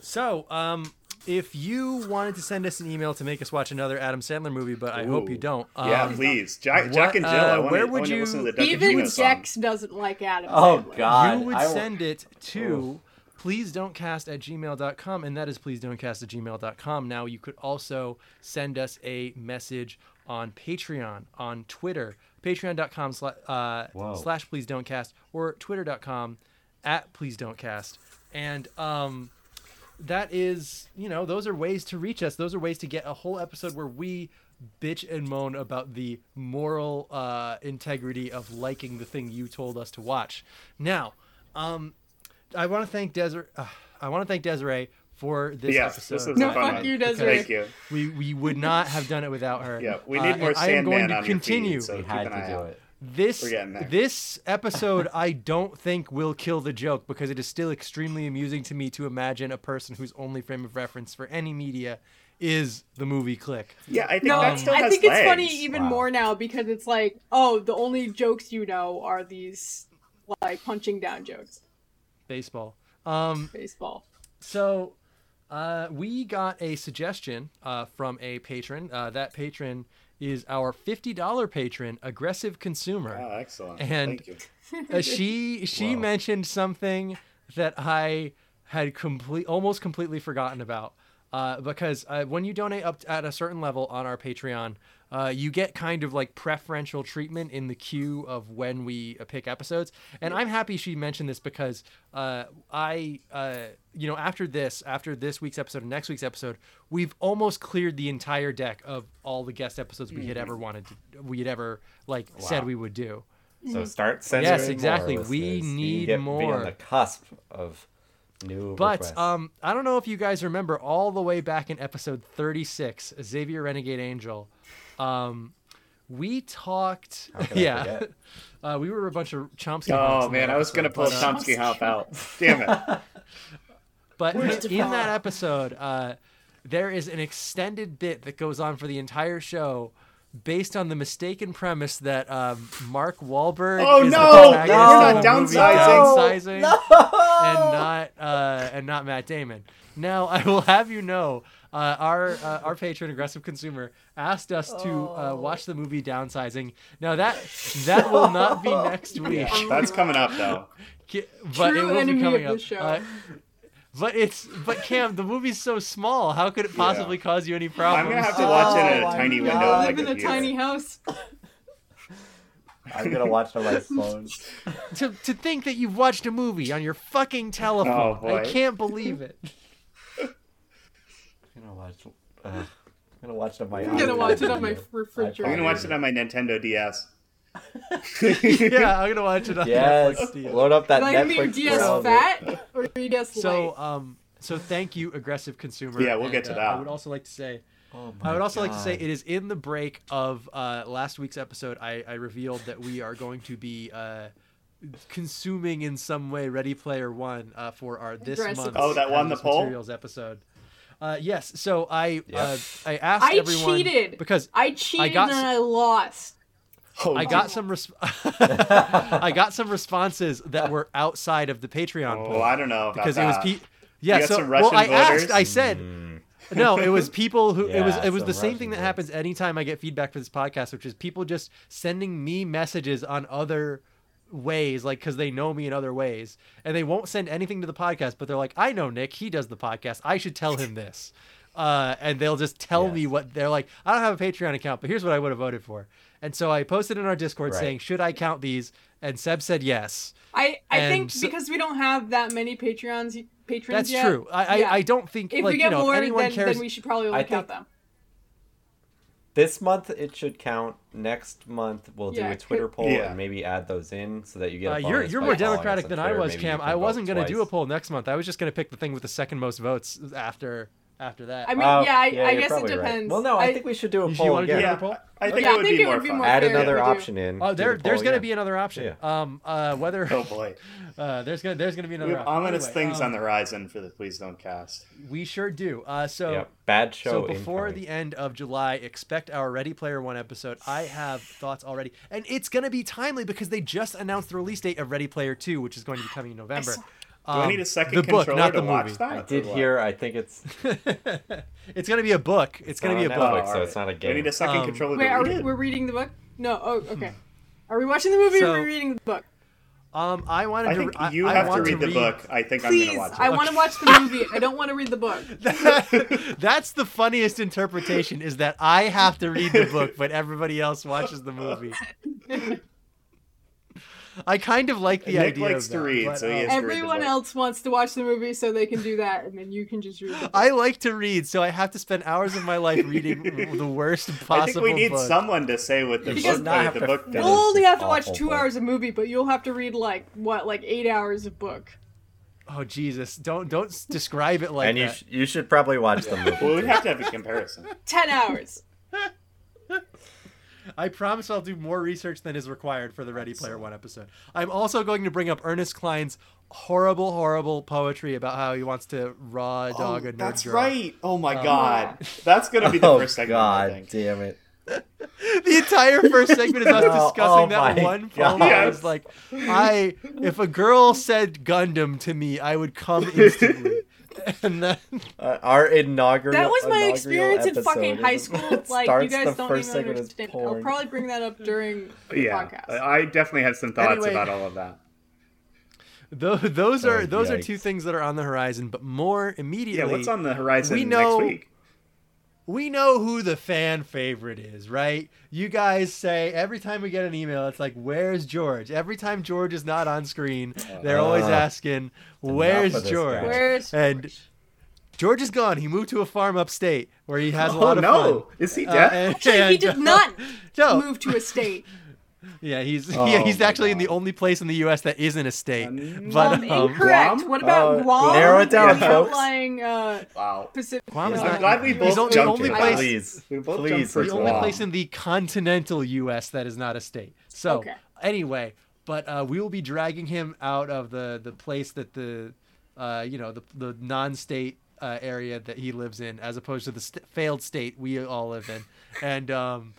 so, um, if you wanted to send us an email to make us watch another Adam Sandler movie, but I hope you don't. Um, yeah, please, Jack, Jack what, and Jill. uh, I want where would I you- listen to the Even Gino song. Dex doesn't like Adam. Oh Sandler. God! you would I will- send it to please don't cast at gmail.com and that is please don't cast at gmail.com now you could also send us a message on patreon on twitter patreon.com slash, uh, slash please don't cast or twitter.com at please don't cast and um that is you know those are ways to reach us those are ways to get a whole episode where we bitch and moan about the moral uh, integrity of liking the thing you told us to watch now um i want to thank desiree uh, i want to thank desiree for this Yes, episode this was No, fun fuck one. you, Desiree. Thank you. we we would not have done it without her Yeah, we Uh, need more and i am going Sandman to on your continue feed, so We had to do out. it. This We're getting there. this episode I don't think will kill the joke because it is still extremely amusing to me to imagine a person whose only frame of reference for any media is the movie Click. Yeah, I think No, that still I has think it's funny even Wow. more now because it's like, oh, the only jokes you know are these like punching down jokes. Baseball. Um, Baseball. so uh, we got a suggestion uh, from a patron. Uh, that patron is our $50 patron, Aggressive Consumer. Oh, excellent. And- Thank you. uh, she she Wow. mentioned something that I had complete almost completely forgotten about. Uh, because uh, when you donate up at a certain level on our Patreon, uh, you get kind of like preferential treatment in the queue of when we uh, pick episodes. And I'm happy she mentioned this because uh, I, uh, you know, after this, after this week's episode and next week's episode, we've almost cleared the entire deck of all the guest episodes we had ever wanted to, we had ever like said we would do. So start sending. Yes, more, exactly. We listeners. You need get, Be more. on the cusp of new But requests. um, I don't know if you guys remember all the way back in episode 36, Xavier Renegade Angel. Um, we talked. How can I yeah, uh, we were a bunch of Chomsky. Oh man, that I was gonna pull but, uh, Chomsky Hop out. Damn it. But Where's in that episode, uh, there is an extended bit that goes on for the entire show. Based on the mistaken premise that um, Mark Wahlberg Oh, is the no! protagonist We're not the movie downsizing. Downsizing and not uh, and not Matt Damon. Now I will have you know, uh, our uh, our patron aggressive consumer asked us to uh, watch the movie Downsizing. Now that that will not be next week, That's coming up though. But True it will enemy be of coming the up. show. Uh, But it's but Cam, the movie's so small. How could it possibly cause you any problems? I'm gonna have to watch it in Oh a tiny window. God. on my live in a computer. tiny house. I'm gonna watch on my phone. to to think that you've watched a movie on your fucking telephone. Oh, I can't believe it. I'm gonna watch. Uh, I'm gonna watch it on my. I'm gonna watch it on my refrigerator. I'm gonna watch it on my Nintendo DS. yeah, I'm gonna watch it on Yes, Netflix. load up that Am I gonna Netflix. DS browser. fat or DS So um so thank you, aggressive consumer. Yeah, we'll get And, to uh, I would also like to say Oh I would my also like to say it is in the break of uh, last week's episode. I, I revealed that we are going to be uh, consuming in some way Ready Player One uh, for our this month. Oh, that won the Hazardous poll? Materials episode. Uh, yes, so I Yep. uh, I asked I everyone cheated. because I cheated got and I lost. Oh, I got some res- I got some responses that were outside of the Patreon Oh, poll I don't know about because that. it was pe- yeah. got So some well, I voters? asked. I said no. It was people who it was it was the same Russian thing that votes. happens anytime I get feedback for this podcast, which is people just sending me messages on other ways like because they know me in other ways and they won't send anything to the podcast but they're like i know nick he does the podcast i should tell him this uh, and they'll just tell me what they're like i don't have a patreon account but here's what i would have voted for and so i posted in our discord Right. saying should i count these and seb said yes I, I And think so- because we don't have that many Patreons patrons that's yet, true I, I yeah. i don't think If like we get you know more, anyone then, cares then we should probably only I count them. This month it should count. Next month we'll do Yeah, a Twitter could- poll Yeah. and maybe add those in so that you get. Uh, A you're you're more democratic on than I was, Maybe Cam. I wasn't gonna do a poll next month. I was just gonna pick the thing with the second most votes after after that. I mean, Oh, yeah, I, I guess it probably right. depends. Well, no, I, think we should do a You- you poll wanna do again. Yeah, poll? I think Yeah, it I would think be it more would be fun. more Add fair another if we do. option in. Oh, there the there's gonna be another option. Um, uh, whether Oh boy, uh, there's gonna there's gonna be another. we have option. ominous Anyway, things um, on the horizon for the Please Don't Cast. We sure do. Uh, so Yeah, bad show. so before incoming. the end of July, expect our Ready Player One episode. I have thoughts already, and it's gonna be timely because they just announced the release date of Ready Player Two, which is going to be coming in November. Do I Um, need a second the book, controller not to the watch movie. that? I did hear. I think it's. It's gonna be a book. It's, gonna be a on book. So it's not a Do I need a second Um, controller Wait, to are read we, it? we're reading the book? No. Oh, okay. Are we watching the movie So- or are we reading the book? Um, I wanted I think I, you I have to want read the book. I think I'm Please, gonna watch it. I want to watch the movie. I don't want to read the book. That's the funniest interpretation is that I have to read the book, but everybody else watches the movie. I kind of like the Nick idea. likes of to that, read, but, so he uh, has to read the Everyone book. else wants to watch the movie so they can do that, and then you can just read. I like to read, so I have to spend hours of my life reading the worst possible. I think we need book. someone to say what the You book, not the to book does. We'll only have to watch two book. hours of movie, but you'll have to read like what, like eight hours of book. Oh Jesus! Don't don't describe it like that. and you sh- you should probably watch the movie. Well, we have to have a comparison. Ten hours. I promise I'll do more research than is required for the Ready Player One episode. I'm also going to bring up Ernest Cline's horrible, horrible poetry about how he wants to raw dog oh, a nerd that's girl. right. Oh my um, god, that's gonna be the Oh first segment. I God, think. damn it! The entire first segment is us No, oh discussing oh that my one God. poem. I was like, I if a girl said Gundam to me, I would come instantly. and then Uh, our inaugural. That was my experience in fucking high school. Like you guys don't even understand. I'll probably bring that up during the Yeah, podcast. I definitely had some thoughts Anyway. about all of that. tho- those are Oh, those are two things that are on the horizon. But more immediately Yeah, immediately, what's on the horizon we know- next week? We know who the fan favorite is, right? You guys say every time we get an email, it's like, "Where's George?" Every time George is not on screen, they're always Uh, asking, "Where's George?" guy. Where's And George? George is gone. He moved to a farm upstate where he has a Oh lot of no, fun. is he Uh, dead? and- Actually, he and, did uh, not No, move to a state. yeah, he's Oh yeah, he's my actually in the only place in the U.S. that isn't a state. Um, but um, um, incorrect. Guam? What about Uh, Guam? narrow it down, and the folks. outlying uh, wow. Pacific. Guam is not- glad we He's both on- the jumped only to place- Please, We both please, the only Guam. place in the continental U.S. that is not a state. So Okay. anyway, but uh, we will be dragging him out of the the place that the uh, you know the the non-state uh, area that he lives in, as opposed to the st- failed state we all live in, and um,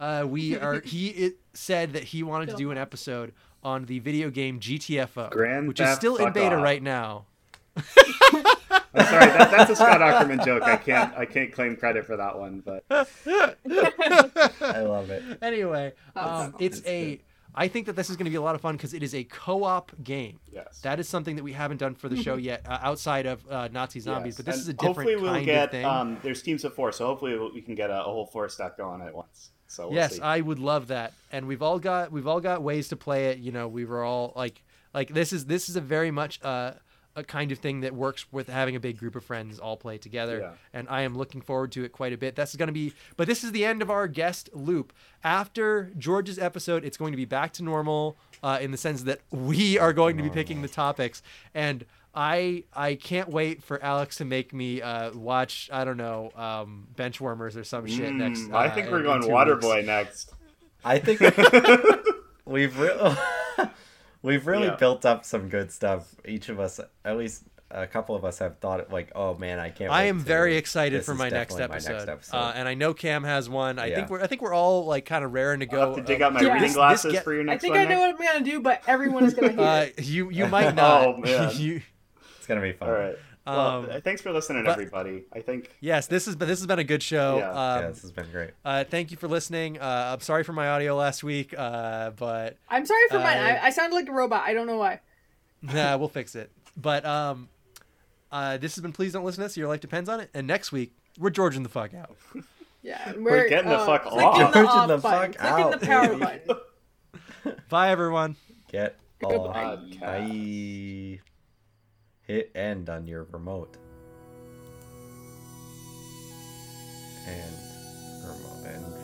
uh, we are. He it said that he wanted to do an episode on the video game GTFO, Grand which is still in beta Off. right now. I'm sorry, that, that's a Scott Aukerman joke. I can't I can't claim credit for that one, but I love it. anyway, um, it's That's a. good. I think that this is going to be a lot of fun because it is a co-op game. Yes. That is something that we haven't done for the show yet, uh, outside of uh, Nazi zombies. Yes. But this And is a different hopefully we'll kind get of thing. um there's teams of four so hopefully we can get a, a whole four stack going at once so we'll yes, see. I would love that. And we've all got we've all got ways to play it. You know, we were all like like this is this is a very much uh, a kind of thing that works with having a big group of friends all play together. Yeah. And I am looking forward to it quite a bit. That's going to be but this is the end of our guest loop. After George's episode, it's going to be back to normal uh, in the sense that we are going to be picking the topics and I I can't wait for Alex to make me uh, watch I don't know um, benchwarmers or some shit Mm, next. I uh, think we're in going two Waterboy weeks. next. I think we've really we've really Yeah. built up some good stuff. Each of us, at least a couple of us, have thought like, "Oh man, I can't." I am to- very excited for my next, episode. My next episode. Uh, and I know Cam has one. I Yeah. think we're I think we're all like kind of raring to go. I'll have to dig Uh, out my Yeah. reading this- this glasses get- for your next. I think one. I know Nick. what I'm gonna do, but everyone is gonna hate uh, it. you you might not. Oh, man. you, it's gonna be fun. All right. Well, Um, th- thanks for listening, but- everybody. I think yes, this has been this has been a good show. Yeah. Um, yeah, this has been great. uh, thank you for listening. Uh, I'm sorry for my audio last week, uh, but I'm sorry for mine. I, I sounded like a robot. I don't know why. nah, we'll fix it. But um, uh, this has been Please Don't Listen to Us. Your life depends on it. And next week we're Georging the fuck out. Yeah, and We're getting the uh, fuck clicking off. the Georging off the button, fuck clicking out, the power baby. button. Bye, everyone. Get off. Podcast. Bye. Hit end on your remote. And remote